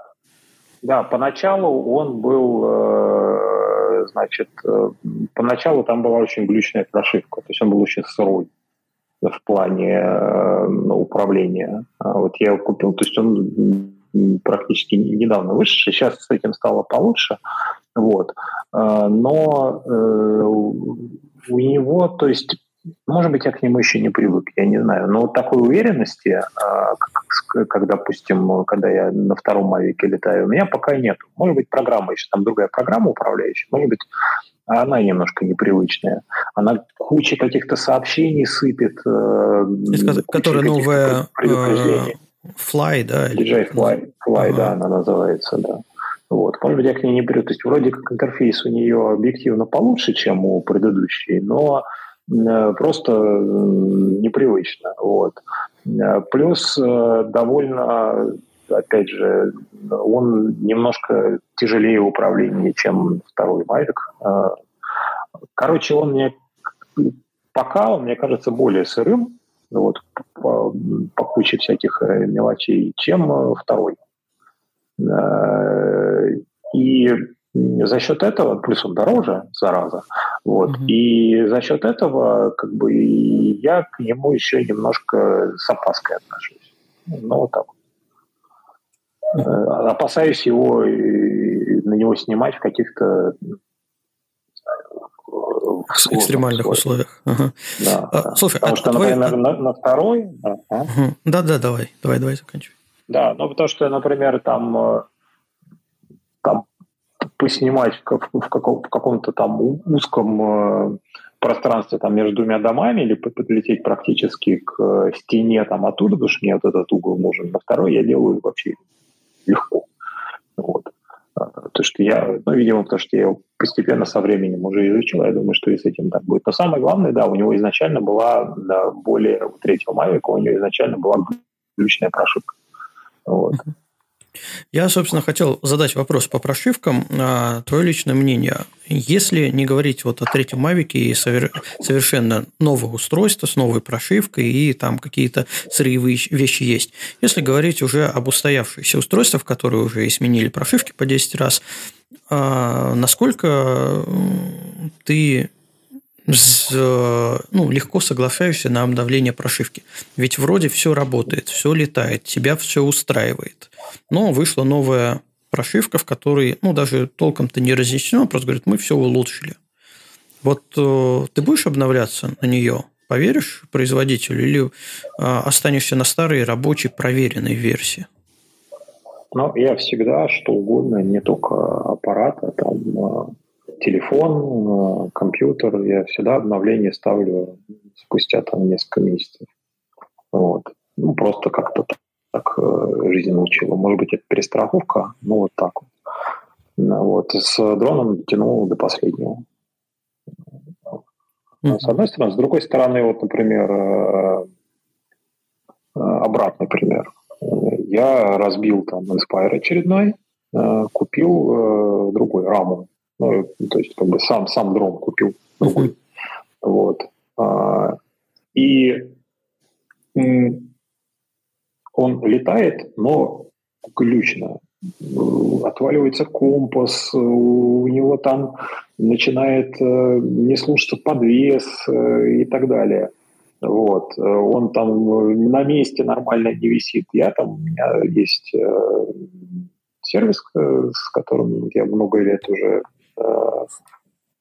да. поначалу он был, э, значит, э, поначалу там была очень глючная прошивка, то есть он был очень сырой в плане э, управления. А вот я его купил, то есть он практически недавно вышедший, сейчас с этим стало получше, вот. А, но э, у него, то есть, может быть, я к нему еще не привык, я не знаю, но вот такой уверенности, а, как, как, допустим, когда я на втором Мавике летаю, у меня пока нет. Может быть, программа еще, там другая программа управляющая, может быть, она немножко непривычная. Она куча каких-то сообщений сыпет. Э, Которая новая Fly, да? DJI Fly, Fly ага. да, она называется, да. Вот. Может быть, я к ней не беру. То есть, вроде как интерфейс у нее объективно получше, чем у предыдущей, но э, просто непривычно. Вот. Э, плюс э, довольно, опять же, он немножко тяжелее управления, чем второй Mavic. Короче, он мне пока, мне кажется, более сырым, вот, по, по куче всяких э, мелочей, чем э, второй. Э, и за счет этого, плюс он дороже, зараза, вот, mm-hmm. и за счет этого, как бы, я к нему еще немножко с опаской отношусь. Ну, вот так Опасаюсь его, на него снимать в каких-то в экстремальных условиях. Ага. Да, а, да. Слушай, потому а что, твой... например, на, на второй... Ага. Да, да, давай, давай, давай заканчивай. Да, ну потому что, например, там, э, там поснимать в, в, каком, в каком-то там узком э, пространстве там между двумя домами или подлететь практически к стене там оттуда, потому что мне вот этот угол нужен, на второй я делаю вообще легко. Вот. То, что я, ну, видимо, потому что я постепенно со временем уже изучил, я думаю, что и с этим так будет. Но самое главное, да, у него изначально была, да, более у третьего Мавика, у него изначально была ключная прошивка. Вот. Я, собственно, хотел задать вопрос по прошивкам. А, твое личное мнение. Если не говорить вот о третьем Мавике и совершенно новое устройство с новой прошивкой и там какие-то сырьевые вещи есть. Если говорить уже об устоявшихся устройствах, которые уже изменили прошивки по 10 раз, а, насколько ты ну, легко соглашаешься на обновление прошивки. Ведь вроде все работает, все летает, тебя все устраивает. Но вышла новая прошивка, в которой, ну, даже толком-то не разъяснено, просто говорит, мы все улучшили. Вот э, ты будешь обновляться на нее? Поверишь производителю или э, останешься на старой рабочей проверенной версии? Ну, я всегда что угодно, не только аппарат, а там э, телефон, э, компьютер, я всегда обновление ставлю спустя там несколько месяцев. Вот. Ну, просто как-то так э, жизнь научила. Может быть, это перестраховка, но вот так вот. Ну, вот. С дроном тянул до последнего. Mm-hmm. С одной стороны. С другой стороны, вот, например, э, обратный пример. Я разбил там Inspire очередной, купил другой раму. Ну, то есть, как бы сам, сам дрон купил другой. Mm-hmm. Вот. А, и он летает, но глючно. Отваливается компас, у него там начинает э, не слушаться подвес э, и так далее. Вот. Он там на месте нормально не висит. Я там, у меня есть э, сервис, с которым я много лет уже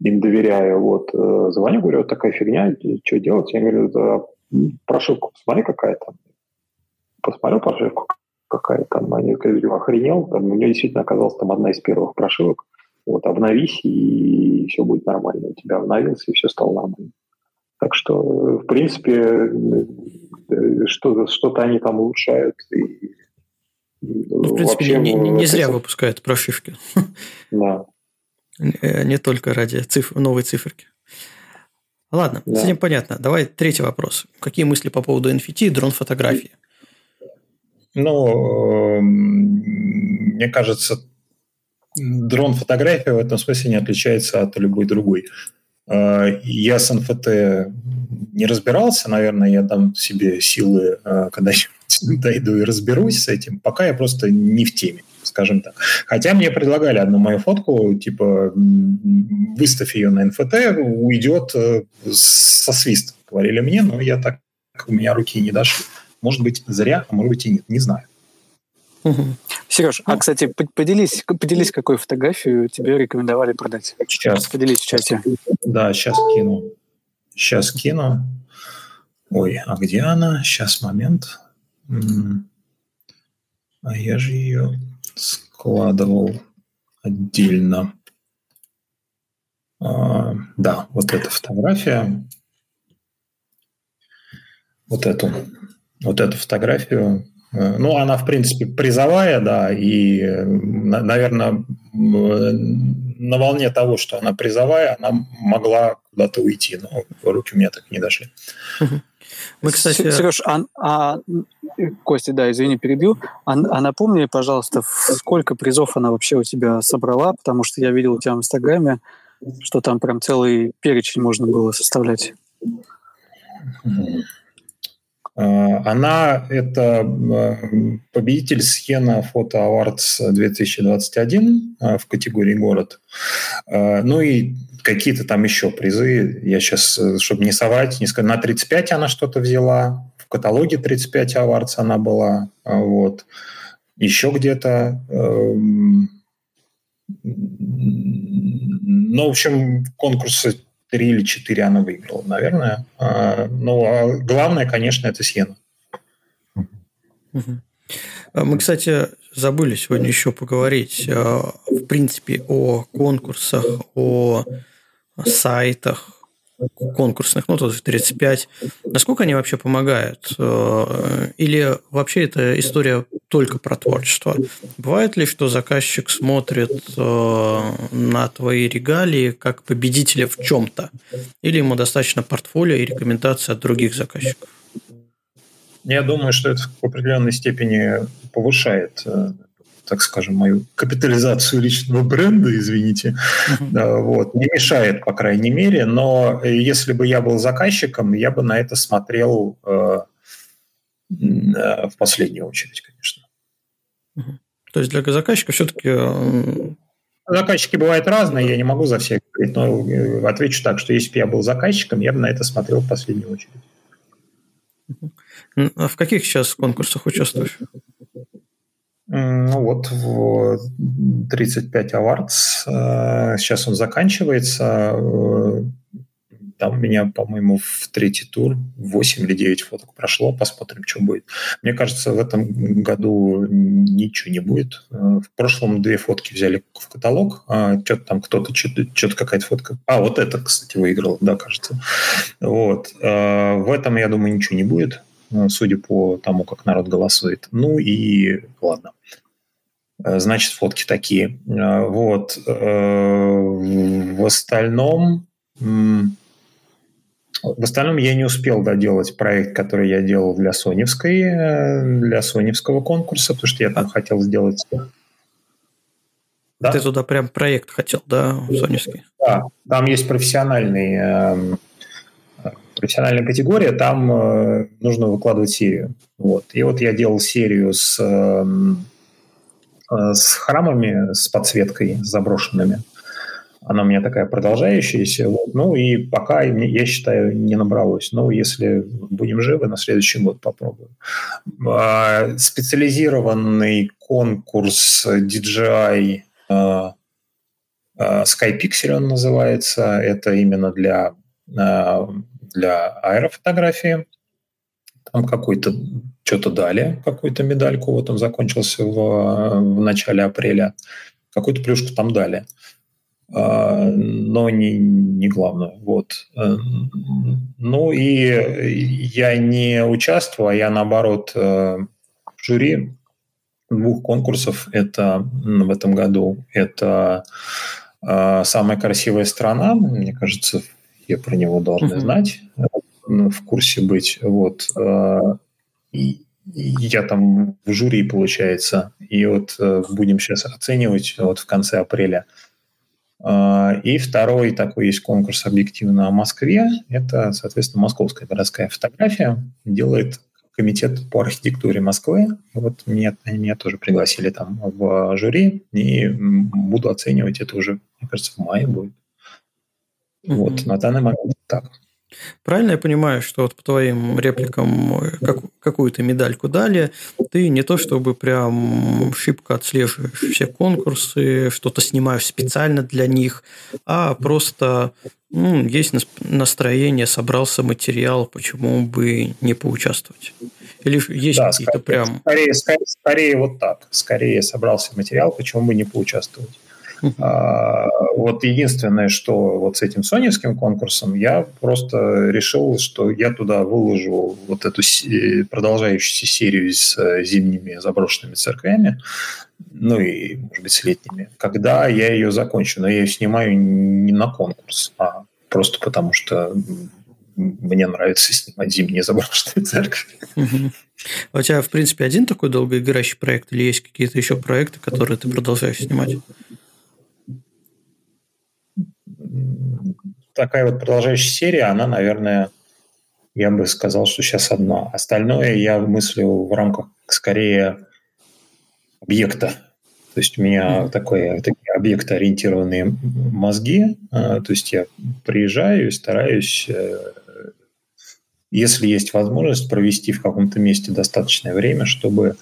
им доверяю. Вот. Звоню, говорю, вот такая фигня, что делать? Я говорю, да, прошивку посмотри, какая там посмотрел прошивку, какая там, они говорю, охренел, там, у меня действительно оказалась там одна из первых прошивок, вот, обновись, и все будет нормально. У тебя обновился, и все стало нормально. Так что, в принципе, что, что-то они там улучшают. И, ну, в принципе, не, не, не зря выпускают прошивки. Да. Не только ради цифр, новой циферки. Ладно, да. с этим понятно. Давай третий вопрос. Какие мысли по поводу NFT и дрон-фотографии? Ну, эм, мне кажется, дрон-фотография в этом смысле не отличается от любой другой. Э, я с НФТ не разбирался, наверное, я дам себе силы, э, когда дойду и разберусь с этим. Пока я просто не в теме, скажем так. Хотя мне предлагали одну мою фотку, типа, выставь ее на НФТ, уйдет э, со свистом, говорили мне, но я так, у меня руки не дошли. Может быть, зря, а может быть и нет, не знаю. Угу. Сереж, а, кстати, поделись, поделись, какую фотографию тебе рекомендовали продать. Сейчас. Поделись в чате. Да, сейчас кину. Сейчас кину. Ой, а где она? Сейчас, момент. А я же ее складывал отдельно. А, да, вот эта фотография. Вот эту вот эту фотографию. Э, ну, она, в принципе, призовая, да, и, наверное, на волне того, что она призовая, она могла куда-то уйти, но руки у меня так не дошли. Мы, кстати... Сереж, а, а, Костя, да, извини, перебил. А, а напомни, пожалуйста, сколько призов она вообще у тебя собрала, потому что я видел у тебя в Инстаграме, что там прям целый перечень можно было составлять. Э, она – это э, победитель Схена Фото Awards 2021 в категории «Город». Э, ну и какие-то там еще призы. Я сейчас, чтобы не соврать, не сказать, на 35 она что-то взяла, в каталоге 35 Awards она была, вот. Еще где-то эм, ну, в общем, конкурсы три или четыре она выиграла, наверное. А, ну, а главное, конечно, это Сьена. А мы, кстати, забыли сегодня еще поговорить, в принципе, о конкурсах, о сайтах, конкурсных, ну, тоже 35. Насколько они вообще помогают? Э, или вообще это история только про творчество? Бывает ли, что заказчик смотрит э, на твои регалии как победителя в чем-то? Или ему достаточно портфолио и рекомендации от других заказчиков? Я думаю, что это в определенной степени повышает э, так скажем, мою капитализацию личного бренда, извините, uh-huh. вот, не мешает, по крайней мере, но если бы я был заказчиком, я бы на это смотрел э, э, в последнюю очередь, конечно. Uh-huh. То есть для заказчика все-таки заказчики бывают разные, я не могу за всех говорить, но э, отвечу так, что если бы я был заказчиком, я бы на это смотрел в последнюю очередь. А в каких сейчас конкурсах участвуешь? Ну вот в 35 Awards. Э, сейчас он заканчивается. Э, там меня, по-моему, в третий тур 8 или 9 фоток прошло. Посмотрим, что будет. Мне кажется, в этом году ничего не будет. Э, в прошлом две фотки взяли в каталог. А что-то там кто-то, что-то, какая-то фотка. А, вот это, кстати, выиграл, да, кажется. Вот. В этом, я думаю, ничего не будет. Э, судя по тому, как народ голосует. Ну и ладно. Э, значит, фотки такие. Э, вот. В остальном... В остальном я не успел доделать проект, который я делал для Соневской, для Соневского конкурса, потому что я там хотел сделать... Да? Ты туда прям проект хотел, да, Соневский? Да, там есть профессиональный профессиональная категория, там э, нужно выкладывать серию. Вот. И вот я делал серию с, э, с храмами, с подсветкой, заброшенными. Она у меня такая продолжающаяся. Вот. Ну и пока, я считаю, не набралось. Но если будем живы, на следующий год попробую. А, специализированный конкурс DJI э, SkyPixel он называется. Это именно для для аэрофотографии. Там какой-то что-то дали, какую-то медальку, вот он закончился в, в начале апреля. Какую-то плюшку там дали. А, но не, не главное. Вот. Ну и я не участвовал, а я наоборот э, в жюри двух конкурсов это в этом году. Это э, самая красивая страна, мне кажется, все про него должны uh-huh. знать, э, в курсе быть. Вот. Э, и я там в жюри, получается, и вот э, будем сейчас оценивать вот в конце апреля. И второй такой есть конкурс объективно о Москве. Это, соответственно, московская городская фотография. Делает комитет по архитектуре Москвы. Вот меня, меня тоже пригласили там в жюри, и буду оценивать это уже, мне кажется, в мае будет. Вот, на данный момент так. Правильно я понимаю, что вот по твоим репликам э, как, какую-то медальку дали, ты не то чтобы прям шибко отслеживаешь все конкурсы, что-то снимаешь специально для них, а просто ну, есть настроение, собрался материал, почему бы не поучаствовать? Или есть да, какие-то прям... Скорее, скорее, скорее вот так. Скорее собрался материал, почему бы не поучаствовать. А, вот единственное, что вот с этим соневским конкурсом, я просто решил, что я туда выложу вот эту продолжающуюся серию с э, зимними заброшенными церквями, ну и, может быть, с летними, когда я ее закончу. Но я ее снимаю не на конкурс, а просто потому что мне нравится снимать зимние заброшенные церкви. А у тебя, в принципе, один такой долгоиграющий проект или есть какие-то еще проекты, которые ты продолжаешь снимать? Такая вот продолжающая серия, она, наверное, я бы сказал, что сейчас одна. Остальное я мыслю в рамках скорее объекта. То есть у меня mm. такой, такие объектоориентированные мозги. А, то есть я приезжаю и стараюсь, э, если есть возможность, провести в каком-то месте достаточное время, чтобы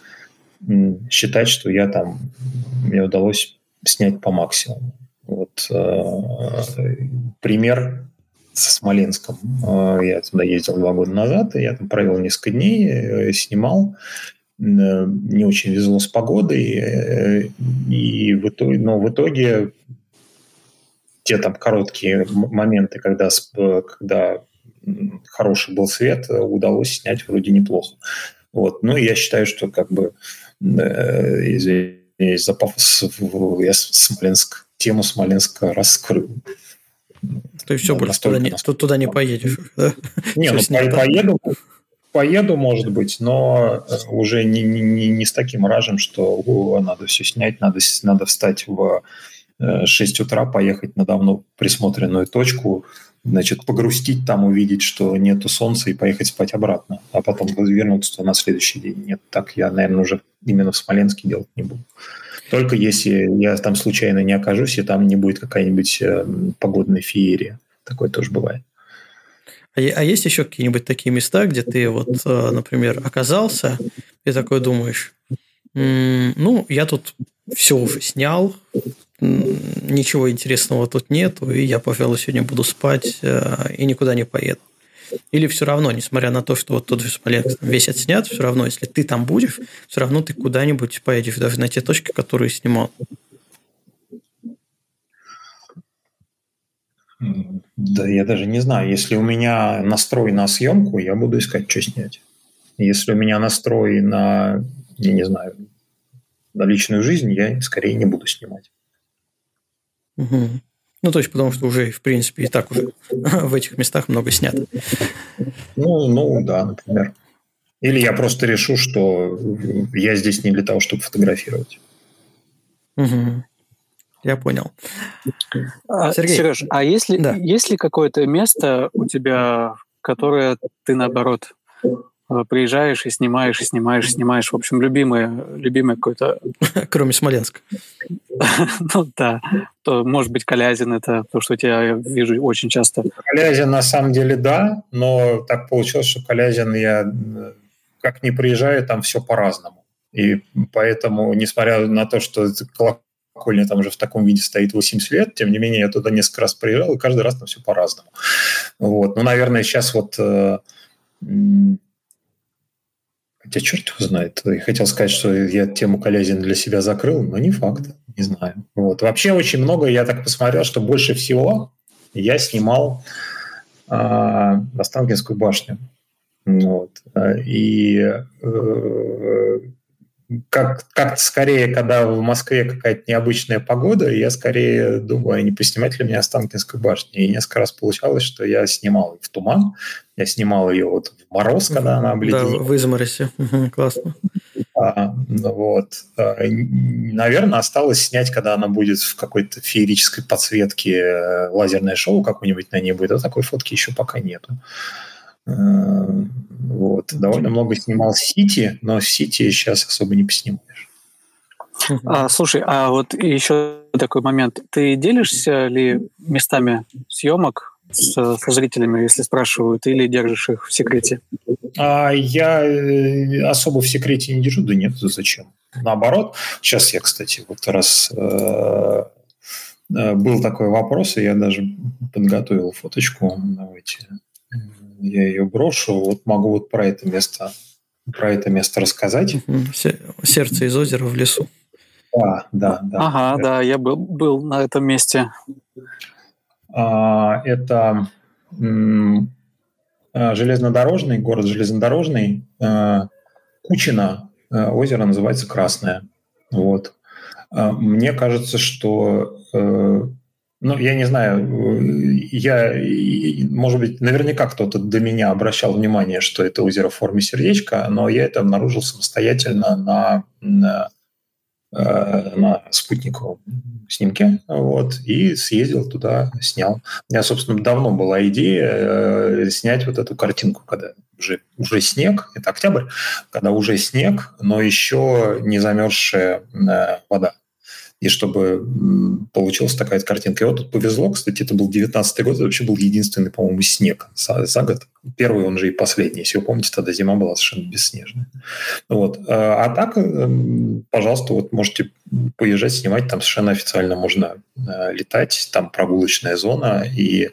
считать, что я там, мне удалось снять по максимуму. Вот э, пример со Смоленском. Э, я туда ездил два года назад, и я там провел несколько дней, э, снимал. Не очень везло с погодой, и в итоге, но в итоге те там короткие моменты, когда, когда хороший был свет, удалось снять вроде неплохо. Вот. Ну, я считаю, что как бы из-за пафоса я Смоленск тему Смоленска раскрыл. То есть все, больше туда не, туда не поедешь, да? Не, ну поеду, поеду, может быть, но уже не, не, не с таким ражем, что о, надо все снять, надо, надо встать в 6 э, утра, поехать на давно присмотренную точку, значит, погрустить там, увидеть, что нету солнца и поехать спать обратно, а потом вернуться на следующий день. Нет, так я, наверное, уже именно в Смоленске делать не буду. Только если я там случайно не окажусь, и там не будет какая-нибудь э, погодная феерия. Такое тоже бывает. А, а есть еще какие-нибудь такие места, где ты вот, э, например, оказался и такой думаешь, ну, я тут все уже снял, ничего интересного тут нету, и я, пожалуй, сегодня буду спать э, и никуда не поеду. Или все равно, несмотря на то, что вот тот же Смоленск весь отснят, все равно, если ты там будешь, все равно ты куда-нибудь поедешь, даже на те точки, которые снимал. Да я даже не знаю. Если у меня настрой на съемку, я буду искать, что снять. Если у меня настрой на, я не знаю, на личную жизнь, я скорее не буду снимать. Угу. Ну, то есть, потому что уже, в принципе, и так уже в этих местах много снято. Ну, ну, да, например. Или я просто решу, что я здесь не для того, чтобы фотографировать. Угу. Я понял. А, Сергей, Сереж, а если да. есть ли какое-то место у тебя, которое ты наоборот Э, приезжаешь и снимаешь, и снимаешь, и снимаешь. В общем, любимое, любимое какое-то... Кроме Смоленска. ну да. То, может быть, Калязин это то, что я вижу очень часто. Калязин на самом деле да, но так получилось, что Калязин я как не приезжаю, там все по-разному. И поэтому, несмотря на то, что колокольня там уже в таком виде стоит 80 лет, тем не менее я туда несколько раз приезжал, и каждый раз там все по-разному. Вот. Ну, наверное, сейчас вот э, Хотя черт его знает. Я хотел сказать, что я тему Колязин для себя закрыл, но не факт. Не знаю. Вот. Вообще очень много, я так посмотрел, что больше всего я снимал э, Останкинскую башню. Вот. И э, как, как скорее, когда в Москве какая-то необычная погода, я скорее думаю, а не поснимать ли мне Останкинскую башню. И несколько раз получалось, что я снимал в туман, я снимал ее вот в мороз, когда она обледенела. Да, в изморосе. Угу, классно. А, вот. Наверное, осталось снять, когда она будет в какой-то феерической подсветке э, лазерное шоу какое-нибудь на ней будет, а такой фотки еще пока нету. Э, вот. Довольно много снимал Сити, но в Сити сейчас особо не поснимаешь. А, слушай, а вот еще такой момент. Ты делишься ли местами съемок с, со зрителями, если спрашивают, или держишь их в секрете? А, я э, особо в секрете не держу, да нет, зачем? Наоборот, сейчас я, кстати, вот раз э, э, был такой вопрос, и я даже подготовил фоточку. Давайте я ее брошу. Вот могу вот про это место, про это место рассказать. Сердце из озера в лесу. Да, да, да. Ага, да, я был, был на этом месте. А, это а, железнодорожный, город железнодорожный, а, Кучина, озеро называется Красное. Вот. Мне кажется, что э, ну, я не знаю, я, может быть, наверняка кто-то до меня обращал внимание, что это озеро в форме сердечка, но я это обнаружил самостоятельно на, на, э, на спутниковом снимке, вот, и съездил туда, снял. У меня, собственно, давно была идея э, снять вот эту картинку, когда уже, уже снег, это октябрь, когда уже снег, но еще не замерзшая э, вода и чтобы получилась такая картинка. И вот тут повезло, кстати, это был 19 год, это вообще был единственный, по-моему, снег за, за год. Первый, он же и последний. Если вы помните, тогда зима была совершенно бесснежная. Вот. А, а так, эм, пожалуйста, вот можете поезжать, снимать, там совершенно официально можно э, летать, там прогулочная зона, и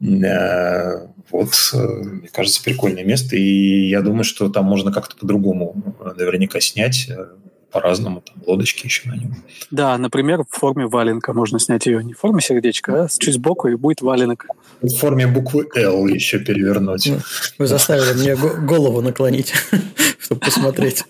э, вот, э, мне кажется, прикольное место, и я думаю, что там можно как-то по-другому наверняка снять, по-разному, там лодочки еще на нем. Да, например, в форме валенка можно снять ее не в форме сердечка, а чуть сбоку, и будет валенок. В форме буквы «Л» еще перевернуть. Ну, вы заставили мне голову наклонить, чтобы посмотреть.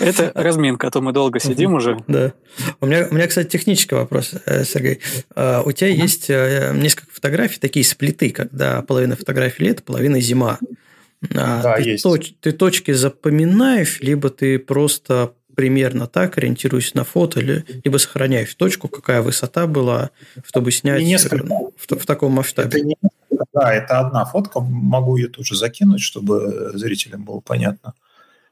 Это разминка, а то мы долго сидим уже. Да. У меня, у меня, кстати, технический вопрос, э, Сергей. А, у тебя есть э, несколько фотографий, такие сплиты, когда половина фотографий лето, половина зима. А да, ты, есть. Точ, ты точки запоминаешь, либо ты просто примерно так ориентируешься на фото, либо сохраняешь точку, какая высота была, чтобы снять несколько, в, в таком масштабе. Это не, да, это одна фотка, могу ее тоже закинуть, чтобы зрителям было понятно.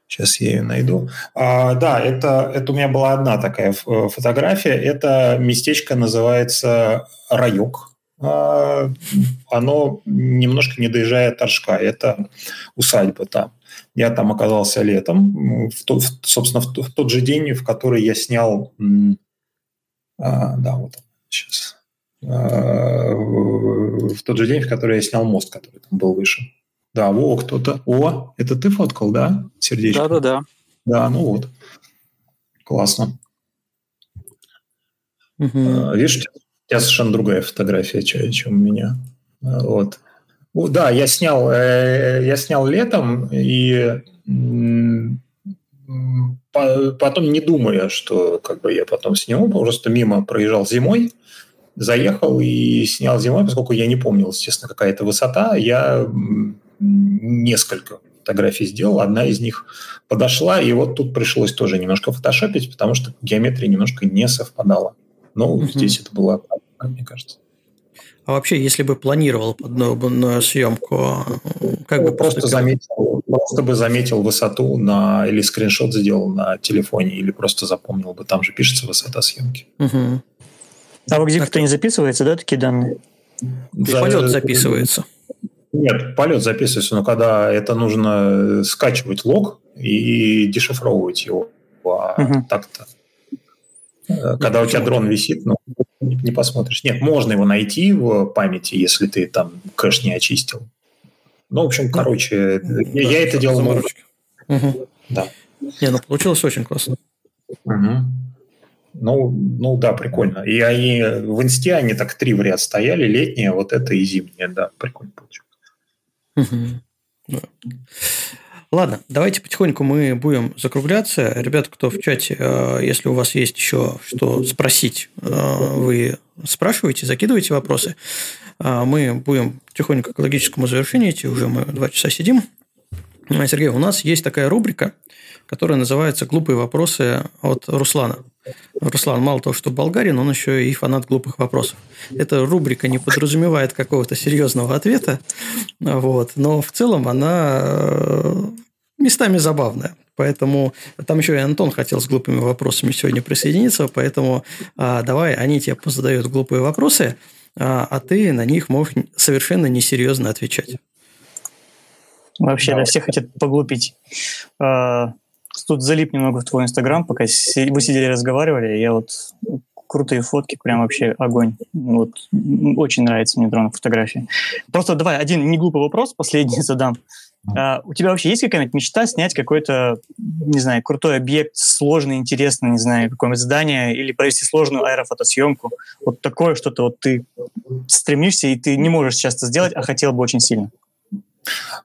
Сейчас я ее найду. А, да, это, это у меня была одна такая фотография. Это местечко называется Райок. А, оно немножко не доезжает Торжка. Это усадьба там. Я там оказался летом, в тот, собственно, в, в тот же день, в который я снял... А, да, вот сейчас. А, в тот же день, в который я снял мост, который там был выше. Да, во, кто-то. О, это ты фоткал, да? Сердечко. Да-да-да. Да, ну вот. Классно. Угу. Видишь, у тебя совершенно другая фотография, чем у меня. Вот. Да, я снял, э, я снял летом и потом не думая, что как бы я потом сниму, просто мимо проезжал зимой, заехал и снял зимой, поскольку я не помнил, естественно, какая это высота, я несколько фотографий сделал, одна из них подошла, и вот тут пришлось тоже немножко фотошопить, потому что геометрия немножко не совпадала. Но угу. здесь это было, мне кажется. А вообще, если бы планировал подобную съемку, как бы просто заметил, просто бы заметил высоту на или скриншот сделал на телефоне, или просто запомнил бы, там же пишется высота съемки. Угу. А вы где-то не записывается, да, такие данные? За... Полет записывается. Нет, полет записывается, но когда это нужно скачивать лог и дешифровывать его. А угу. так-то. Э, когда у тебя дрон висит, ну, не посмотришь. Нет, можно его найти в памяти, если ты там кэш не очистил. Ну, в общем, короче, да, я это делал... Угу. Да. Не, ну получилось очень классно. Угу. Ну, ну да, прикольно. И они в инсте они так три в ряд стояли, летние, вот это и зимние, да, прикольно получилось. Ладно, давайте потихоньку мы будем закругляться. Ребята, кто в чате, э, если у вас есть еще что спросить, э, вы спрашиваете, закидывайте вопросы. Э, мы будем потихоньку к логическому завершению идти, уже мы два часа сидим. Сергей, у нас есть такая рубрика, которая называется «Глупые вопросы от Руслана». Руслан мало того, что болгарин, он еще и фанат глупых вопросов. Эта рубрика не подразумевает какого-то серьезного ответа, вот, но в целом она э, местами забавная. Поэтому там еще и Антон хотел с глупыми вопросами сегодня присоединиться, поэтому а, давай они тебе задают глупые вопросы, а, а ты на них можешь совершенно несерьезно отвечать. Вообще, да, все хотят поглупить. А, тут залип немного в твой инстаграм, пока вы сидели разговаривали, я вот крутые фотки, прям вообще огонь. Вот очень нравится мне дрон фотографии. Просто давай один не глупый вопрос, последний задам. А, у тебя вообще есть какая-нибудь мечта снять какой-то, не знаю, крутой объект, сложный, интересный, не знаю, какое-нибудь здание или провести сложную аэрофотосъемку? Вот такое что-то вот ты стремишься, и ты не можешь часто сделать, а хотел бы очень сильно.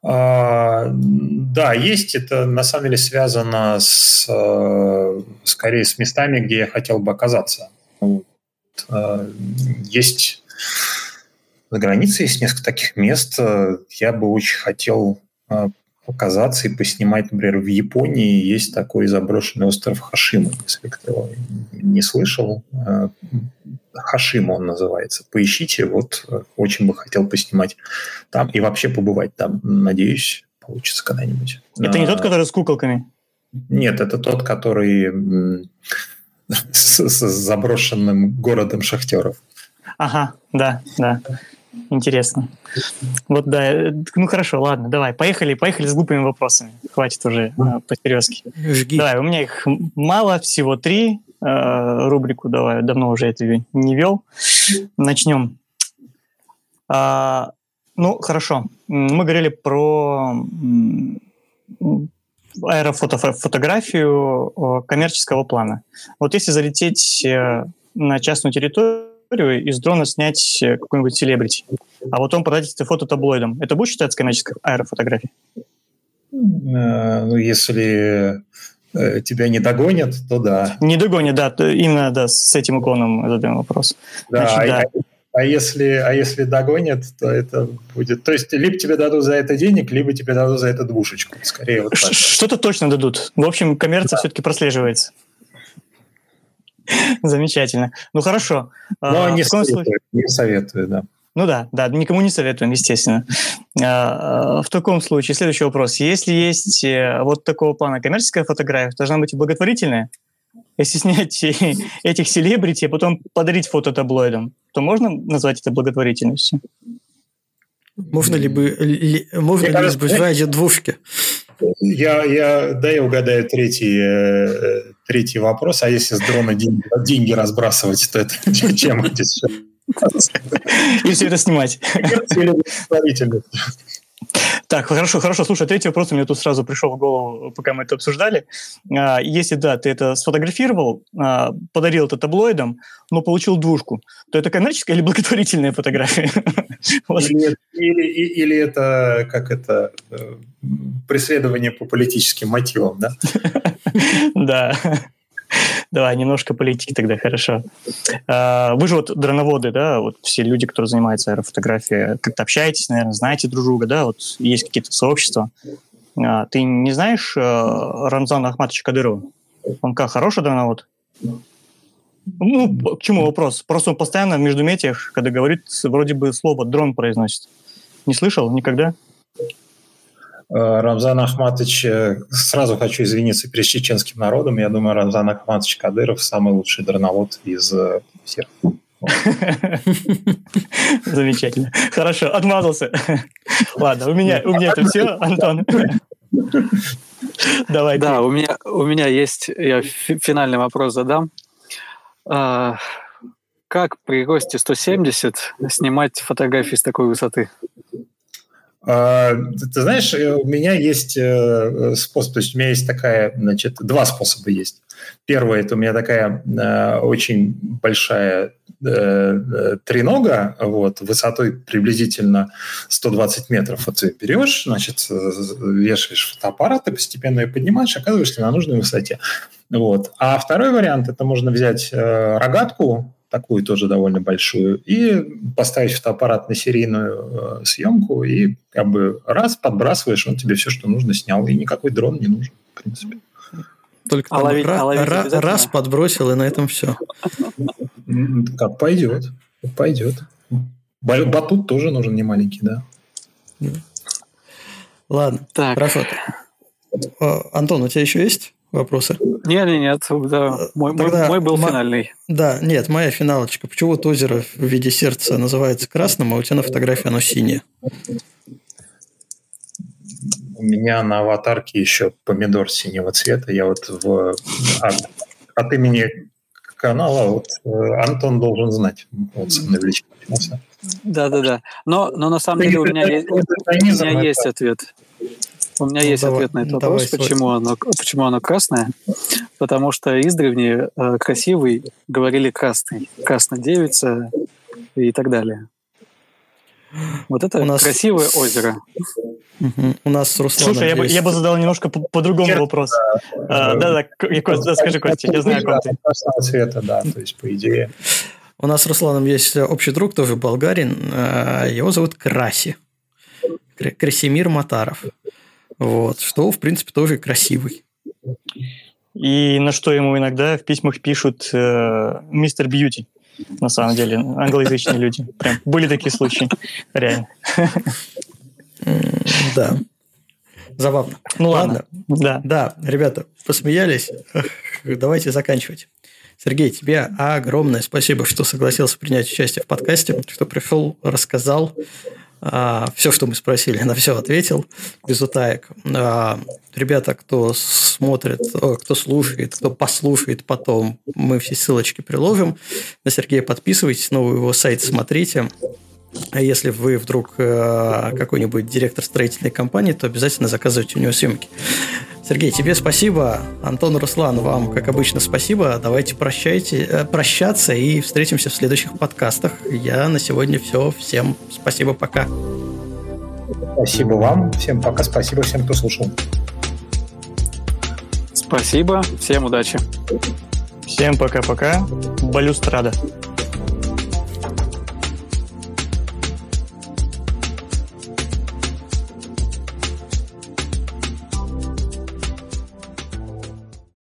А, да, есть. Это на самом деле связано с, э, скорее с местами, где я хотел бы оказаться. Э, есть за границей есть несколько таких мест. Я бы очень хотел э, показаться и поснимать, например, в Японии есть такой заброшенный остров Хашима, если кто не слышал. Хашима он называется. Поищите, вот э, очень бы хотел поснимать там и вообще побывать там. Надеюсь, получится когда-нибудь. Это не тот, а, который с куколками? Нет, это тот, который с, с заброшенным городом шахтеров. Ага, да, да. Интересно. Вот да, э, ну хорошо, ладно, давай, поехали, поехали с глупыми вопросами. Хватит уже э, по Жги. Давай, у меня их мало, всего три. Э, рубрику давай, давно уже это не вел. Начнем. А, ну, хорошо. Мы говорили про аэрофотографию коммерческого плана. Вот если залететь э, на частную территорию, из дрона снять какой-нибудь селебрити, а вот он продать это фото таблоидом, это будет считаться коммерческой аэрофотографией? Э, ну, если Э, тебя не догонят, то да. Не догонят, да, именно да, с этим уклоном задаем вопрос. Да, Значит, а, да. А, если, а если догонят, то это будет... То есть, либо тебе дадут за это денег, либо тебе дадут за это двушечку. Скорее вот Что-то точно дадут. В общем, коммерция да. все-таки прослеживается. Замечательно. Ну, хорошо. Но а, не, советую, случае... не советую, да. Ну да, да, никому не советуем, естественно. А, а, в таком случае, следующий вопрос. Если есть э, вот такого плана коммерческая фотография, должна быть и благотворительная? Если снять этих селебрити, а потом подарить фото таблоидам, то можно назвать это благотворительностью? Можно ли бы ли, можно ли избежать двушки? Я, я, да, я угадаю третий, э, третий вопрос. А если с дрона деньги, деньги разбрасывать, то это чем здесь? И все это снимать. Так, хорошо, хорошо. Слушай, третий вопрос у меня тут сразу пришел в голову, пока мы это обсуждали. А, если да, ты это сфотографировал, а, подарил это таблоидом, но получил двушку, то это коммерческая или благотворительная фотография? Или, или, или это как это э, преследование по политическим мотивам, да? Да. Давай, немножко политики тогда, хорошо. А, вы же вот дроноводы, да, вот все люди, которые занимаются аэрофотографией, как-то общаетесь, наверное, знаете друг друга, да, вот есть какие-то сообщества. А, ты не знаешь э, Рамзана Ахматовича Кадырова? Он как, хороший дроновод? Ну, к чему вопрос? Просто он постоянно в междуметиях, когда говорит, вроде бы слово «дрон» произносит. Не слышал никогда? Э, Рамзан Ахматович, э, сразу хочу извиниться перед чеченским народом. Я думаю, Рамзан Ахматович Кадыров самый лучший дроновод из э, всех. Замечательно. Хорошо, отмазался. Ладно, у меня, у меня это все, Антон. Давай. Да, у меня, у меня есть, я финальный вопрос задам. А, как при росте 170 снимать фотографии с такой высоты? А, ты знаешь, э, у меня есть э, способ, то есть у меня есть такая, значит, два способа есть. Первый – это у меня такая э, очень большая тренога, вот, высотой приблизительно 120 метров. Вот ты берешь, значит, вешаешь фотоаппарат и постепенно ее поднимаешь, оказываешься на нужной высоте. Вот. А второй вариант – это можно взять рогатку, такую тоже довольно большую, и поставить фотоаппарат на серийную э, съемку, и как бы раз подбрасываешь, он тебе все, что нужно, снял, и никакой дрон не нужен, в принципе. Только а ловить, ра- а ловить ра- раз подбросил, и на этом все. Как пойдет, пойдет. Батут тоже нужен не маленький, да. Ладно, так. хорошо. Антон, у тебя еще есть вопросы? Нет, нет, нет, да. Мой, Тогда мой, был мо- финальный. Да, нет, моя финалочка. Почему вот озеро в виде сердца называется красным, а у тебя на фотографии оно синее? У меня на аватарке еще помидор синего цвета. Я вот в, от, от имени канала вот, э, Антон должен знать. Вот со мной Да, да, да. Но, но на самом деле у меня, есть, у меня есть ответ. У меня ну, есть давай, ответ на этот вопрос, почему оно, почему оно красное. Потому что издревле э, красивый говорили красный, красная девица и так далее. Вот это У нас... красивое озеро. Угу. У нас с Русланом Слушай, я бы, я бы задал немножко по-другому по вопрос. А, да, да, скажи, Костя, я знаю, о ком ты. Красного цвета, да, то есть по идее. У нас с Русланом есть общий друг, тоже болгарин. А, его зовут Краси. Красимир Матаров. Вот, что, в принципе, тоже красивый. И на что ему иногда в письмах пишут э, мистер Бьюти, на самом деле, англоязычные люди. Прям были такие случаи, реально. Да. Забавно. Ну ладно. Да. Да, ребята, посмеялись. Давайте заканчивать. Сергей, тебе огромное спасибо, что согласился принять участие в подкасте, что пришел, рассказал. А, все, что мы спросили, на все ответил без утаек. А, ребята, кто смотрит, кто слушает, кто послушает потом, мы все ссылочки приложим. На Сергея подписывайтесь, новый его сайт смотрите. А если вы вдруг э, какой-нибудь директор строительной компании, то обязательно заказывайте у него съемки. Сергей, тебе спасибо. Антон, Руслан, вам, как обычно, спасибо. Давайте прощайте, э, прощаться и встретимся в следующих подкастах. Я на сегодня все. Всем спасибо, пока. Спасибо вам. Всем пока. Спасибо всем, кто слушал. Спасибо. Всем удачи. Всем пока-пока. Балюстрада.